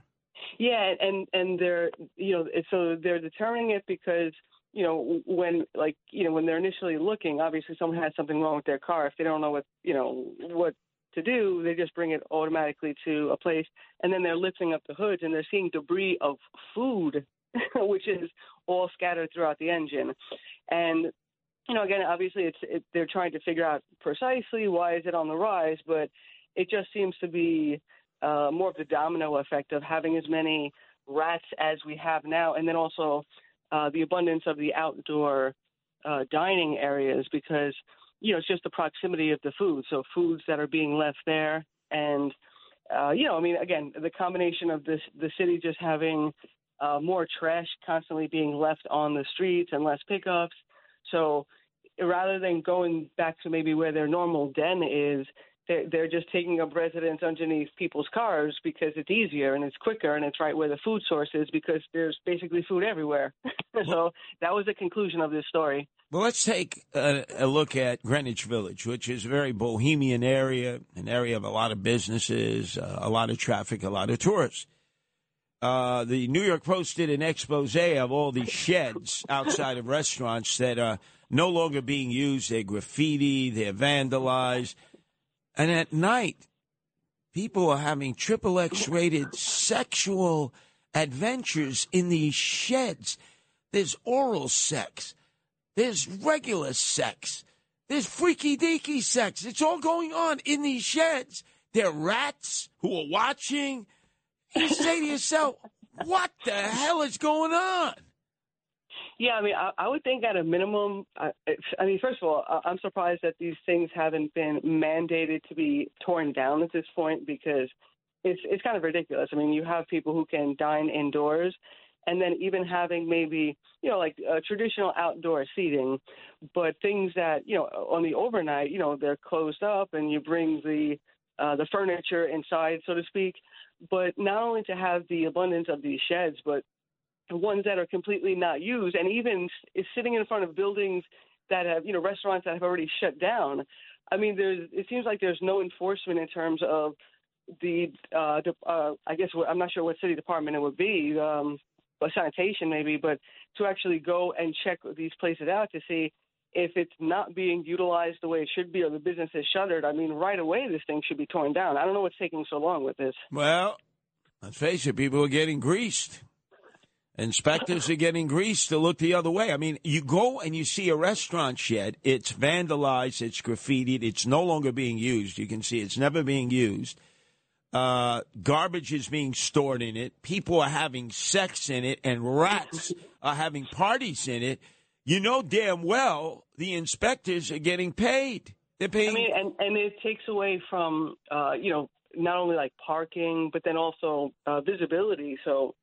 Yeah, and and they're you know so they're determining it because you know when like you know when they're initially looking, obviously someone has something wrong with their car. If they don't know what you know what to do, they just bring it automatically to a place, and then they're lifting up the hoods and they're seeing debris of food, *laughs* which is all scattered throughout the engine, and you know again obviously it's it, they're trying to figure out precisely why is it on the rise, but it just seems to be uh, more of the domino effect of having as many rats as we have now, and then also uh, the abundance of the outdoor uh, dining areas because you know it's just the proximity of the food. So foods that are being left there, and uh, you know, I mean, again, the combination of this the city just having uh, more trash constantly being left on the streets and less pickups. So rather than going back to maybe where their normal den is, they're, they're just taking up residence underneath people's cars because it's easier and it's quicker and it's right where the food source is because there's basically food everywhere. *laughs* so that was the conclusion of this story. Well, let's take a, a, look at Greenwich Village, which is a very bohemian area, an area of a lot of businesses, uh, a lot of traffic, a lot of tourists. Uh, the New York Post did an expose of all these sheds outside of restaurants that are no longer being used. They're graffiti, they're vandalized. And at night, people are having triple X rated sexual adventures in these sheds. There's oral sex, there's regular sex, there's freaky deaky sex. It's all going on in these sheds. There are rats who are watching. You say to yourself, what the hell is going on? Yeah, I mean, I, I would think at a minimum. I, I mean, first of all, I'm surprised that these things haven't been mandated to be torn down at this point because it's it's kind of ridiculous. I mean, you have people who can dine indoors, and then even having maybe you know like uh, traditional outdoor seating, but things that you know on the overnight, you know, they're closed up, and you bring the uh, the furniture inside, so to speak. But not only to have the abundance of these sheds, but ones that are completely not used, and even is sitting in front of buildings that have, you know, restaurants that have already shut down. I mean, there's it seems like there's no enforcement in terms of the, uh, the uh, I guess I'm not sure what city department it would be, um, but sanitation maybe, but to actually go and check these places out to see if it's not being utilized the way it should be or the business is shuttered. I mean, right away this thing should be torn down. I don't know what's taking so long with this. Well, let's face it, people are getting greased. Inspectors are getting greased to look the other way. I mean, you go and you see a restaurant shed. It's vandalized. It's graffitied. It's no longer being used. You can see it's never being used. Uh, garbage is being stored in it. People are having sex in it, and rats are having parties in it. You know damn well the inspectors are getting paid. They're paying. I mean, and and it takes away from uh, you know not only like parking, but then also uh, visibility. So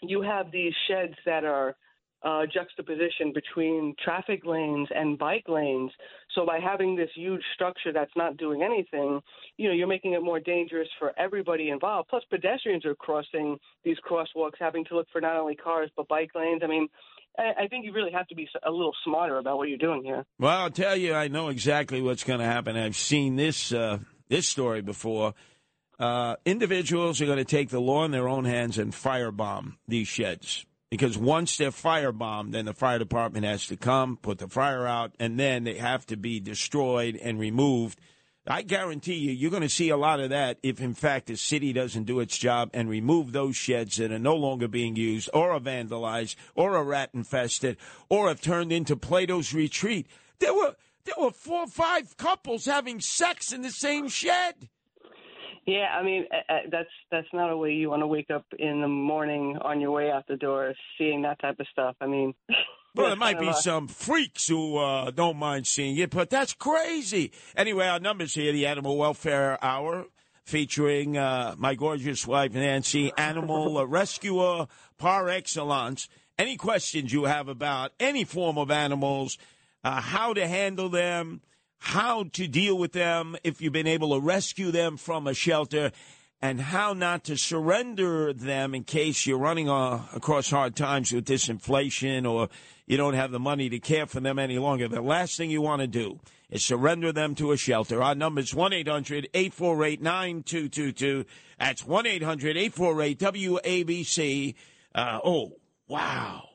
you have these sheds that are uh, juxtaposition between traffic lanes and bike lanes. So by having this huge structure that's not doing anything, you know, you're making it more dangerous for everybody involved. Plus, pedestrians are crossing these crosswalks, having to look for not only cars but bike lanes. I mean, I think you really have to be a little smarter about what you're doing here. Well, I'll tell you, I know exactly what's going to happen. I've seen this uh, this story before uh, individuals are going to take the law in their own hands and firebomb these sheds. Because once they're firebombed, then the fire department has to come, put the fire out, and then they have to be destroyed and removed. I guarantee you, you're going to see a lot of that if, in fact, the city doesn't do its job and remove those sheds that are no longer being used, or are vandalized, or are rat infested, or have turned into Plato's retreat. There were there were four or five couples having sex in the same shed. Yeah, I mean uh, uh, that's that's not a way you want to wake up in the morning on your way out the door seeing that type of stuff. I mean, *laughs* well, there might be some freaks who uh, don't mind seeing it, but that's crazy. Anyway, our numbers here: the Animal Welfare Hour featuring uh, my gorgeous wife Nancy, animal *laughs* rescuer par excellence. Any questions you have about any form of animals, uh, how to handle them? how to deal with them if you've been able to rescue them from a shelter. And how not to surrender them in case you're running uh, across hard times with this inflation or you don't have the money to care for them any longer. The last thing you want to do is surrender them to a shelter. Our number is 1 800 848 9222. That's 1 800 848 WABC. Uh, oh, wow.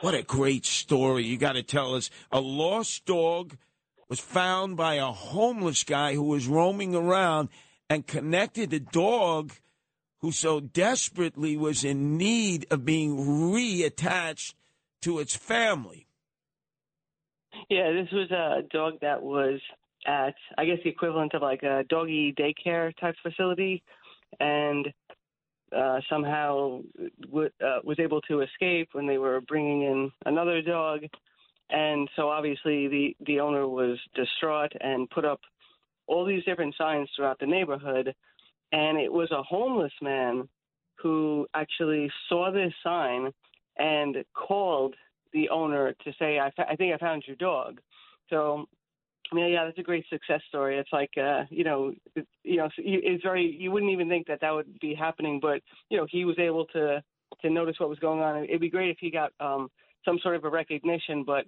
What a great story. You got to tell us. A lost dog was found by a homeless guy who was roaming around and connected a dog who so desperately was in need of being reattached to its family. Yeah, this was a dog that was at, I guess, the equivalent of like a doggy daycare type facility, and uh, somehow w- uh, was able to escape when they were bringing in another dog. And so obviously the, the owner was distraught and put up all these different signs throughout the neighborhood. And it was a homeless man who actually saw this sign and called the owner to say, I, I think I found your dog. So, mean, yeah, that's a great success story. It's like, uh, you know, it, you know, it's very, you wouldn't even think that that would be happening, but, you know, he was able to, to notice what was going on. It'd be great if he got um, some sort of a recognition, but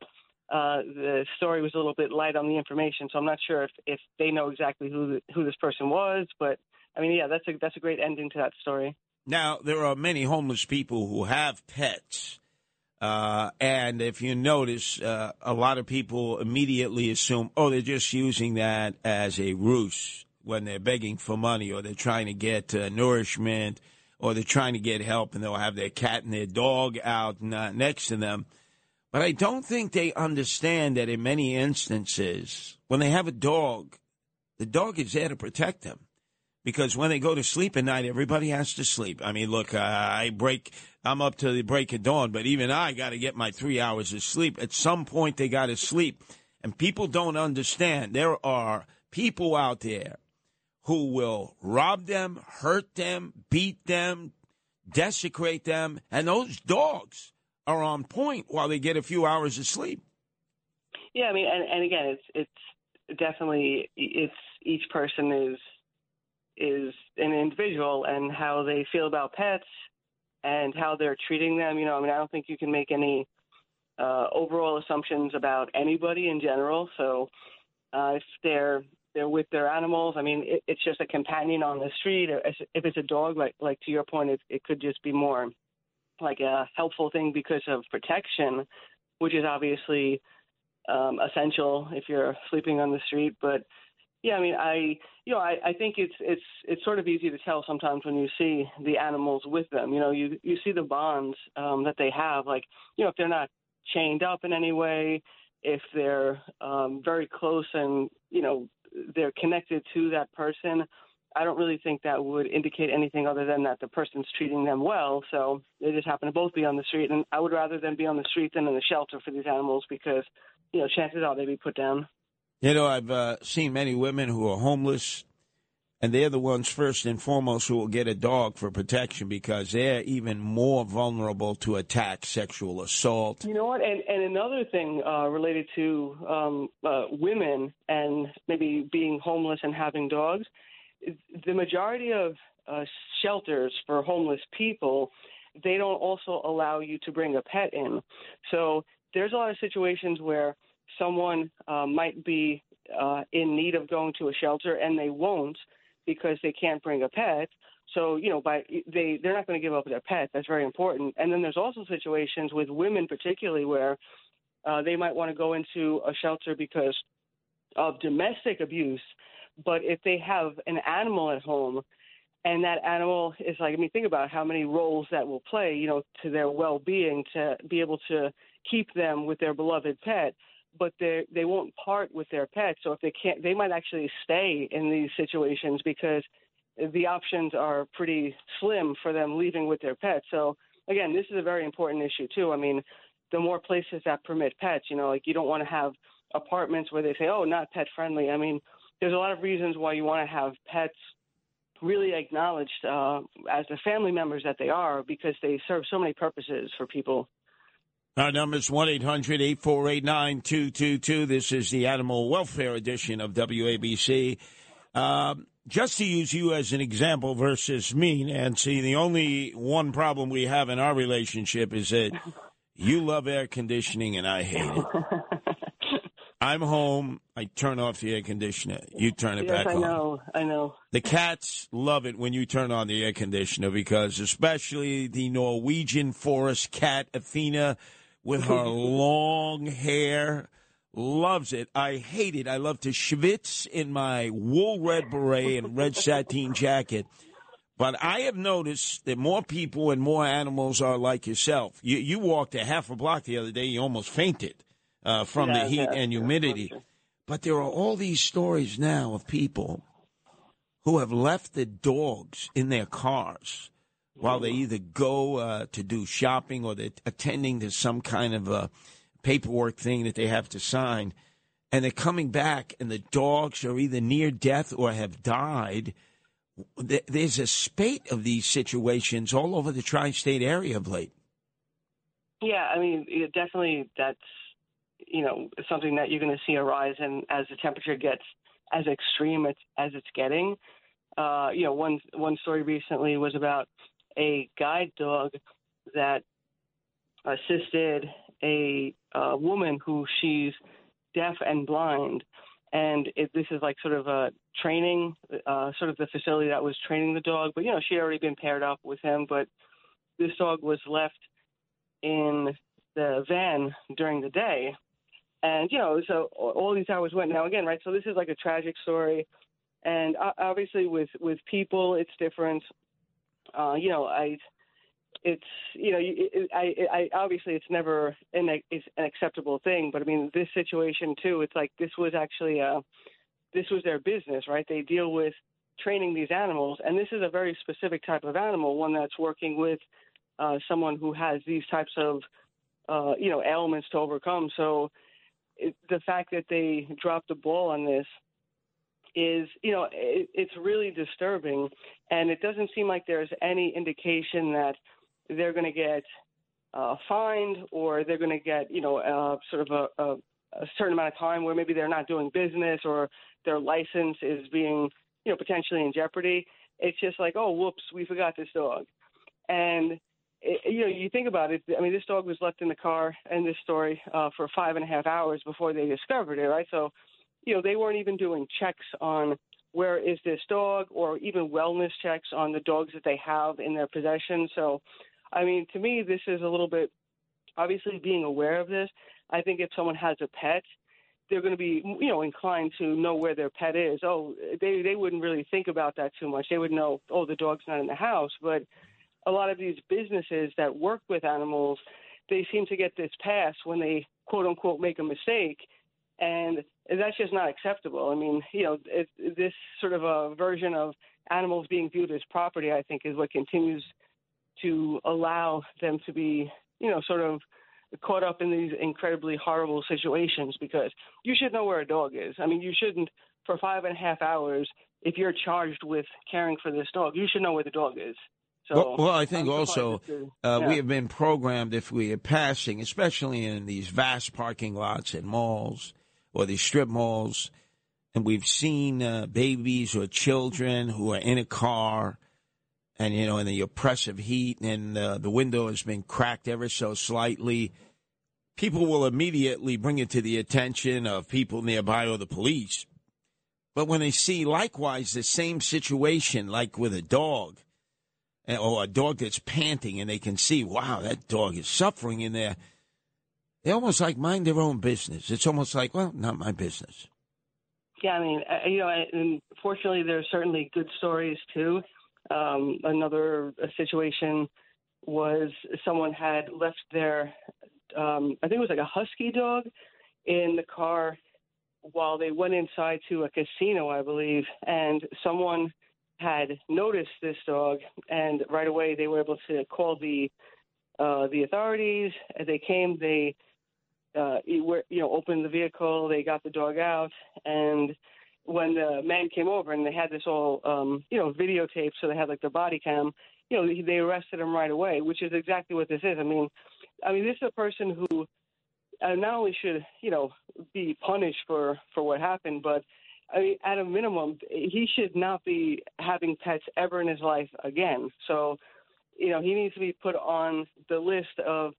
uh, the story was a little bit light on the information, so I'm not sure if, if they know exactly who who this person was. But I mean, yeah, that's a that's a great ending to that story. Now there are many homeless people who have pets, uh, and if you notice, uh, a lot of people immediately assume, oh, they're just using that as a ruse when they're begging for money or they're trying to get uh, nourishment or they're trying to get help, and they'll have their cat and their dog out next to them. But I don't think they understand that in many instances, when they have a dog, the dog is there to protect them. Because when they go to sleep at night, everybody has to sleep. I mean, look, uh, I break, I'm up to the break of dawn, but even I got to get my three hours of sleep. At some point, they got to sleep. And people don't understand. There are people out there who will rob them, hurt them, beat them, desecrate them. And those dogs are on point while they get a few hours of sleep. Yeah, I mean, and, and again, it's it's definitely it's each person is is an individual and how they feel about pets and how they're treating them. You know, I mean, I don't think you can make any uh, overall assumptions about anybody in general. So uh, if they're they're with their animals, I mean, it, it's just a companion on the street. If it's a dog, like like to your point, it, it could just be more like a helpful thing because of protection, which is obviously um, essential if you're sleeping on the street. But yeah, I mean, I you know, I, I think it's it's it's sort of easy to tell sometimes when you see the animals with them. You know, you you see the bonds um, that they have. Like you know, if they're not chained up in any way, if they're um, very close and you know they're connected to that person I don't really think that would indicate anything other than that the person's treating them well. So they just happen to both be on the street, and I would rather them be on the street than in the shelter for these animals because you know chances are they'd be put down. You know, I've uh, seen many women who are homeless, and they're the ones first and foremost who will get a dog for protection because they're even more vulnerable to attack, sexual assault. You know what? And and another thing uh, related to um, uh, women and maybe being homeless and having dogs the majority of uh, shelters for homeless people, they don't also allow you to bring a pet in. So there's a lot of situations where someone uh, might be uh, in need of going to a shelter and they won't because they can't bring a pet. So you know, by they they're not going to give up their pet. That's very important. And then there's also situations with women, particularly where uh, they might want to go into a shelter because of domestic abuse but if they have an animal at home, and that animal is like, I mean, think about how many roles that will play, you know, to their well-being to be able to keep them with their beloved pet. But they they won't part with their pet. So if they can't, they might actually stay in these situations because the options are pretty slim for them leaving with their pet. So again, this is a very important issue too. I mean, the more places that permit pets, you know, like you don't want to have apartments where they say, oh, not pet friendly. I mean, there's a lot of reasons why you want to have pets really acknowledged uh, as the family members that they are because they serve so many purposes for people. Our number is 1 800 848 9222. This is the Animal Welfare Edition of WABC. Um, just to use you as an example versus me, Nancy, the only one problem we have in our relationship is that you love air conditioning and I hate it. *laughs* I'm home. I turn off the air conditioner. You turn it yes, back I on. know. I know. The cats love it when you turn on the air conditioner because, especially the Norwegian forest cat Athena, with her *laughs* long hair, loves it. I hate it. I love to schwitz in my wool red beret and red sateen *laughs* jacket. But I have noticed that more people and more animals are like yourself. You, you walked a half a block the other day. You almost fainted uh, from Yeah, the heat yeah, and yeah, humidity. But there are all these stories now of people who have left the dogs in their cars while they either go uh, to do shopping or they're attending to some kind of a paperwork thing that they have to sign. And they're coming back, and the dogs are either near death or have died. There's a spate of these situations all over the tri state area of late. Yeah, I mean, definitely that's you know something that you're going to see a rise in as the temperature gets as extreme as, it's getting. Uh, you know, one one story recently was about a guide dog that assisted a woman who she's deaf and blind, and it, this is like sort of a training, uh, sort of the facility that was training the dog. But you know, she had already been paired up with him, but this dog was left in the van during the day. And, you know, so all these hours went. Now, again, right, so this is like a tragic story. And obviously, with, with people, it's different. Uh, you know, I, it's, you know, I, I, obviously, it's never an, it's an acceptable thing. But I mean, this situation, too, it's like this was actually, uh, this was their business, right? They deal with training these animals. And this is a very specific type of animal, one that's working with uh, someone who has these types of uh, you know ailments to overcome. So the fact that they dropped the ball on this is you know it, it's really disturbing, and it doesn't seem like there's any indication that they're going to get uh, fined or they're going to get you know uh, sort of a, a, a certain amount of time where maybe they're not doing business or their license is being you know potentially in jeopardy. It's just like oh whoops we forgot this dog, and it, you know, you think about it. I mean, this dog was left in the car in this story uh, for five and a half hours before they discovered it, right? So, you know, they weren't even doing checks on where is this dog or even wellness checks on the dogs that they have in their possession. So, I mean, to me, this is a little bit obviously being aware of this. I think if someone has a pet, they're going to be, you know, inclined to know where their pet is. Oh, they they wouldn't really think about that too much. They would know, oh, the dog's not in the house, but a lot of these businesses that work with animals, they seem to get this pass when they quote unquote make a mistake, and that's just not acceptable. I mean, you know, it, this sort of a version of animals being viewed as property, I think, is what continues to allow them to be, you know, sort of caught up in these incredibly horrible situations because you should know where a dog is. I mean, you shouldn't for five and a half hours if you're charged with caring for this dog, you should know where the dog is. So well, well, I think also uh, uh, we have been programmed if we are passing, especially in these vast parking lots at malls or these strip malls, and we've seen uh, babies or children who are in a car, and you know, in the oppressive heat, and uh, the window has been cracked ever so slightly. People will immediately bring it to the attention of people nearby or the police. But when they see likewise the same situation, like with a dog, and- or a dog that's panting and they can see, wow, that dog is suffering in there. They almost like mind their own business. It's almost like, well, not my business. Yeah, I mean, uh, you know, and fortunately, there are certainly good stories too. Um, another uh, situation was someone had left their, um, I think it was like a husky dog, in the car while they went inside to a casino, I believe, and someone had noticed this dog, and right away they were able to call the uh, the authorities. As they came. They uh, you know opened the vehicle. They got the dog out, and when the man came over and they had this all um, you know videotaped, so they had like the body cam. You know they arrested him right away, which is exactly what this is. I mean, I mean this is a person who uh, not only should you know be punished for for what happened, but I mean, at a minimum, he should not be having pets ever in his life again. So, you know, he needs to be put on the list of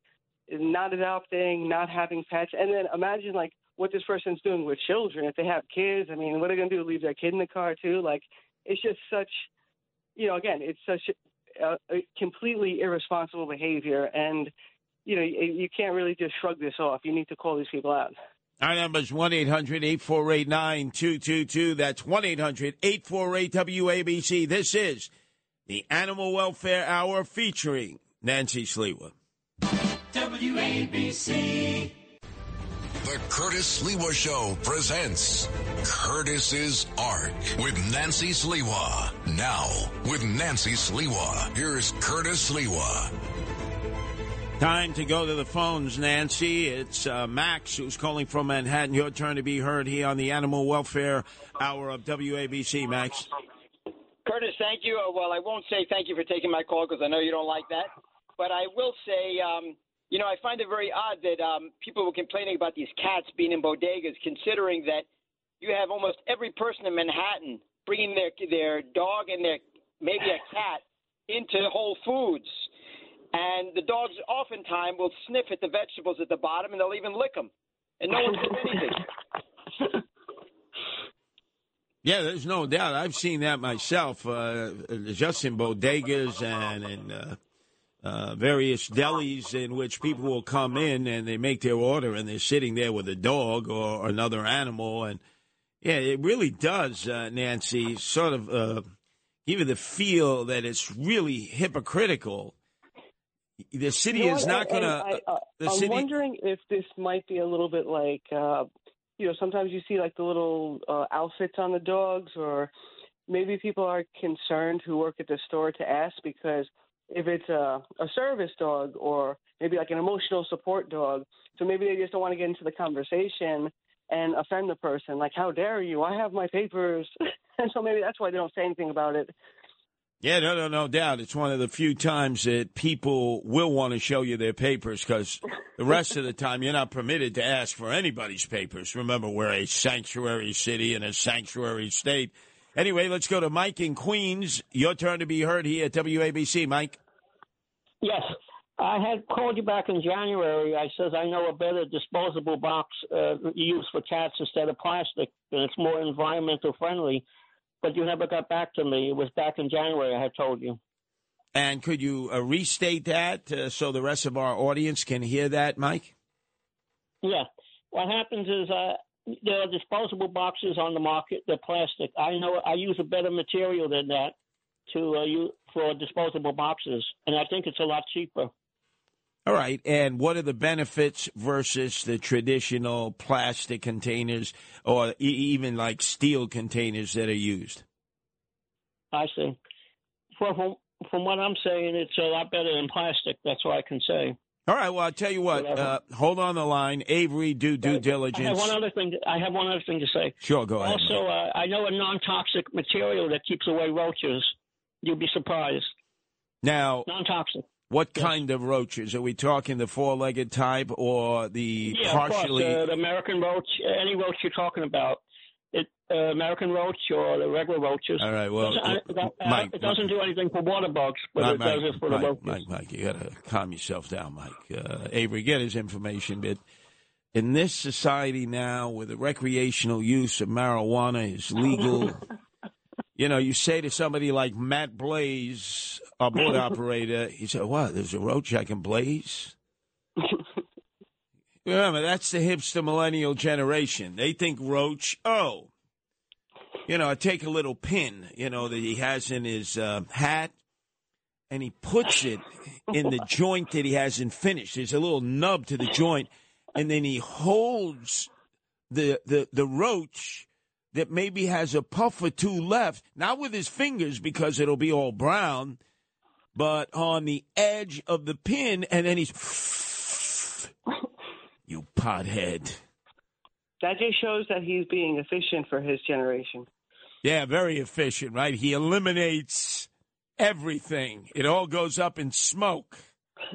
not adopting, not having pets, and then imagine like what this person's doing with children if they have kids. I mean, what are they going to do? Leave their kid in the car too? Like, it's just such, you know, again, it's such a, a completely irresponsible behavior, and you know, you, you can't really just shrug this off. You need to call these people out. Our number is 1 800 848 9222. That's 1 800 848 WABC. This is the Animal Welfare Hour featuring Nancy Sliwa. WABC. The Curtis Sliwa Show presents Curtis's Ark with Nancy Sliwa. Now, with Nancy Sliwa, here's Curtis Sliwa. Time to go to the phones, Nancy. It's uh, Max who's calling from Manhattan. Your turn to be heard here on the Animal Welfare Hour of WABC, Max. Curtis, thank you. Uh, well, I won't say thank you for taking my call because I know you don't like that. But I will say, um, you know, I find it very odd that um, people were complaining about these cats being in bodegas, considering that you have almost every person in Manhattan bringing their their dog and their maybe a cat into Whole Foods, and the dogs oftentimes will sniff at the vegetables at the bottom, and they'll even lick them, and no one says anything. *laughs* Yeah, there's no doubt. I've seen that myself, uh, just in bodegas and in uh, uh, various delis in which people will come in and they make their order and they're sitting there with a dog or another animal. And yeah, it really does, uh, Nancy, sort of uh, give you the feel that it's really hypocritical. The city You know is not going to. And I- I- The I'm city. wondering if this might be a little bit like, uh, you know, sometimes you see like the little uh, outfits on the dogs, or maybe people are concerned who work at the store to ask because if it's a, a service dog or maybe like an emotional support dog, so maybe they just don't want to get into the conversation and offend the person. Like, how dare you? I have my papers, *laughs* and so maybe that's why they don't say anything about it. Yeah, no, no, no doubt. It's one of the few times that people will want to show you their papers because the rest of the time you're not permitted to ask for anybody's papers. Remember, we're a sanctuary city and a sanctuary state. Anyway, let's go to Mike in Queens. Your turn to be heard here at WABC, Mike. Yes. I had called you back in January. I says I know a better disposable box uh, used for cats instead of plastic, and it's more environmental friendly. But you never got back to me. It was back in January. I had told you. And could you uh, restate that uh, so the rest of our audience can hear that, Mike? Yeah. What happens is uh, there are disposable boxes on the market. They're plastic. I know I use a better material than that to uh, use for disposable boxes, and I think it's a lot cheaper. All right. And what are the benefits versus the traditional plastic containers or e- even like steel containers that are used? I see. From, from from what I'm saying, it's a lot better than plastic. That's what I can say. All right. Well, I'll tell you what. Uh, hold on the line. Avery, do due I have diligence. one other thing. I have one other thing to say. Sure, go ahead. Also, uh, I know a non-toxic material that keeps away roaches. You'll be surprised. Now, Non-toxic. What kind of roaches? Are we talking the four legged type or the Yeah, partially. of course. Uh, the American roach, any roach you're talking about, it, uh, American roach or the regular roaches. All right, well, Doesn't- uh, uh, Mike- it doesn't do anything for water bugs, but Mike, it does it for the Mike, roaches. Mike, Mike, you got to calm yourself down, Mike. Uh, Avery, get his information. But in this society now, where the recreational use of marijuana is legal, *laughs* you know, you say to somebody like Matt Blaze, a board *laughs* operator, he said, "What? There's a roach I can blaze." *laughs* Remember, that's the hipster millennial generation. They think roach. Oh, you know, I take a little pin, you know, that he has in his uh, hat, and he puts it in the joint that he hasn't finished. There's a little nub to the joint, and then he holds the the the roach that maybe has a puff or two left, not with his fingers because it'll be all brown, but on the edge of the pin, and then he's *laughs* you pothead. That just shows that he's being efficient for his generation. Yeah, very efficient, right? He eliminates everything. It all goes up in smoke. *laughs*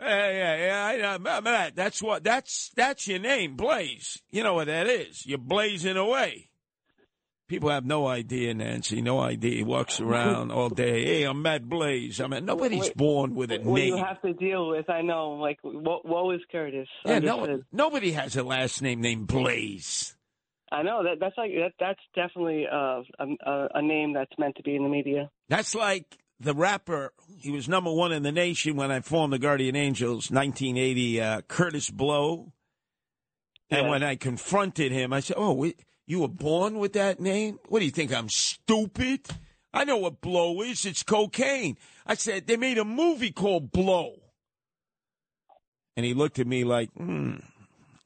Yeah, yeah, yeah. I know about that. That's what. That's that's your name, Blaze. You know what that is. You're blazing away. People have no idea, Nancy. No idea. He walks *laughs* around all day. Hey, I'm Matt Blaze. I mean, nobody's Wait, born with a what name. you have to deal with, I know. Like, what, what is Curtis? yeah, no, nobody has a last name named Blaze. I know that that's like that. That's definitely uh, a, a name that's meant to be in the media. That's like the rapper. He was number one in the nation when I formed the Guardian Angels, 1980. Uh, Kurtis Blow. And Yeah. when I confronted him, I said, "Oh, we, you were born with that name? What do you think? I'm stupid? I know what blow is. It's cocaine." I said, "They made a movie called Blow." And he looked at me like, hmm,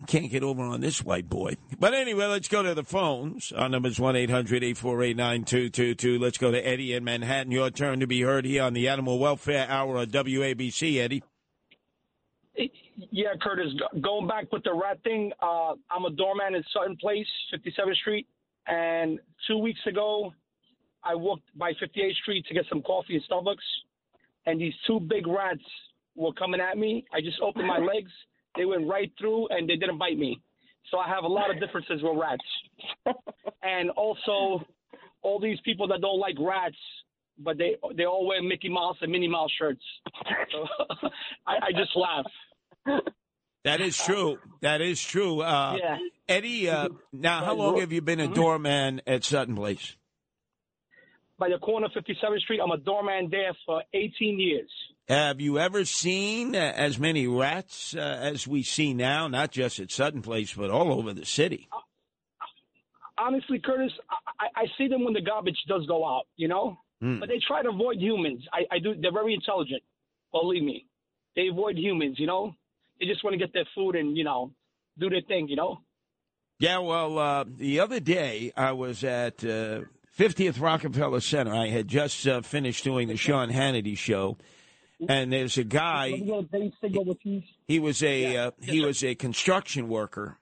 can't get over on this white boy. But anyway, let's go to the phones. Our number is 1 800 848 9222. Let's go to Eddie in Manhattan. Your turn to be heard here on the Animal Welfare Hour of WABC, Eddie. Yeah, Curtis. Going back with the rat thing, uh, I'm a doorman in Sutton Place, 57th Street, and two weeks ago, I walked by 58th Street to get some coffee at Starbucks, and these two big rats were coming at me. I just opened my *laughs* legs, they went right through, and they didn't bite me. So I have a lot of differences with rats, *laughs* and also all these people that don't like rats. But they they all wear Mickey Mouse and Minnie Mouse shirts. So *laughs* I, I just laugh. That is true. That is true. Uh, Yeah. Eddie, uh, now, how long have you been a doorman at Sutton Place? by the corner of 57th Street. I'm a doorman there for 18 years. Have you ever seen uh, as many rats uh, as we see now, not just at Sutton Place, but all over the city? Honestly, Curtis, I, I see them when the garbage does go out, you know? Hmm. But they try to avoid humans. I, I do. They're very intelligent. Believe me. They avoid humans, you know? They just want to get their food and, you know, do their thing, you know? Yeah, well, uh, the other day I was at uh, 50th Rockefeller Center. I had just uh, finished doing the Sean Hannity show, and there's a guy. He was a uh, he was a construction worker,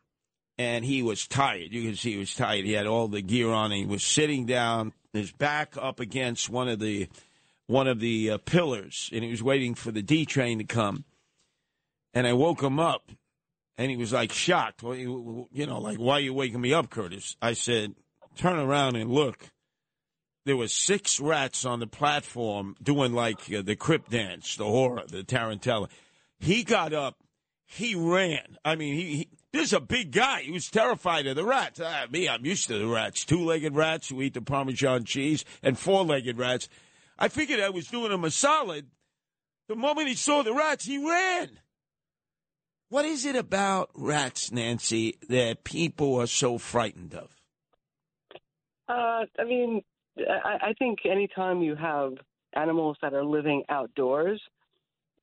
and he was tired. You can see he was tired. He had all the gear on. And he was sitting down, his back up against one of the one of the uh, pillars, and he was waiting for the D train to come. And I woke him up, and he was like shocked. Well, you, you know, like why are you waking me up, Curtis? I said, turn around and look. There were six rats on the platform doing like uh, the crip dance, the horror, the tarantella. He got up, he ran. I mean, he, he this is a big guy. He was terrified of the rats. Ah, me, I'm used to the rats. Two-legged rats who eat the Parmesan cheese, and four-legged rats. I figured I was doing him a solid. The moment he saw the rats, he ran. What is it about rats, Nancy, that people are so frightened of? Uh, I mean, I, I think anytime you have animals that are living outdoors,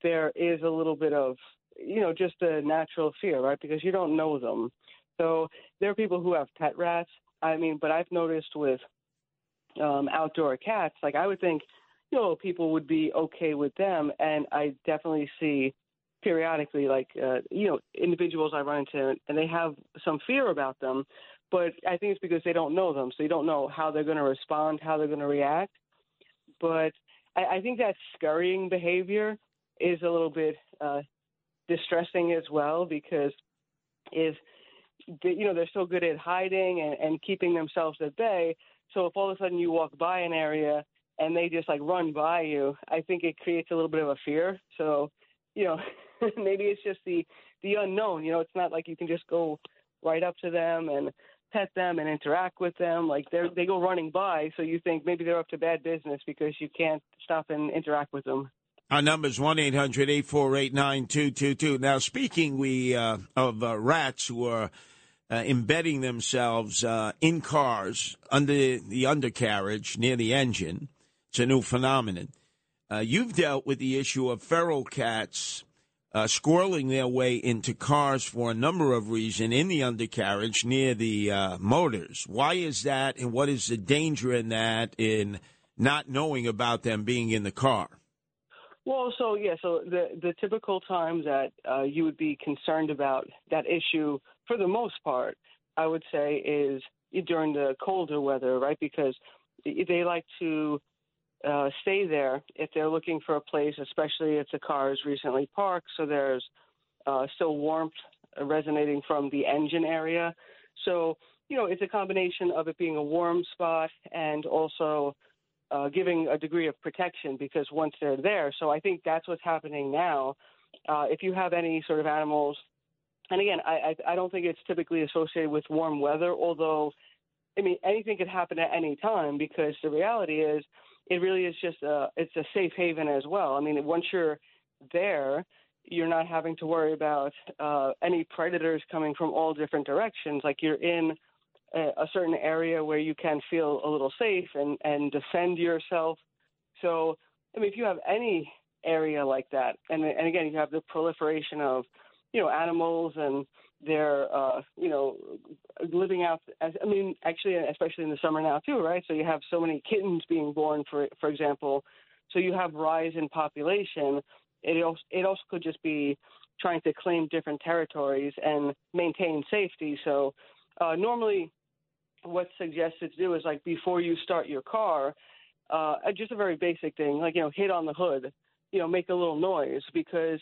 there is a little bit of, you know, just a natural fear, right? Because you don't know them. So there are people who have pet rats. I mean, but I've noticed with um, outdoor cats, like I would think, you know, people would be okay with them, and I definitely see periodically, like uh, you know, individuals I run into, and they have some fear about them. But I think it's because they don't know them, so you don't know how they're going to respond, how they're going to react. But I, I think that scurrying behavior is a little bit uh, distressing as well because if you know they're so good at hiding and, and keeping themselves at bay. So if all of a sudden you walk by an area and they just like run by you, I think it creates a little bit of a fear. So you know *laughs* maybe it's just the the unknown. You know, it's not like you can just go right up to them and pet them and interact with them. Like they they go running by, so you think maybe they're up to bad business because you can't stop and interact with them. Our number is 1 800 848 9222. Now, speaking we uh, of uh, rats who are uh, embedding themselves uh, in cars under the undercarriage near the engine, it's a new phenomenon. Uh, you've dealt with the issue of feral cats uh, squirreling their way into cars for a number of reasons in the undercarriage near the uh, motors. Why is that, and what is the danger in that in not knowing about them being in the car? Well, so yeah, so the the typical times that uh, you would be concerned about that issue, for the most part, I would say is during the colder weather, right? Because they like to uh, stay there if they're looking for a place, especially if the car is recently parked, so there's uh, still warmth resonating from the engine area. So you know, it's a combination of it being a warm spot and also uh, giving a degree of protection because once they're there. So I think that's what's happening now. Uh, if you have any sort of animals, and again, I, I, I don't think it's typically associated with warm weather, although, I mean, anything could happen at any time because the reality is it really is just a, it's a safe haven as well. I mean, once you're there, you're not having to worry about uh, any predators coming from all different directions. Like you're in a, a certain area where you can feel a little safe and, and defend yourself. So, I mean, if you have any area like that, and, and again, you have the proliferation of, you know, animals and they're, uh, you know, living out. As, I mean, actually, especially in the summer now too, right? So you have so many kittens being born, for for example. So you have rise in population. It also, it also could just be trying to claim different territories and maintain safety. So uh, normally, what's suggested to do is like before you start your car, uh, just a very basic thing, like you know, hit on the hood, you know, make a little noise because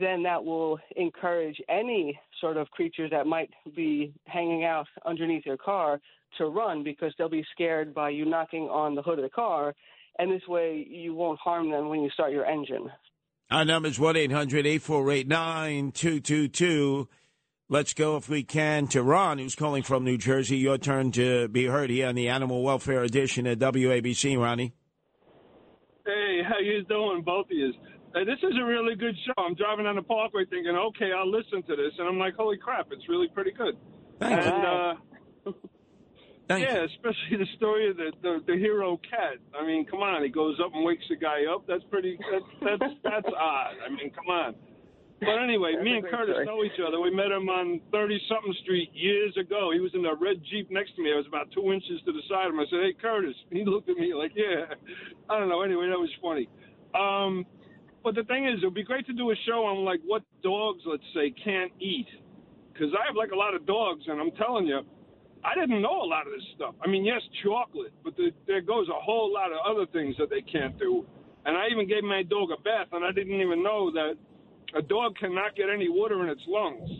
then that will encourage any sort of creatures that might be hanging out underneath your car to run because they'll be scared by you knocking on the hood of the car. And this way you won't harm them when you start your engine. Our number is 1 800 848 9222. Let's go, if we can, to Ron, who's calling from New Jersey. Your turn to be heard here on the Animal Welfare Edition at WABC, Ronnie. Hey, how you doing, both of you? Hey, this is a really good show. I'm driving on the parkway thinking, okay, I'll listen to this, and I'm like, holy crap, it's really pretty good. Thank and, you. Uh, *laughs* Thank yeah, especially the story of the, the the hero cat. I mean, come on, he goes up and wakes the guy up. That's pretty. That's that's *laughs* that's odd. I mean, come on. But anyway, That's me and Curtis story. know each other. We met him on 30 something Street years ago. He was in a red Jeep next to me. I was about two inches to the side of him. I said, Hey, Curtis. *laughs* He looked at me like, Yeah. I don't know. Anyway, that was funny. Um, but the thing is, it would be great to do a show on like what dogs, let's say, can't eat. Because I have like a lot of dogs, and I'm telling you, I didn't know a lot of this stuff. I mean, yes, chocolate, but the, there goes a whole lot of other things that they can't do. And I even gave my dog a bath, and I didn't even know that a dog cannot get any water in its lungs.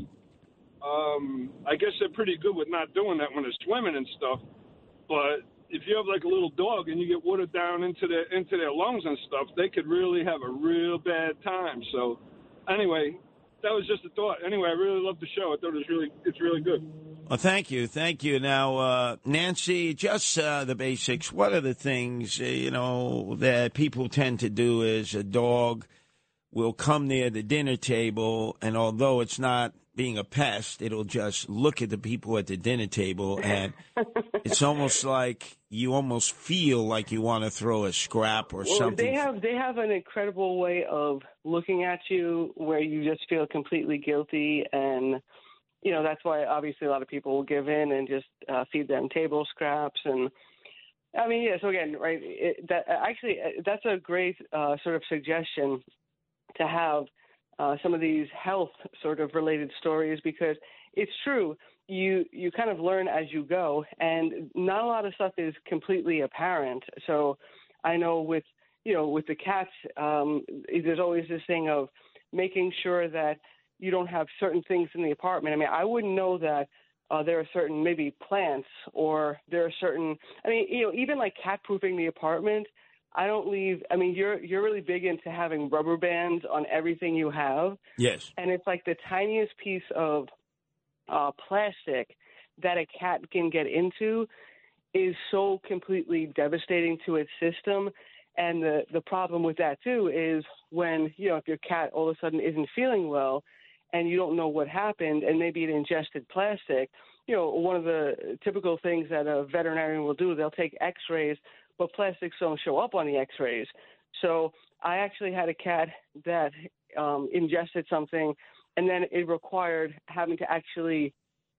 Um, I guess they're pretty good with not doing that when they're swimming and stuff. But if you have like a little dog and you get water down into their into their lungs and stuff, they could really have a real bad time. So, anyway, that was just a thought. Anyway, I really love the show. I thought it was really it's really good. Well, thank you, thank you. Now, uh, Nancy, just uh, the basics. What are the things uh, you know that people tend to do? Is a dog will come near the dinner table, and although it's not being a pest, it'll just look at the people at the dinner table, and *laughs* it's almost like you almost feel like you want to throw a scrap or Well, something. they have they have an incredible way of looking at you where you just feel completely guilty, and you know that's why obviously a lot of people will give in and just uh, feed them table scraps and. I mean, yeah. So again, right? It, that actually, uh, that's a great uh, sort of suggestion to have uh, some of these health sort of related stories because it's true. You you kind of learn as you go, and not a lot of stuff is completely apparent. So I know with you know with the cats, um, there's always this thing of making sure that you don't have certain things in the apartment. I mean, I wouldn't know that uh, there are certain maybe plants or there are certain. I mean, you know, even like cat proofing the apartment. I don't leave. I mean, you're you're really big into having rubber bands on everything you have, yes. and it's like the tiniest piece of uh, plastic that a cat can get into is so completely devastating to its system. And the the problem with that too is when you know if your cat all of a sudden isn't feeling well, and you don't know what happened, and maybe it ingested plastic. You know, one of the typical things that a veterinarian will do, they'll take X-rays, but plastics don't show up on the X-rays. So I actually had a cat that um, ingested something, and then it required having to actually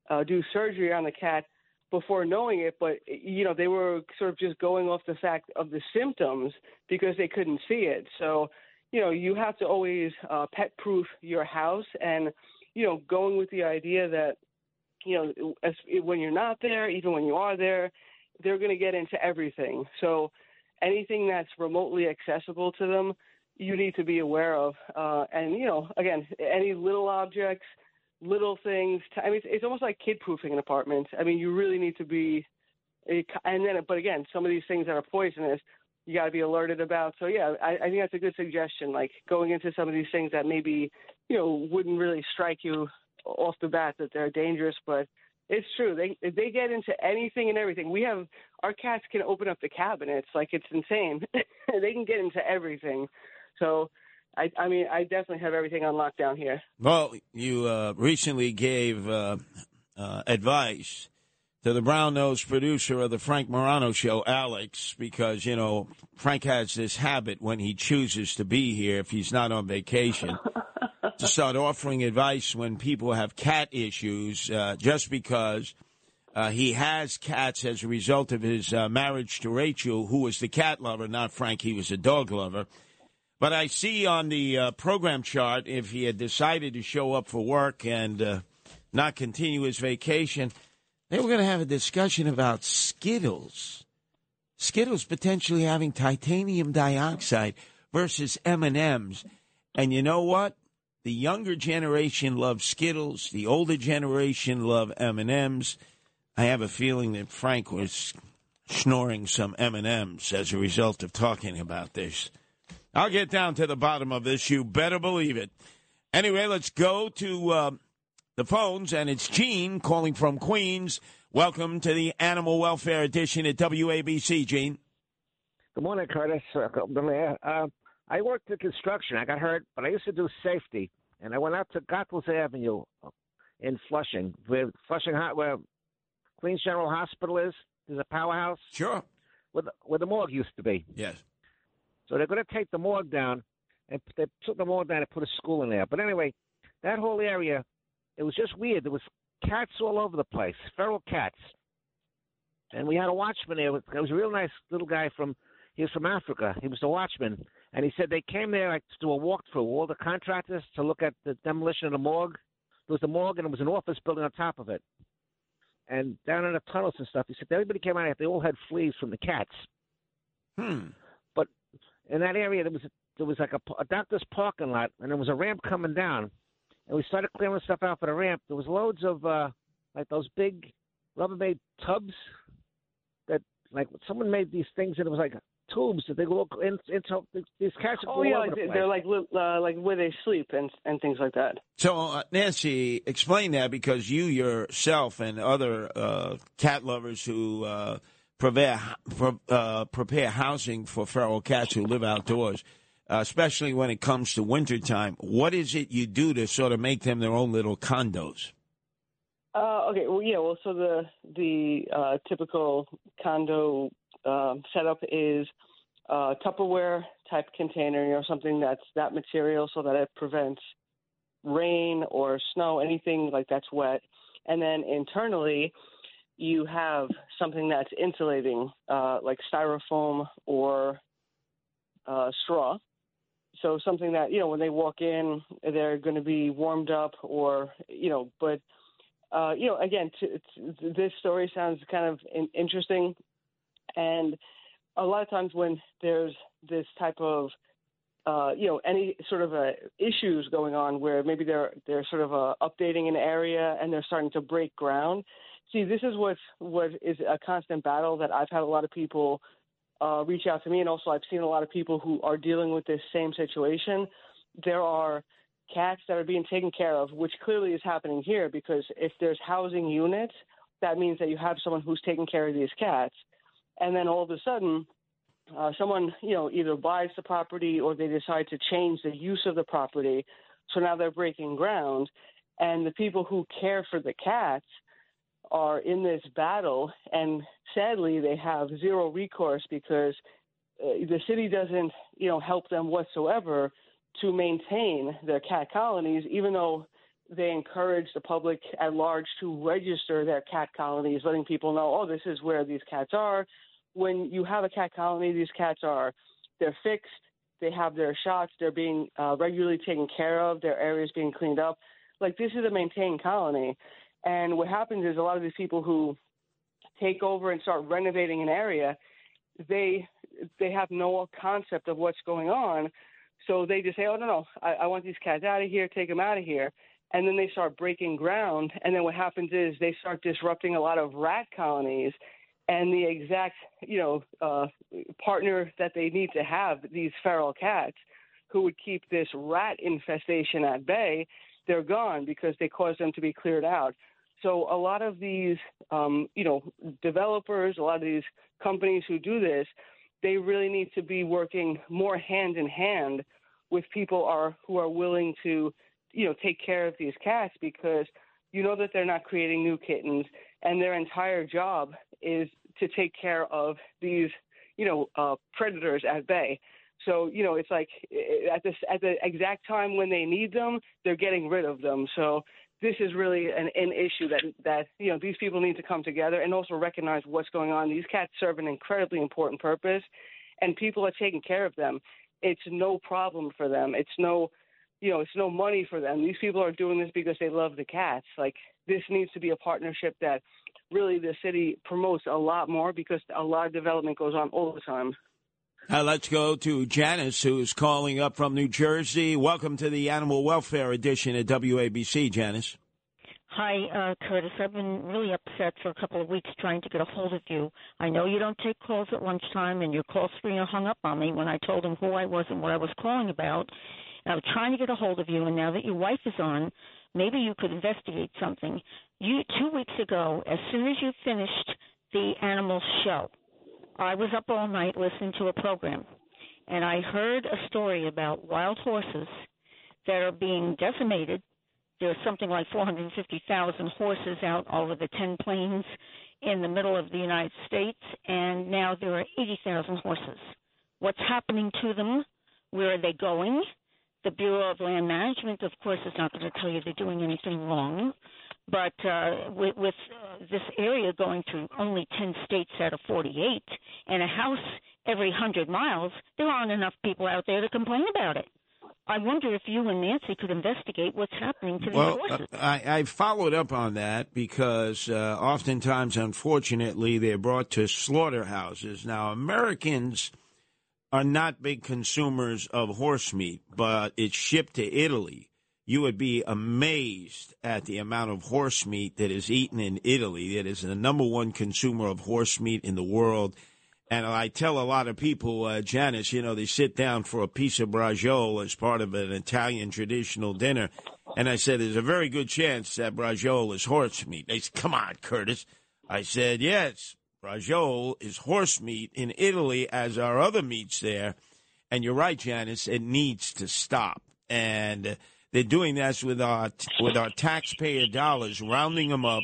uh, do surgery on the cat before knowing it. But you know, they were sort of just going off the fact of the symptoms because they couldn't see it. So you know, you have to always uh, pet-proof your house, and you know, going with the idea that you know, as, when you're not there, even when you are there, they're going to get into everything. So anything that's remotely accessible to them, you need to be aware of. Uh, and you know, again, any little objects, little things. I mean, it's, it's almost like kid proofing an apartment. I mean, you really need to be. And then, but again, some of these things that are poisonous, you got to be alerted about. So yeah, I, I think that's a good suggestion. Like going into some of these things that maybe you know wouldn't really strike you off the bat that they're dangerous, but it's true. They they get into anything and everything. We have our cats can open up the cabinets like it's insane. *laughs* they can get into everything. So I I mean I definitely have everything on lockdown here. Well, you uh, recently gave uh, uh, advice to the brown nosed producer of the Frank Morano show, Alex, because, you know, Frank has this habit when he chooses to be here, if he's not on vacation, *laughs* to start offering advice when people have cat issues, uh, just because uh, he has cats as a result of his uh, marriage to Rachel, who was the cat lover, not Frank, he was a dog lover. But I see on the uh, program chart, if he had decided to show up for work and uh, not continue his vacation, they were going to have a discussion about Skittles. Skittles potentially having titanium dioxide versus M&Ms. And you know what? The younger generation loves Skittles. The older generation love M&Ms. I have a feeling that Frank was snoring some M&Ms as a result of talking about this. I'll get down to the bottom of this. You better believe it. Anyway, let's go to uh, the phones, and it's Gene calling from Queens. Welcome to the Animal Welfare Edition at WABC, Gene. Good morning, Curtis. Uh, I worked in construction. I got hurt, but I used to do safety, and I went out to Goethals Avenue in Flushing, where Flushing, where Queens General Hospital is. There's a powerhouse. Sure. Where the, where the morgue used to be. Yes. So they're going to take the morgue down, and they took the morgue down and put a school in there. But anyway, that whole area it was just weird. There was cats all over the place, feral cats. And we had a watchman there. It was a real nice little guy from he was from Africa. He was the watchman, and he said they came there like to do a walkthrough. All the contractors to look at the demolition of the morgue. There was a morgue, and there was an office building on top of it. And down in the tunnels and stuff, he said everybody came out. They all had fleas from the cats. Hmm. But in that area, there was there was like a, a doctor's parking lot, and there was a ramp coming down and we started clearing stuff out for the ramp. There was loads of uh, like those big Rubbermaid tubs that like someone made these things and it was like tubes that they go in, into these cats. Oh yeah, like, the they're like uh, like where they sleep and and things like that. So uh, Nancy, explain that because you yourself and other uh, cat lovers who uh, prepare uh, prepare housing for feral cats who live outdoors uh, especially when it comes to wintertime. What is it you do to sort of make them their own little condos? Uh, okay, well, yeah, well, so the the uh, typical condo uh, setup is a Tupperware type container, you know, something that's that material so that it prevents rain or snow, anything like that's wet. And then internally, you have something that's insulating, uh, like styrofoam or uh, straw, so something that you know when they walk in they're going to be warmed up or you know but uh, you know again this story sounds kind of in- interesting and a lot of times when there's this type of uh, you know any sort of uh, issues going on where maybe they're they're sort of uh, updating an area and they're starting to break ground see this is what what is a constant battle that I've had a lot of people uh, reach out to me, and also I've seen a lot of people who are dealing with this same situation. There are cats that are being taken care of, which clearly is happening here because if there's housing units, that means that you have someone who's taking care of these cats, and then all of a sudden. Uh, someone, you know, either buys the property or they decide to change the use of the property. So now they're breaking ground. And the people who care for the cats are in this battle, and sadly, they have zero recourse because uh, the city doesn't, you know, help them whatsoever to maintain their cat colonies, even though they encourage the public at large to register their cat colonies, letting people know, oh, this is where these cats are. When you have a cat colony, these cats are they're fixed, they have their shots, they're being uh, regularly taken care of, their areas being cleaned up. Like this is a maintained colony, and what happens is a lot of these people who take over and start renovating an area, they they have no concept of what's going on. So they just say, "Oh no, no, I, I want these cats out of here. Take them out of here." And then they start breaking ground. And then what happens is they start disrupting a lot of rat colonies. And the exact, you know, uh, partner that they need to have, these feral cats, who would keep this rat infestation at bay, they're gone because they caused them to be cleared out. So a lot of these, um, you know, developers, a lot of these companies who do this, they really need to be working more hand in hand with people are who are willing to, you know, take care of these cats because you know that they're not creating new kittens, and their entire job is to take care of these, you know, uh, predators at bay. So you know, it's like at this at the exact time when they need them, they're getting rid of them. So this is really an, an issue that that you know these people need to come together and also recognize what's going on. These cats serve an incredibly important purpose, and people are taking care of them. It's no problem for them. It's no you know, it's no money for them. These people are doing this because they love the cats. Like this needs to be a partnership that really the city promotes a lot more because a lot of development goes on all the time. Uh, let's go to Janice, who's calling up from New Jersey. Welcome to the Animal Welfare Edition at WABC, Janice. Hi, uh, Curtis. I've been really upset for a couple of weeks trying to get a hold of you. I know you don't take calls at lunchtime, and your call screener hung up on me when I told him who I was and what I was calling about. And I was trying to get a hold of you, and now that your wife is on, maybe you could investigate something. You two weeks ago, as soon as you finished the animal show, I was up all night listening to a program, and I heard a story about wild horses that are being decimated. There's something like 450,000 horses out over the 10 plains in the middle of the United States, and now there are 80,000 horses. What's happening to them? Where are they going? The Bureau of Land Management, of course, is not going to tell you they're doing anything wrong. But uh, with, with uh, this area going through only 10 states out of 48 and a house every 100 miles, there aren't enough people out there to complain about it. I wonder if you and Nancy could investigate what's happening to these Well, horses. uh, I, I followed up on that because uh, oftentimes, unfortunately, they're brought to slaughterhouses. Now, Americans are not big consumers of horse meat, but it's shipped to Italy. You would be amazed at the amount of horse meat that is eaten in Italy. It is the number one consumer of horse meat in the world. And I tell a lot of people, uh, Janice, you know, they sit down for a piece of braciole as part of an Italian traditional dinner. And I said, there's a very good chance that braciole is horse meat. They said, come on, Curtis. I said, yes, braciole is horse meat in Italy, as are other meats there. And you're right, Janice, it needs to stop. And they're doing this with our, with our taxpayer dollars, rounding them up,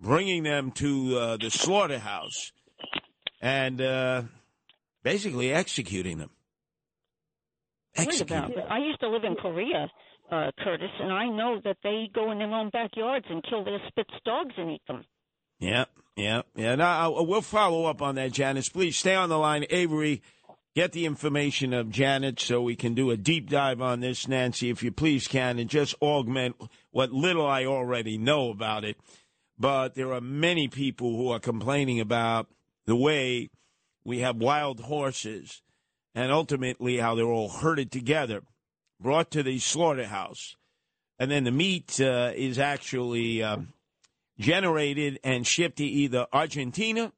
bringing them to uh, the slaughterhouse and uh, basically executing them. About. I used to live in Korea, uh, Curtis, and I know that they go in their own backyards and kill their Spitz dogs and eat them. Yeah, yeah, yeah. Now we'll follow up on that, Janice. Please stay on the line, Avery. Get the information of Janet so we can do a deep dive on this, Nancy, if you please can, and just augment what little I already know about it. But there are many people who are complaining about the way we have wild horses and ultimately how they're all herded together, brought to the slaughterhouse, and then the meat uh, is actually um, generated and shipped to either Argentina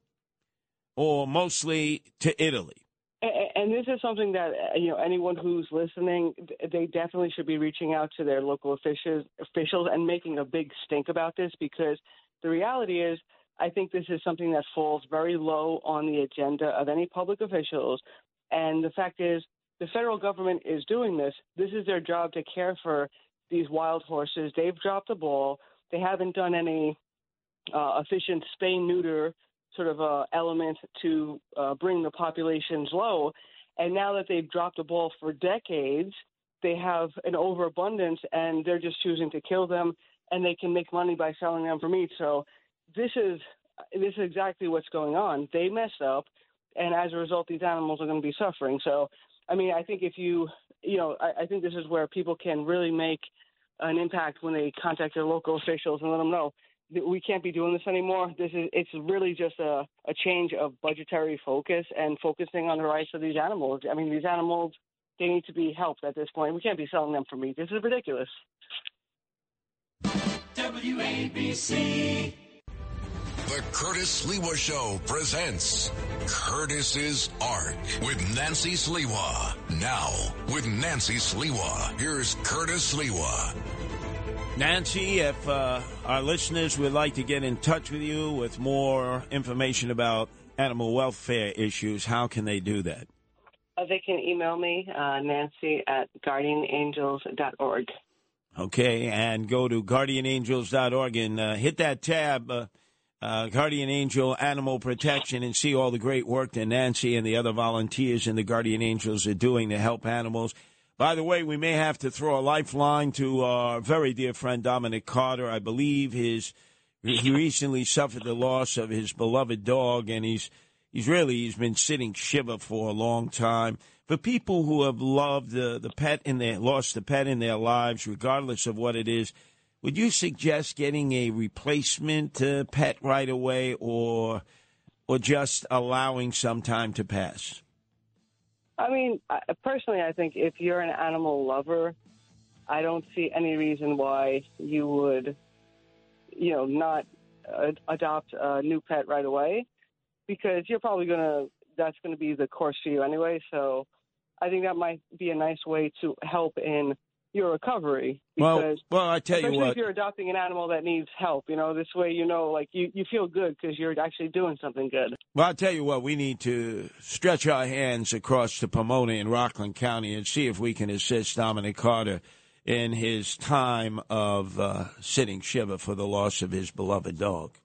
or mostly to Italy. And this is something that uh, you know anyone who's listening, they definitely should be reaching out to their local officials, officials, and making a big stink about this because the reality is, I think this is something that falls very low on the agenda of any public officials. And the fact is, the federal government is doing this. This is their job to care for these wild horses. They've dropped the ball. They haven't done any uh, efficient spay neuter sort of uh, element to uh, bring the populations low. And now that they've dropped the ball for decades, they have an overabundance and they're just choosing to kill them and they can make money by selling them for meat. So this is this is exactly what's going on. They messed up and as a result these animals are going to be suffering. So I mean I think if you you know, I, I think this is where people can really make an impact when they contact their local officials and let them know we can't be doing this anymore. This is it's really just a, a change of budgetary focus and focusing on the rights of these animals. I mean, these animals they need to be helped at this point. We can't be selling them for meat. This is ridiculous. WABC. The Curtis Sliwa Show presents Curtis's Ark with Nancy Sliwa. Now, with Nancy Sliwa, here's Curtis Sliwa. Nancy, if uh, our listeners would like to get in touch with you with more information about animal welfare issues, how can they do that? Uh, they can email me, uh, Nancy at guardianangels.org. Okay, and go to guardianangels.org and uh, hit that tab, uh, uh, Guardian Angel Animal Protection, and see all the great work that Nancy and the other volunteers in the Guardian Angels are doing to help animals. By the way, we may have to throw a lifeline to our very dear friend Dominic Carter. I believe his he recently suffered the loss of his beloved dog, and he's he's really he's been sitting shiva for a long time. For people who have loved the the pet in their lost the pet in their lives, regardless of what it is, would you suggest getting a replacement uh, pet right away, or or just allowing some time to pass? I mean, I- personally, I think if you're an animal lover, I don't see any reason why you would, you know, not adopt a new pet right away, because you're probably gonna that's gonna be the course for you anyway. So, I think that might be a nice way to help in your recovery. Well, Because well, I tell you especially what. if you're adopting an animal that needs help, you know, this way you know, like you you feel good because you're actually doing something good. Well, I'll tell you what, we need to stretch our hands across to Pomona in Rockland County and see if we can assist Dominic Carter in his time of uh, sitting shiva for the loss of his beloved dog.